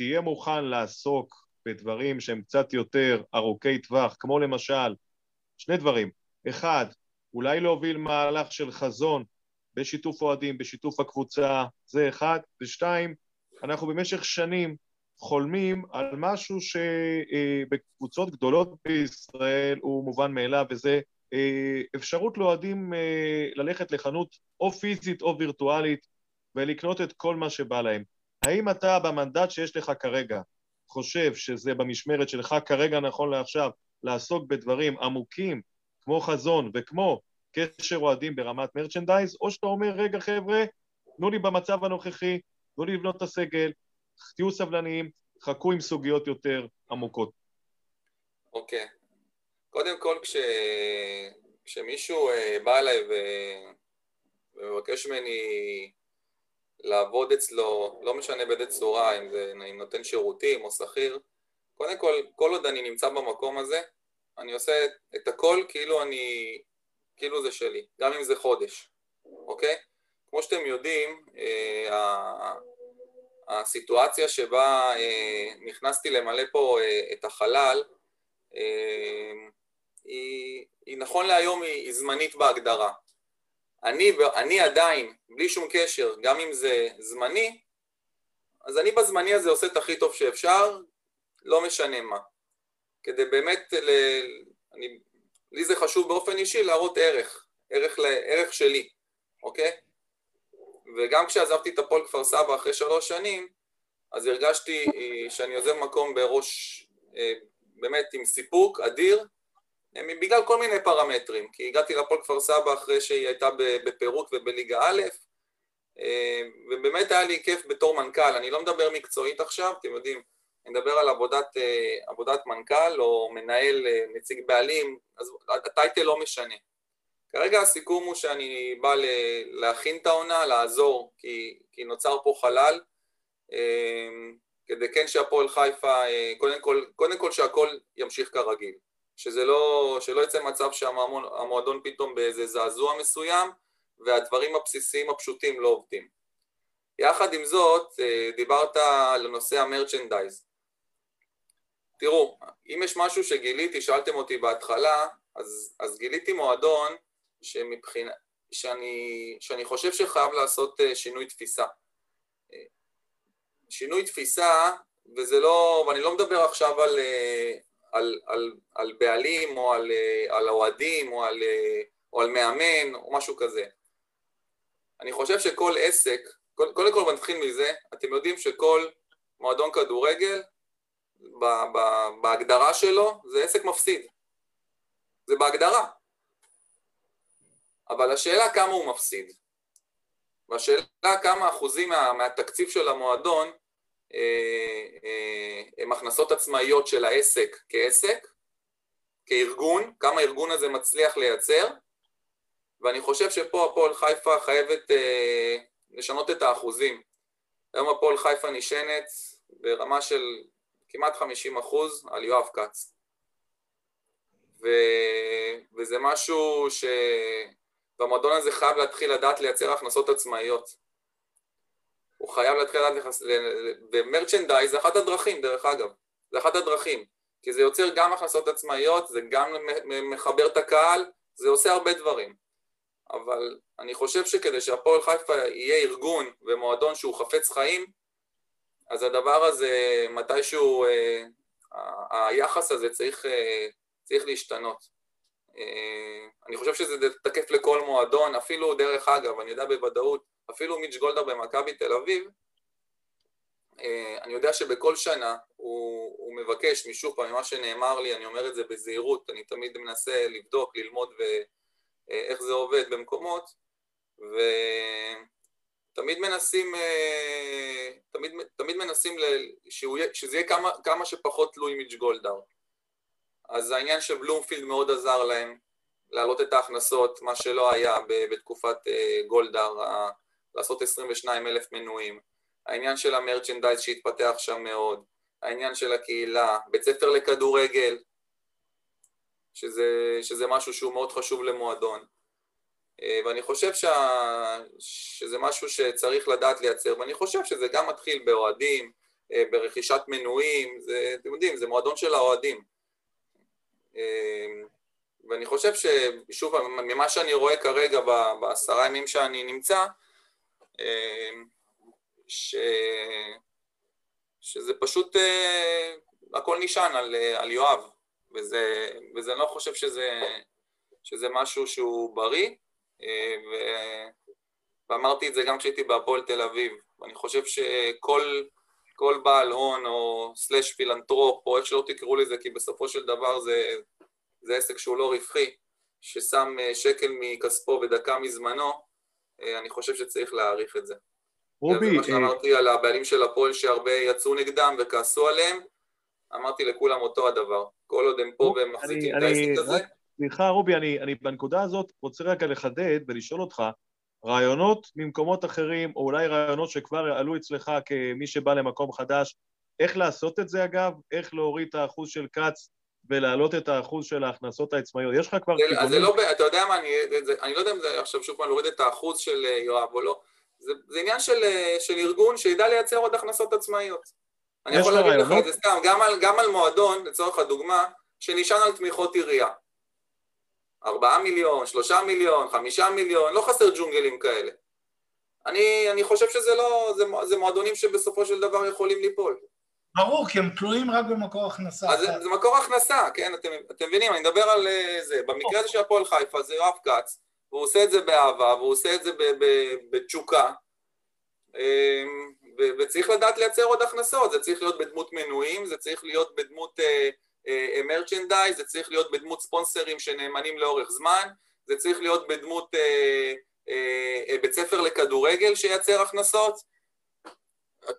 תהיה מוכן לעסוק בדברים שהם קצת יותר ארוכי טווח, כמו למשל, שני דברים. אחד, אולי להוביל מהלך של חזון בשיתוף אוהדים, בשיתוף הקבוצה, זה אחד. ושתיים, אנחנו במשך שנים חולמים על משהו שבקבוצות גדולות בישראל הוא מובן מאליו, וזה אה, אפשרות לאוהדים אה, ללכת לחנות או פיזית או וירטואלית ולקנות את כל מה שבא להם. האם אתה, במנדט שיש לך כרגע, חושב שזה במשמרת שלך כרגע נכון לעכשיו לעסוק בדברים עמוקים כמו חזון וכמו קשר אוהדים ברמת מרצ'נדייז, או שאתה אומר, רגע חבר'ה, תנו לי במצב הנוכחי, תנו לי לבנות את הסגל, תהיו סבלניים, חכו עם סוגיות יותר עמוקות. אוקיי. Okay. קודם כל, כש... כשמישהו אה, בא אליי ו... ומבקש ממני לעבוד אצלו, לא משנה באיזה צורה, אם זה אם נותן שירותים או שכיר, קודם כל, כל עוד אני נמצא במקום הזה, אני עושה את הכל כאילו אני, כאילו זה שלי, גם אם זה חודש, אוקיי? כמו שאתם יודעים, אה, הסיטואציה שבה אה, נכנסתי למלא פה אה, את החלל, אה, היא, היא נכון להיום היא, היא זמנית בהגדרה. אני, אני עדיין, בלי שום קשר, גם אם זה זמני, אז אני בזמני הזה עושה את הכי טוב שאפשר, לא משנה מה. כדי באמת, ל... אני, לי זה חשוב באופן אישי להראות ערך, ערך, ערך שלי, אוקיי? וגם כשעזבתי את הפועל כפר סבא אחרי שלוש שנים, אז הרגשתי אה, שאני עוזב מקום בראש, אה, באמת עם סיפוק אדיר, בגלל כל מיני פרמטרים, כי הגעתי לפועל כפר סבא אחרי שהיא הייתה בפירוק ובליגה א', אה, ובאמת היה לי כיף בתור מנכ"ל, אני לא מדבר מקצועית עכשיו, אתם יודעים, אני מדבר על עבודת, אה, עבודת מנכ"ל או מנהל, אה, נציג בעלים, אז הטייטל לא משנה. כרגע הסיכום הוא שאני בא להכין את העונה, לעזור, כי, כי נוצר פה חלל, כדי כן שהפועל חיפה, קודם כל, קודם כל שהכל ימשיך כרגיל. שזה לא, שלא יצא מצב שהמועדון פתאום באיזה זעזוע מסוים והדברים הבסיסיים הפשוטים לא עובדים. יחד עם זאת, אה, דיברת על נושא המרצ'נדייז. תראו, אם יש משהו שגיליתי, שאלתם אותי בהתחלה, אז, אז גיליתי מועדון שמבחינה, שאני, שאני חושב שחייב לעשות אה, שינוי תפיסה. אה, שינוי תפיסה, וזה לא, ואני לא מדבר עכשיו על, על, על, על בעלים או על, אה, על אוהדים או על, אה, או על מאמן או משהו כזה. אני חושב שכל עסק, קודם כל נתחיל מזה, אתם יודעים שכל מועדון כדורגל, ב, ב, בהגדרה שלו, זה עסק מפסיד. זה בהגדרה. אבל השאלה כמה הוא מפסיד. והשאלה כמה אחוזים מה, מהתקציב של המועדון הם הכנסות עצמאיות של העסק כעסק, כארגון, כמה הארגון הזה מצליח לייצר, ואני חושב שפה הפועל חיפה חייבת אה, לשנות את האחוזים. היום הפועל חיפה נשענת ברמה של כמעט 50 אחוז על יואב כץ. ו... וזה משהו ש... והמועדון הזה חייב להתחיל לדעת לייצר הכנסות עצמאיות. הוא חייב להתחיל לדעת לחס... ומרצ'נדייז זה אחת הדרכים, דרך אגב. זה אחת הדרכים. כי זה יוצר גם הכנסות עצמאיות, זה גם מחבר את הקהל, זה עושה הרבה דברים. אבל אני חושב שכדי שהפועל חיפה יהיה ארגון ומועדון שהוא חפץ חיים, אז הדבר הזה מתישהו, אה, היחס הזה צריך, צריך להשתנות. אני חושב שזה תקף לכל מועדון, אפילו דרך אגב, אני יודע בוודאות, אפילו מיץ' גולדהר במכבי תל אביב, אני יודע שבכל שנה הוא, הוא מבקש, משוב פעם, ממה שנאמר לי, אני אומר את זה בזהירות, אני תמיד מנסה לבדוק, ללמוד ואיך זה עובד במקומות, ותמיד מנסים, תמיד, תמיד מנסים שהוא, שזה יהיה כמה, כמה שפחות תלוי מיץ' גולדהר. אז העניין של בלומפילד מאוד עזר להם להעלות את ההכנסות, מה שלא היה בתקופת אה, גולדהר, לעשות 22 אלף מנויים. העניין של המרצ'נדייז שהתפתח שם מאוד, העניין של הקהילה, בית ספר לכדורגל, שזה, שזה משהו שהוא מאוד חשוב למועדון. אה, ואני חושב שה, שזה משהו שצריך לדעת לייצר, ואני חושב שזה גם מתחיל באוהדים, אה, ברכישת מנויים, זה, אתם יודעים, זה מועדון של האוהדים. אמ, ואני חושב ששוב, ממה שאני רואה כרגע בעשרה ימים שאני נמצא, ש... שזה פשוט, אה, הכל נשען על, על יואב, וזה, וזה לא חושב שזה, שזה משהו שהוא בריא, אה, ו... ואמרתי את זה גם כשהייתי בהפועל תל אביב, ואני חושב שכל כל בעל הון או slash פילנטרופ, או איך שלא תקראו לזה, כי בסופו של דבר זה, זה עסק שהוא לא רווחי, ששם אה, שקל מכספו ודקה מזמנו, אה, אני חושב שצריך להעריך את זה. רובי... זה מה שאמרתי על הבעלים של הפועל שהרבה יצאו נגדם וכעסו עליהם, אמרתי לכולם אותו הדבר. כל עוד הם פה והם מחזיקים את העסק הזה... סליחה רובי, אני, אני בנקודה הזאת רוצה רגע לחדד ולשאול אותך, רעיונות ממקומות אחרים, או אולי רעיונות שכבר עלו אצלך כמי שבא למקום חדש, איך לעשות את זה אגב? איך להוריד את האחוז של כץ ולהעלות את האחוז של ההכנסות העצמאיות? יש לך כבר כיוונים? אז זה לא, אתה יודע מה, אני, זה, אני לא יודע אם זה עכשיו שוב פעם להוריד את האחוז של אה, יואב או לא, זה, זה עניין של, אה, של ארגון שידע לייצר עוד הכנסות עצמאיות. אני יכול להגיד לך את זה סתם, גם על, גם על מועדון, לצורך הדוגמה, שנשען על תמיכות עירייה. ארבעה מיליון, שלושה מיליון, חמישה מיליון, לא חסר ג'ונגלים כאלה. אני, אני חושב שזה לא, זה, זה מועדונים שבסופו של דבר יכולים ליפול. ברור, כי הם תלויים רק במקור הכנסה. אז זה, מקור הכנסה, כן, אתם, אתם מבינים, אני מדבר על אה, זה. במקרה הזה של הפועל חיפה זה יואב כץ, והוא עושה את זה באהבה, והוא עושה את זה בתשוקה, אמ, וצריך לדעת לייצר עוד הכנסות, זה צריך להיות בדמות מנויים, זה צריך להיות בדמות... מרצ'נדייז, זה צריך להיות בדמות ספונסרים שנאמנים לאורך זמן, זה צריך להיות בדמות אה, אה, אה, בית ספר לכדורגל שייצר הכנסות.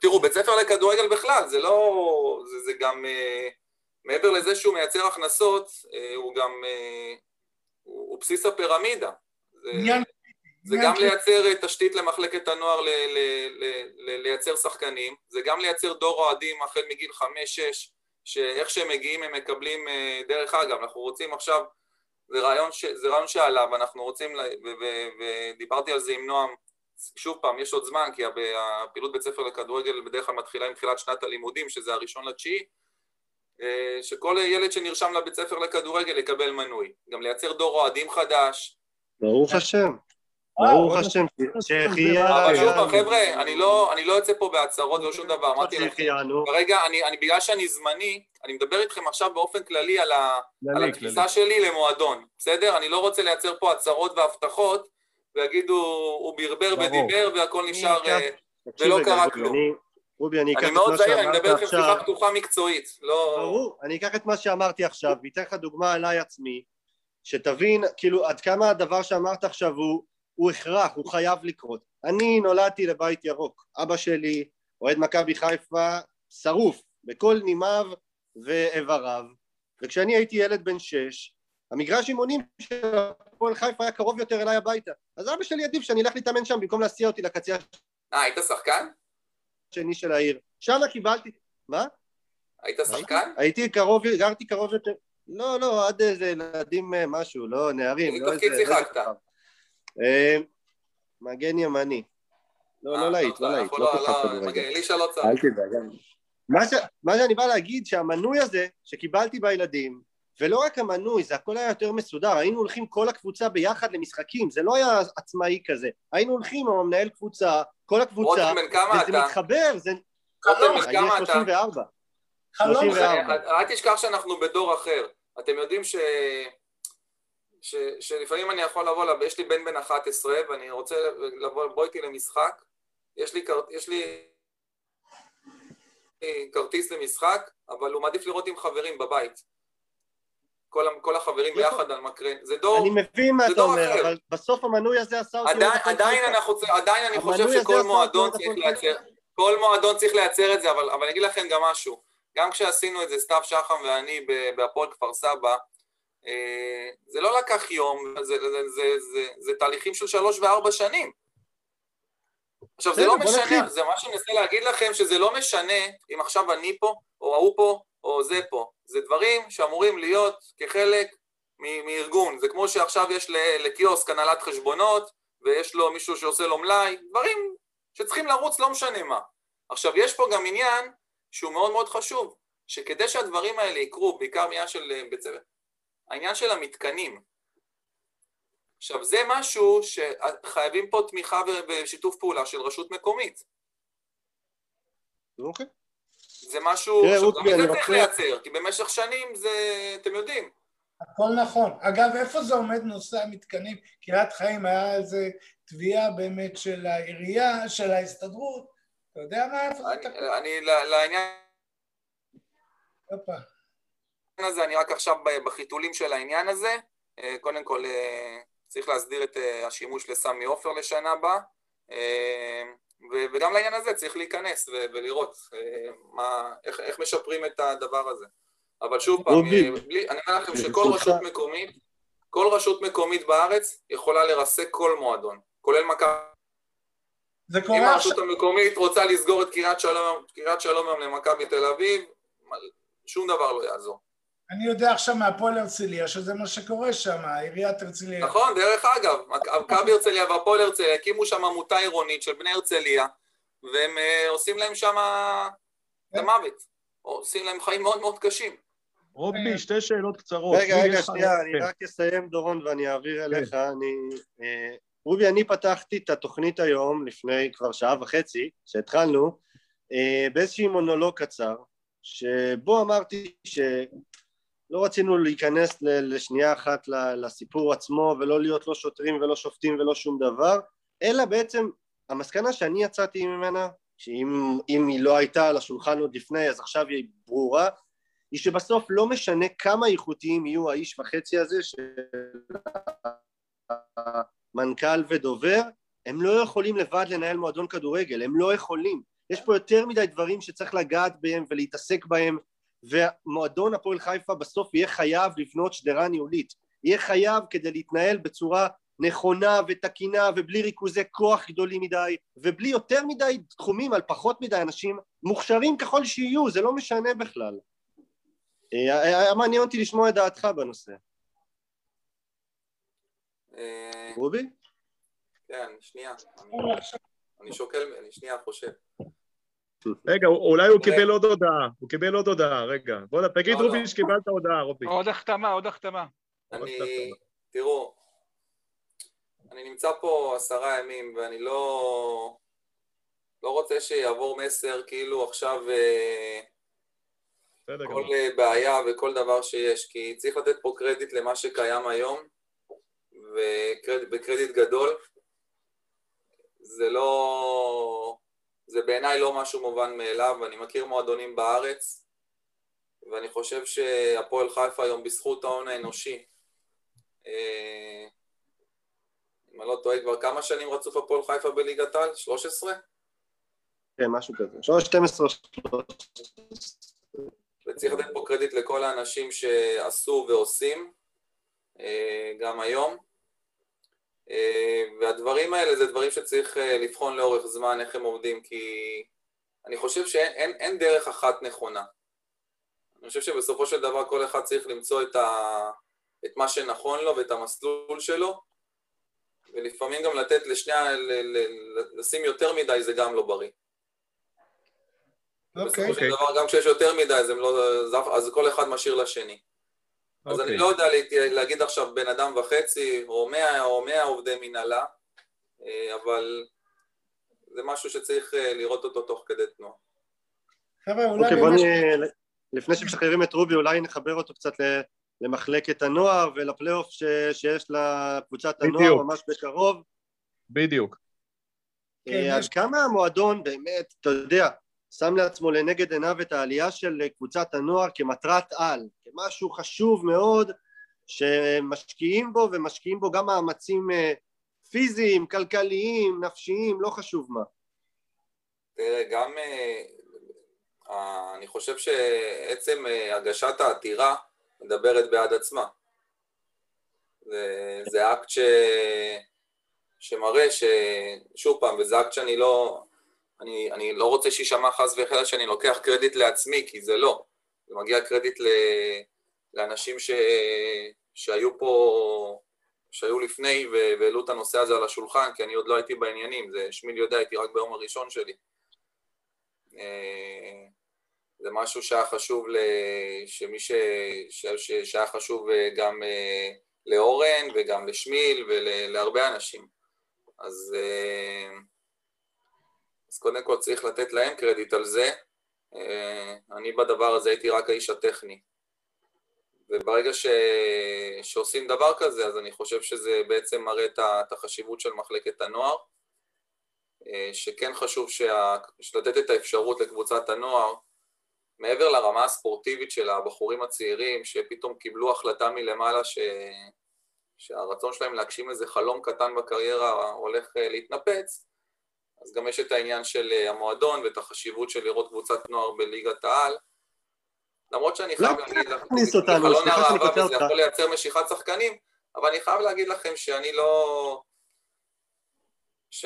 תראו, בית ספר לכדורגל בכלל, זה לא... זה, זה גם... אה, מעבר לזה שהוא מייצר הכנסות, אה, הוא גם... אה, הוא, הוא בסיס הפירמידה. זה, זה גם לייצר תשתית למחלקת הנוער, ל, ל, ל, ל, לייצר שחקנים, זה גם לייצר דור אוהדים החל מגיל חמש-שש, שאיך שהם מגיעים הם מקבלים, דרך אגב, אנחנו רוצים עכשיו, זה רעיון, ש, זה רעיון שעלה ואנחנו רוצים, ו, ו, ודיברתי על זה עם נועם, שוב פעם, יש עוד זמן, כי הפעילות בית ספר לכדורגל בדרך כלל מתחילה עם תחילת שנת הלימודים, שזה הראשון לתשיעי, אה, שכל ילד שנרשם לבית ספר לכדורגל יקבל מנוי. גם לייצר דור אוהדים חדש. ברוך השם. ברוך השם, שהחיינו. אבל שוב פעם, חבר'ה, לא, אני לא יוצא פה בהצהרות ולא שום דבר, אמרתי לכם, כרגע, בגלל שאני זמני, אני מדבר איתכם עכשיו באופן כללי על התפיסה שלי למועדון, בסדר? אני לא רוצה לייצר פה הצהרות והבטחות, ויגידו, הוא ברבר ודיבר והכל נשאר, אה, ולא קרה כלום. רובי, אני אקח את מה שאמרת עכשיו. אני מאוד זהיר, אני מדבר איתכם שיחה פתוחה מקצועית, לא... ברור, אני אקח את מה שאמרתי עכשיו, ואתן לך דוגמה עליי עצמי, שתבין, כאילו, עד כמה הדבר שאמרת עכשיו הוא הוא הכרח, הוא חייב לקרות. אני נולדתי לבית ירוק, אבא שלי אוהד מכבי חיפה שרוף בכל נימיו ואיבריו, וכשאני הייתי ילד בן שש, המגרש אימונים של הפועל חיפה היה קרוב יותר אליי הביתה, אז אבא שלי עדיף שאני אלך להתאמן שם במקום להסיע אותי לקצה אה, היית שחקן? השני של העיר. שם קיבלתי... מה? היית שחקן? הייתי קרוב, גרתי קרוב יותר... לא, לא, עד איזה ילדים אה, משהו, לא נערים, לא איזה... איזה תפקיד שיחקת? אה, מגן ימני. לא, לא אה, להיט, לא להיט, לא כוכב לא, כדורגל. אלישע לא צריך. אל תדאג. מה שאני בא להגיד, שהמנוי הזה שקיבלתי בילדים, ולא רק המנוי, זה הכל היה יותר מסודר, היינו הולכים כל הקבוצה ביחד למשחקים, זה לא היה עצמאי כזה, היינו הולכים עם המנהל קבוצה, כל הקבוצה, וזה מתחבר, זה... רותם, בן כמה אתה? אני 34. 34. אל תשכח שאנחנו בדור אחר. אתם יודעים ש... ש... שלפעמים אני יכול לבוא, יש לי בן בן 11 ואני רוצה לבוא, בוא איתי למשחק, יש לי, יש לי כרטיס למשחק, אבל הוא מעדיף לראות עם חברים בבית. כל, כל החברים ביחד על מקרן, זה דור, אני מבין מה אתה אומר, אבל בסוף המנוי הזה עשה אותי... עדיין, עדיין, אנחנו, עדיין אני חושב שכל מועדון צריך לייצר, כל מועדון צריך לייצר את זה, אבל, אבל אני אגיד לכם גם משהו, גם כשעשינו את זה, סתיו שחם ואני בהפועל כפר סבא, אה, זה לא לקח יום, זה, זה, זה, זה, זה, זה תהליכים של שלוש וארבע שנים. עכשיו, זה לא משנה, זה מה שאני מנסה להגיד לכם, שזה לא משנה אם עכשיו אני פה, או ההוא פה, או זה פה. זה דברים שאמורים להיות כחלק מארגון. זה כמו שעכשיו יש לקיוסק הנהלת חשבונות, ויש לו מישהו שעושה לו מלאי, דברים שצריכים לרוץ לא משנה מה. עכשיו, יש פה גם עניין שהוא מאוד מאוד חשוב, שכדי שהדברים האלה יקרו, בעיקר מעניין של בית ספר, העניין של המתקנים. עכשיו, זה משהו שחייבים פה תמיכה ושיתוף פעולה של רשות מקומית. אוקיי. זה משהו שגם את זה צריך לייצר, כי במשך שנים זה, אתם יודעים. הכל נכון. אגב, איפה זה עומד נושא המתקנים? קריית חיים היה איזה תביעה באמת של העירייה, של ההסתדרות, אתה יודע מה, איפה זה תקוע? אני, לעניין... הזה, אני רק עכשיו בחיתולים של העניין הזה. אה, קודם כל, אה, צריך להסדיר את אה, השימוש לסמי עופר לשנה הבאה. וגם לעניין הזה צריך להיכנס ולראות מה, איך, איך משפרים את הדבר הזה. אבל שוב פעם, בלי, אני אומר לכם שכל רשות מקומית, כל רשות מקומית בארץ יכולה לרסק כל מועדון, כולל מכבי. אם הרשות המקומית רוצה לסגור את קריית שלום, קריית שלום היום למכבי תל אביב, שום דבר לא יעזור. אני יודע עכשיו מהפועל הרצליה שזה מה שקורה שם, עיריית הרצליה. נכון, דרך אגב, מכבי הרצליה והפועל הרצליה הקימו שם עמותה עירונית של בני הרצליה, והם עושים להם שם את המוות, עושים להם חיים מאוד מאוד קשים. רובי, שתי שאלות קצרות. רגע, רגע, שנייה, אני רק אסיים, דורון, ואני אעביר אליך. אני... רובי, אני פתחתי את התוכנית היום, לפני כבר שעה וחצי, שהתחלנו, באיזשהי מונולוג קצר, שבו אמרתי ש... לא רצינו להיכנס לשנייה אחת לסיפור עצמו ולא להיות לא שוטרים ולא שופטים ולא שום דבר, אלא בעצם המסקנה שאני יצאתי ממנה, שאם היא לא הייתה על השולחן עוד לפני אז עכשיו היא ברורה, היא שבסוף לא משנה כמה איכותיים יהיו האיש וחצי הזה של מנכ"ל ודובר, הם לא יכולים לבד לנהל מועדון כדורגל, הם לא יכולים. יש פה יותר מדי דברים שצריך לגעת בהם ולהתעסק בהם ומועדון הפועל חיפה בסוף יהיה חייב לבנות שדרה ניהולית, יהיה חייב כדי להתנהל בצורה נכונה ותקינה ובלי ריכוזי כוח גדולים מדי ובלי יותר מדי תחומים על פחות מדי אנשים מוכשרים ככל שיהיו, זה לא משנה בכלל. אה, היה מעניין אותי לשמוע את דעתך בנושא. אה, רובי? כן, שנייה. אני שוקל, אני שנייה חושב. רגע, אולי הוא קיבל עוד הודעה, הוא קיבל עוד הודעה, רגע. בוא, תגיד לא, רובי לא. שקיבלת הודעה, רובי. עוד החתמה, עוד החתמה. אני, תראו, אני נמצא פה עשרה ימים ואני לא, לא רוצה שיעבור מסר כאילו עכשיו אה, כל בעיה וכל דבר שיש, כי צריך לתת פה קרדיט למה שקיים היום, וקרדיט גדול. זה לא... זה בעיניי לא משהו מובן מאליו, אני מכיר מועדונים בארץ, ואני חושב שהפועל חיפה היום בזכות ההון האנושי, אה, אם אני לא טועה, כבר כמה שנים רצוף הפועל חיפה בליגת העל? 13? כן, משהו כזה. 12 וצריך לתת פה קרדיט לכל האנשים שעשו ועושים, אה, גם היום. אה, והדברים האלה זה דברים שצריך אה, לבחון לאורך זמן איך הם עובדים, כי אני חושב שאין אין דרך אחת נכונה. אני חושב שבסופו של דבר כל אחד צריך למצוא את, ה, את מה שנכון לו ואת המסלול שלו, ולפעמים גם לתת לשני, ל, ל, לשים יותר מדי זה גם לא בריא. Okay. בסופו של אוקיי. דבר גם כשיש יותר מדי אז, לא, אז כל אחד משאיר לשני. אז okay. אני אוקיי. לא יודע להגיד עכשיו בן אדם וחצי, או מאה, או מאה עובדי מנהלה, אה, אבל זה משהו שצריך אה, לראות אותו תוך כדי תנועה. חבר'ה, אולי... Okay, באמת... לפני שמשחררים את רובי, אולי נחבר אותו קצת למחלקת הנוער ולפלייאוף שיש לקבוצת הנוער ממש בקרוב. בדיוק. כן, עד כמה המועדון באמת, אתה יודע, שם לעצמו לנגד עיניו את העלייה של קבוצת הנוער כמטרת על, כמשהו חשוב מאוד שמשקיעים בו ומשקיעים בו גם מאמצים אה, פיזיים, כלכליים, נפשיים, לא חשוב מה. תראה, גם אה, אני חושב שעצם אה, הגשת העתירה מדברת בעד עצמה. זה, זה אקט ש... שמראה ש... שוב פעם, וזה אקט שאני לא... אני, אני לא רוצה שיישמע חס וחלילה שאני לוקח קרדיט לעצמי, כי זה לא. זה מגיע קרדיט ל... לאנשים ש... שהיו פה, שהיו לפני והעלו את הנושא הזה על השולחן, כי אני עוד לא הייתי בעניינים, זה שמיל יודע, הייתי רק ביום הראשון שלי. אה, זה משהו שהיה חשוב, ל... שמי ש... ש... שהיה חשוב אה, גם אה, לאורן וגם לשמיל ולהרבה אנשים. אז, אז קודם כל צריך לתת להם קרדיט על זה. אני בדבר הזה הייתי רק האיש הטכני. וברגע ש... שעושים דבר כזה, אז אני חושב שזה בעצם מראה את החשיבות של מחלקת הנוער, שכן חשוב שה... לתת את האפשרות לקבוצת הנוער, מעבר לרמה הספורטיבית של הבחורים הצעירים, שפתאום קיבלו החלטה מלמעלה ש... שהרצון שלהם להגשים איזה חלום קטן בקריירה הולך להתנפץ, אז גם יש את העניין של המועדון ואת החשיבות של לראות קבוצת נוער בליגת העל, למרות שאני חייב לא להגיד לכם, חלון הראווה וזה יכול לייצר משיכת שחקנים, אבל אני חייב להגיד לכם שאני לא... ש...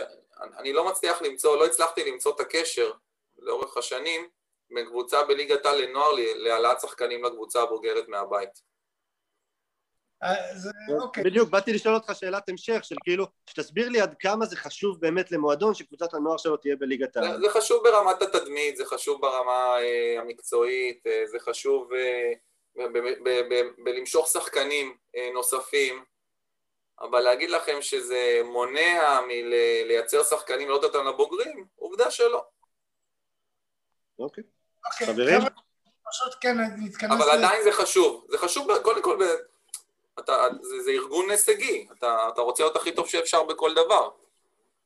אני לא מצליח למצוא, לא הצלחתי למצוא את הקשר לאורך השנים בין קבוצה בליגת העל לנוער להעלאת שחקנים לקבוצה הבוגרת מהבית. אז, אוקיי. בדיוק, באתי לשאול אותך שאלת המשך, של כאילו, שתסביר לי עד כמה זה חשוב באמת למועדון שקבוצת הנוער שלו תהיה בליגת העל. זה חשוב ברמת התדמית, זה חשוב ברמה אה, המקצועית, אה, זה חשוב אה, בלמשוך שחקנים אה, נוספים, אבל להגיד לכם שזה מונע מלייצר שחקנים ולא אותם לבוגרים, עובדה שלא. אוקיי. אוקיי, חברים? פשוט כן, נתכנס... אבל עדיין זה חשוב, זה חשוב קודם כל אתה, זה, זה ארגון הישגי, אתה, אתה רוצה להיות הכי טוב שאפשר בכל דבר.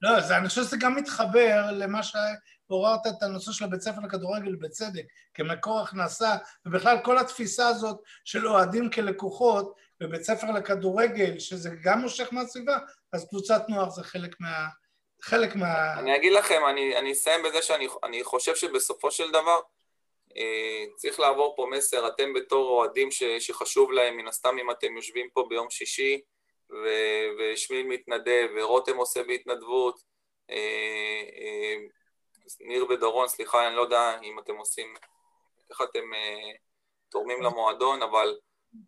לא, זה, אני חושב שזה גם מתחבר למה שעוררת את הנושא של הבית ספר לכדורגל בצדק, כמקור הכנסה, ובכלל כל התפיסה הזאת של אוהדים כלקוחות בבית ספר לכדורגל, שזה גם מושך מהסביבה, אז קבוצת נוער זה חלק מה... חלק מה... אני אגיד לכם, אני, אני אסיים בזה שאני חושב שבסופו של דבר, צריך לעבור פה מסר, אתם בתור אוהדים שחשוב להם, מן הסתם אם אתם יושבים פה ביום שישי ו- ושמיל מתנדב ורותם עושה בהתנדבות, אה, אה, ניר ודורון, סליחה, אני לא יודע אם אתם עושים, איך אתם תורמים למועדון, אבל...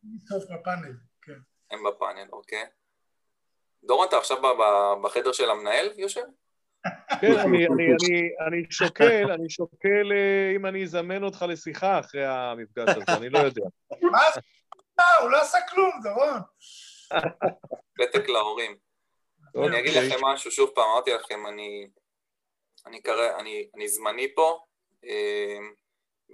בסוף בפאנל, כן. הם בפאנל, אוקיי. דורון, אתה עכשיו בחדר של המנהל יושב? כן, אני, (laughs) אני, אני, אני שוקל, אני שוקל אה, אם אני אזמן אותך לשיחה אחרי המפגש הזה, אני לא יודע. (laughs) מה זה? הוא לא עשה כלום, דורון. פתק להורים. אני אגיד אוקיי. לכם משהו, שוב פעם, אמרתי לכם, אני, אני, קרא, אני, אני זמני פה, אה,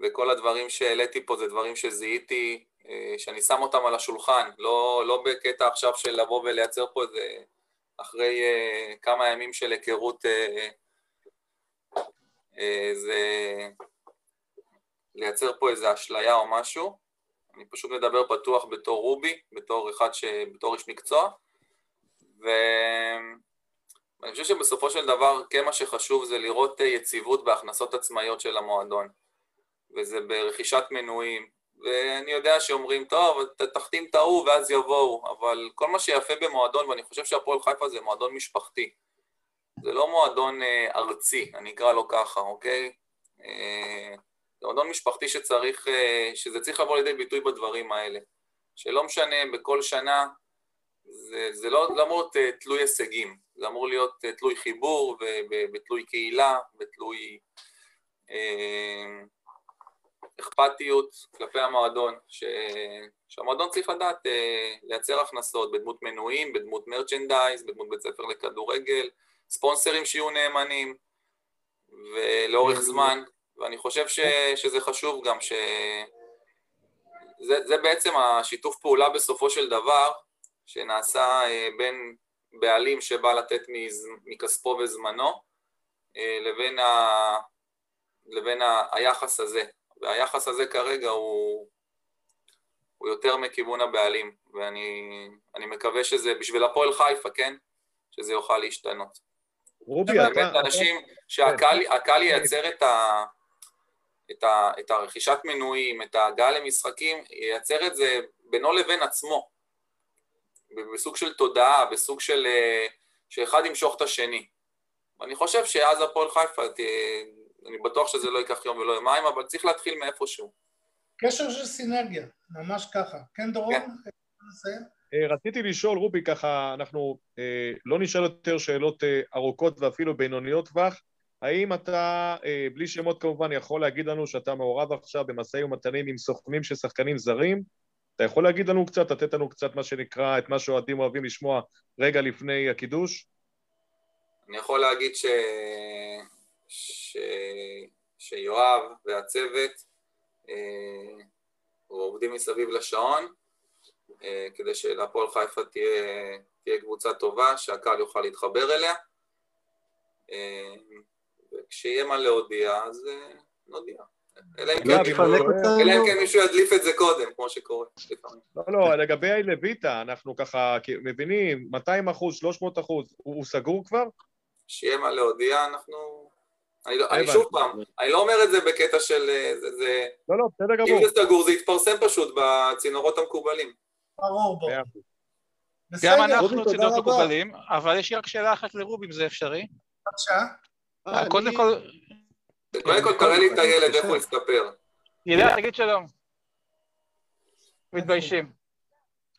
וכל הדברים שהעליתי פה זה דברים שזיהיתי, אה, שאני שם אותם על השולחן, לא, לא בקטע עכשיו של לבוא ולייצר פה איזה... אחרי uh, כמה ימים של היכרות, uh, uh, זה לייצר פה איזו אשליה או משהו. אני פשוט מדבר פתוח בתור רובי, בתור אחד ש... בתור איש מקצוע, ואני חושב שבסופו של דבר כן מה שחשוב זה לראות יציבות בהכנסות עצמאיות של המועדון, וזה ברכישת מנויים, ואני יודע שאומרים, טוב, תחתים את ההוא ואז יבואו, אבל כל מה שיפה במועדון, ואני חושב שהפועל חיפה זה מועדון משפחתי. זה לא מועדון אה, ארצי, אני אקרא לו ככה, אוקיי? אה, זה מועדון משפחתי שצריך, אה, שזה צריך לבוא לידי ביטוי בדברים האלה. שלא משנה, בכל שנה, זה, זה לא, לא אמור להיות אה, תלוי הישגים, זה אמור להיות אה, תלוי חיבור ותלוי קהילה ותלוי... אה, אכפתיות כלפי המועדון, ש... שהמועדון צריך לדעת אה, לייצר הכנסות בדמות מנויים, בדמות מרצ'נדייז, בדמות בית ספר לכדורגל, ספונסרים שיהיו נאמנים ולאורך זמן, ואני חושב ש... שזה חשוב גם ש... זה, זה בעצם השיתוף פעולה בסופו של דבר, שנעשה בין בעלים שבא לתת מכספו וזמנו, לבין, ה, לבין ה, היחס הזה. והיחס הזה כרגע הוא, הוא יותר מכיוון הבעלים, ואני מקווה שזה בשביל הפועל חיפה, כן? שזה יוכל להשתנות. רובי, אתה... באמת אנשים שהקהל ייצר את ה... את, ה, את הרכישת מנויים, את ההגעה למשחקים, ייצר את זה בינו לבין עצמו, בסוג של תודעה, בסוג של אה, שאחד ימשוך את השני. ואני חושב שאז הפועל חיפה, אני בטוח שזה לא ייקח יום ולא יומיים, אבל צריך להתחיל מאיפשהו. קשר של סינרגיה, ממש ככה. כן, דורון? כן. אה, רציתי לשאול, רובי, ככה, אנחנו אה, לא נשאל יותר שאלות אה, ארוכות ואפילו בינוניות טווח. האם אתה, בלי שמות כמובן, יכול להגיד לנו שאתה מעורב עכשיו במשאים ומתנים עם סוכנים של שחקנים זרים? אתה יכול להגיד לנו קצת, לתת לנו קצת מה שנקרא, את מה שאוהדים אוהבים לשמוע רגע לפני הקידוש? אני יכול להגיד ש... ש... שיואב והצוות אה, עובדים מסביב לשעון, אה, כדי שלהפועל חיפה תהיה, תהיה קבוצה טובה, שהקהל יוכל להתחבר אליה. אה, וכשיהיה מה להודיע, אז נודיע. אלא אם כן, כן מישהו ידליף את זה קודם, כמו שקורה לא, לא, לגבי לויטה, אנחנו ככה מבינים, 200 אחוז, 300 אחוז, הוא סגור כבר? שיהיה מה להודיע, אנחנו... אני, לא, אני שוב פעם, אני לא אומר את זה בקטע של... אה, זה, זה... לא, לא, בסדר גמור. אם זה סגור, זה יתפרסם פשוט בצינורות המקובלים. ברור, ברור. גם אנחנו צינורות מקובלים, אבל יש לי רק שאלה אחת לרובי, אם זה אפשרי. בבקשה. אה, קודם כל... קודם כל תראה לי את הילד, איך הוא יסתפר. ילד, תגיד שלום. מתביישים.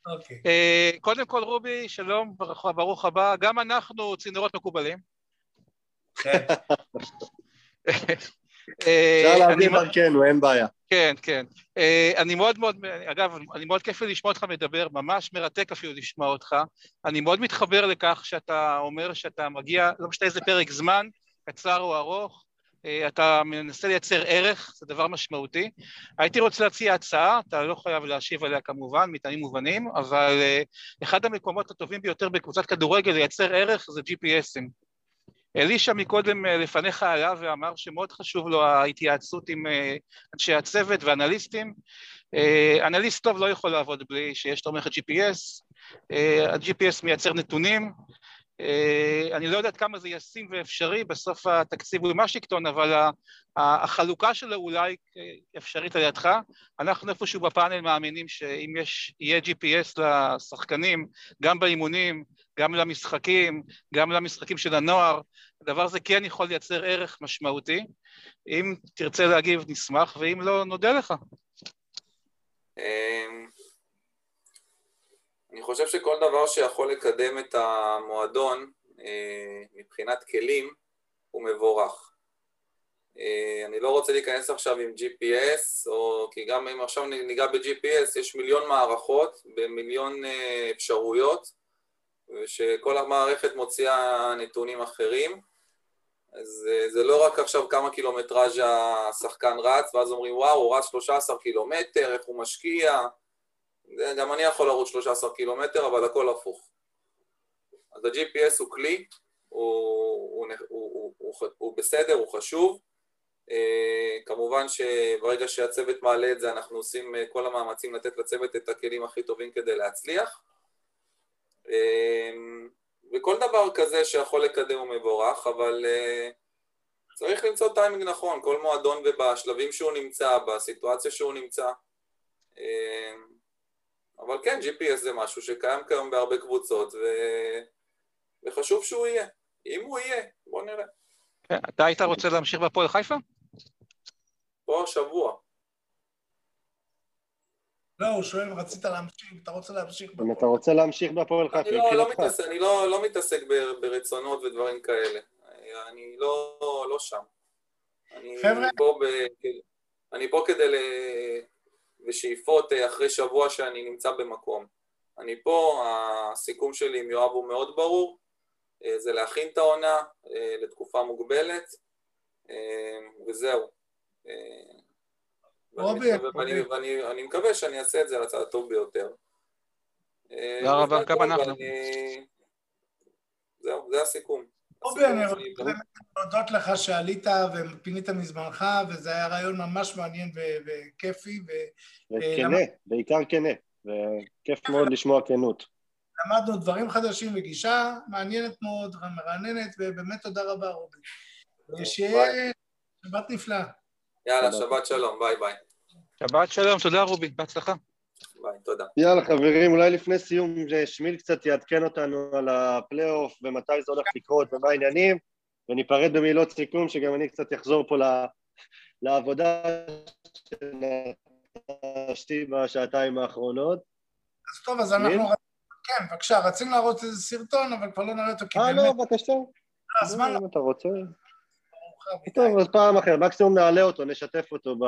אוקיי. אה, קודם כל, רובי, שלום, ברוך הבא. גם אנחנו צינורות מקובלים. כן. (laughs) אפשר להביא דרכנו, אין בעיה. כן, כן. אה, אני מאוד מאוד, אגב, אני מאוד כיף לי לשמוע אותך מדבר, ממש מרתק אפילו לשמוע אותך. אני מאוד מתחבר לכך שאתה אומר שאתה מגיע, לא משנה איזה פרק זמן, קצר או ארוך, אה, אתה מנסה לייצר ערך, זה דבר משמעותי. הייתי רוצה להציע הצעה, אתה לא חייב להשיב עליה כמובן, מטעמים מובנים, אבל אה, אחד המקומות הטובים ביותר בקבוצת כדורגל לייצר ערך זה GPSים. אלישע מקודם אה, לפניך עלה ואמר שמאוד חשוב לו ההתייעצות עם אה, אנשי הצוות ואנליסטים. אה, אנליסט טוב לא יכול לעבוד בלי שיש לו מערכת GPS, ה-GPS מייצר נתונים, אני לא יודעת כמה זה ישים ואפשרי, בסוף התקציב הוא משיקטון, אבל החלוקה שלו אולי אפשרית על ידך. אנחנו איפשהו בפאנל מאמינים שאם יש, יהיה GPS לשחקנים, גם באימונים, גם למשחקים, גם למשחקים של הנוער, הדבר הזה כן יכול לייצר ערך משמעותי. אם תרצה להגיב, נשמח, ואם לא, נודה לך. אמ, אני חושב שכל דבר שיכול לקדם את המועדון אה, מבחינת כלים הוא מבורך. אה, אני לא רוצה להיכנס עכשיו עם GPS, או כי גם אם עכשיו ניגע ב-GPS, יש מיליון מערכות במיליון אה, אפשרויות, ושכל המערכת מוציאה נתונים אחרים. אז זה לא רק עכשיו כמה קילומטראז' השחקן רץ, ואז אומרים וואו, הוא רץ 13 קילומטר, איך הוא משקיע, גם אני יכול לרוץ 13 קילומטר, אבל הכל הפוך. אז ה-GPS הוא כלי, הוא, הוא, הוא, הוא, הוא, הוא בסדר, הוא חשוב. Uh, כמובן שברגע שהצוות מעלה את זה, אנחנו עושים uh, כל המאמצים לתת לצוות את הכלים הכי טובים כדי להצליח. Uh, וכל דבר כזה שיכול לקדם הוא מבורך, אבל uh, צריך למצוא טיימינג נכון, כל מועדון ובשלבים שהוא נמצא, בסיטואציה שהוא נמצא. Uh, אבל כן, GPS זה משהו שקיים כיום בהרבה קבוצות, ו... וחשוב שהוא יהיה. אם הוא יהיה, בוא נראה. כן, אתה היית רוצה להמשיך בהפועל חיפה? פה שבוע. לא, הוא שואל אם רצית להמשיך, אתה רוצה להמשיך אם אתה רוצה להמשיך בהפועל חיפה, אני לא, לא מתעסק, אני לא, לא מתעסק ברצונות ודברים כאלה. אני לא, לא שם. אני חבר'ה... פה ב... אני פה כדי ל... ושאיפות אה, אחרי שבוע שאני נמצא במקום. אני פה, הסיכום שלי עם יואב הוא מאוד ברור, אה, זה להכין את העונה אה, לתקופה מוגבלת, וזהו. ואני מקווה שאני אעשה את זה על הצד הטוב ביותר. תודה רבה, גם אנחנו. זהו, זה הסיכום. רובי, אני רוצה להודות לך שעלית ופינית מזמנך, וזה היה רעיון ממש מעניין וכיפי. וכנה, בעיקר כנה, וכיף מאוד לשמוע כנות. למדנו דברים חדשים וגישה מעניינת מאוד, מרעננת, ובאמת תודה רבה, רובי. ושיהיה שבת נפלאה. יאללה, שבת שלום, ביי ביי. שבת שלום, תודה רובי, בהצלחה. ביי, תודה. יאללה חברים, אולי לפני סיום שמיל קצת יעדכן אותנו על הפלייאוף ומתי זה הולך לקרות ומה העניינים, וניפרד במילות סיכום שגם אני קצת אחזור פה לעבודה שנשתי בשעתיים האחרונות. אז טוב, אז אנחנו... כן, בבקשה, רצינו להראות איזה סרטון, אבל כבר לא נראה אותו כי באמת... אה, לא, בבקשה. הזמן... אם אתה רוצה. טוב, אז פעם אחרת, מקסימום נעלה אותו, נשתף אותו ב...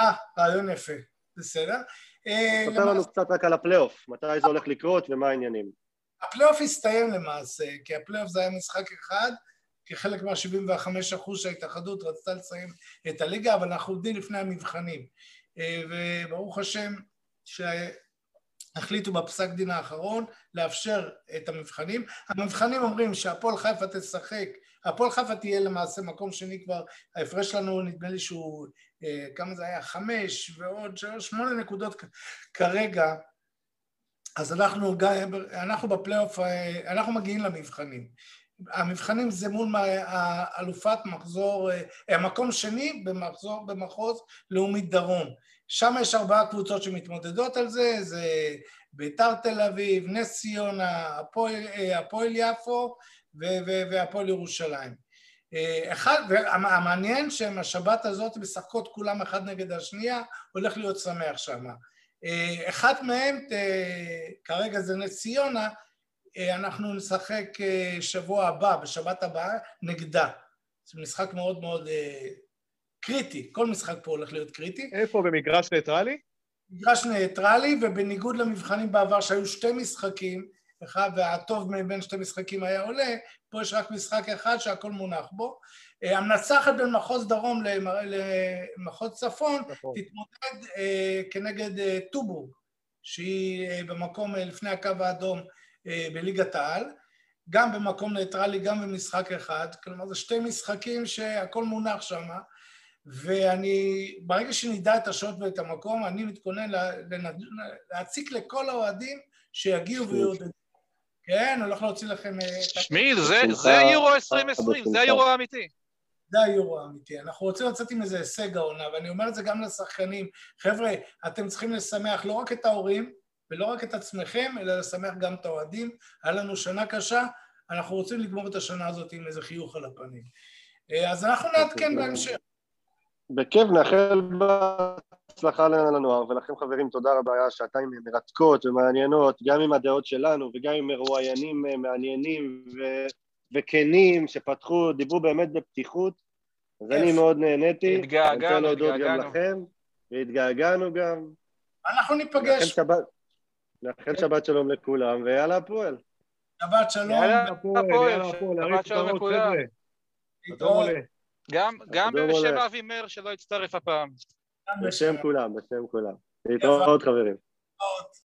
אה, רעיון יפה, בסדר. ספר לנו קצת רק על הפלייאוף, מתי זה הולך לקרות ומה העניינים. הפלייאוף הסתיים למעשה, כי הפלייאוף זה היה משחק אחד, כחלק מה-75% שההתאחדות רצתה לסיים את הליגה, אבל אנחנו עובדים לפני המבחנים. וברוך השם שהחליטו בפסק דין האחרון לאפשר את המבחנים. המבחנים אומרים שהפועל חיפה תשחק הפועל חיפה תהיה למעשה מקום שני כבר, ההפרש שלנו נדמה לי שהוא, אה, כמה זה היה? חמש ועוד שלוש, שמונה נקודות כרגע, אז אנחנו, אנחנו בפלייאוף, אה, אנחנו מגיעים למבחנים. המבחנים זה מול אלופת מחזור, אה, מקום שני במחזור, במחוז לאומית דרום. שם יש ארבעה קבוצות שמתמודדות על זה, זה ביתר תל אביב, נס ציונה, הפועל, הפועל יפו והפועל ירושלים. אה, אחד, והמעניין שהם השבת הזאת משחקות כולם אחד נגד השנייה, הולך להיות שמח שם. אה, אחת מהם, אה, כרגע זה נס ציונה, אנחנו נשחק שבוע הבא, בשבת הבאה, נגדה. זה משחק מאוד מאוד קריטי, כל משחק פה הולך להיות קריטי. איפה, במגרש ניטרלי? מגרש ניטרלי, ובניגוד למבחנים בעבר שהיו שתי משחקים, אחד והטוב מבין שתי משחקים היה עולה, פה יש רק משחק אחד שהכל מונח בו. אה, המנצחת בין מחוז דרום למחוז צפון נכון. תתמודד אה, כנגד אה, טובורג, שהיא במקום לפני הקו האדום בליגת העל, גם במקום ניטרלי, גם במשחק אחד, כלומר זה שתי משחקים שהכל מונח שם, ואני, ברגע שנדע את השעות ואת המקום, אני מתכונן להציק לכל האוהדים שיגיעו ויעודדו. כן, הולך להוציא לכם... אה, שמי, זה יורו 2020, זה היורו האמיתי. זה היורו האמיתי. אנחנו רוצים לצאת עם איזה הישג העונה, ואני אומר את זה גם לשחקנים. חבר'ה, אתם צריכים לשמח לא רק את ההורים, ולא רק את עצמכם, אלא לשמח גם את האוהדים. היה לנו שנה קשה, אנחנו רוצים לגמור את השנה הזאת עם איזה חיוך על הפנים. אה, אז אנחנו נעדכן בהמשך. בכיף, נאחל בהצלחה לנוער, ולכם חברים תודה רבה, היה שעתיים מרתקות ומעניינות, גם עם הדעות שלנו וגם עם מרואיינים מעניינים ו... וכנים שפתחו, דיברו באמת בפתיחות, אז אני מאוד נהניתי. התגעגענו. אני רוצה להודות גם לכם, והתגעגענו גם. אנחנו ניפגש. נאחל שבת שלום לכולם, ויאללה הפועל. שבת שלום. יאללה הפועל, שבת שלום לכולם. גם בשם אבי מר שלא יצטרף הפעם. בשם כולם, בשם כולם. להתראות חברים.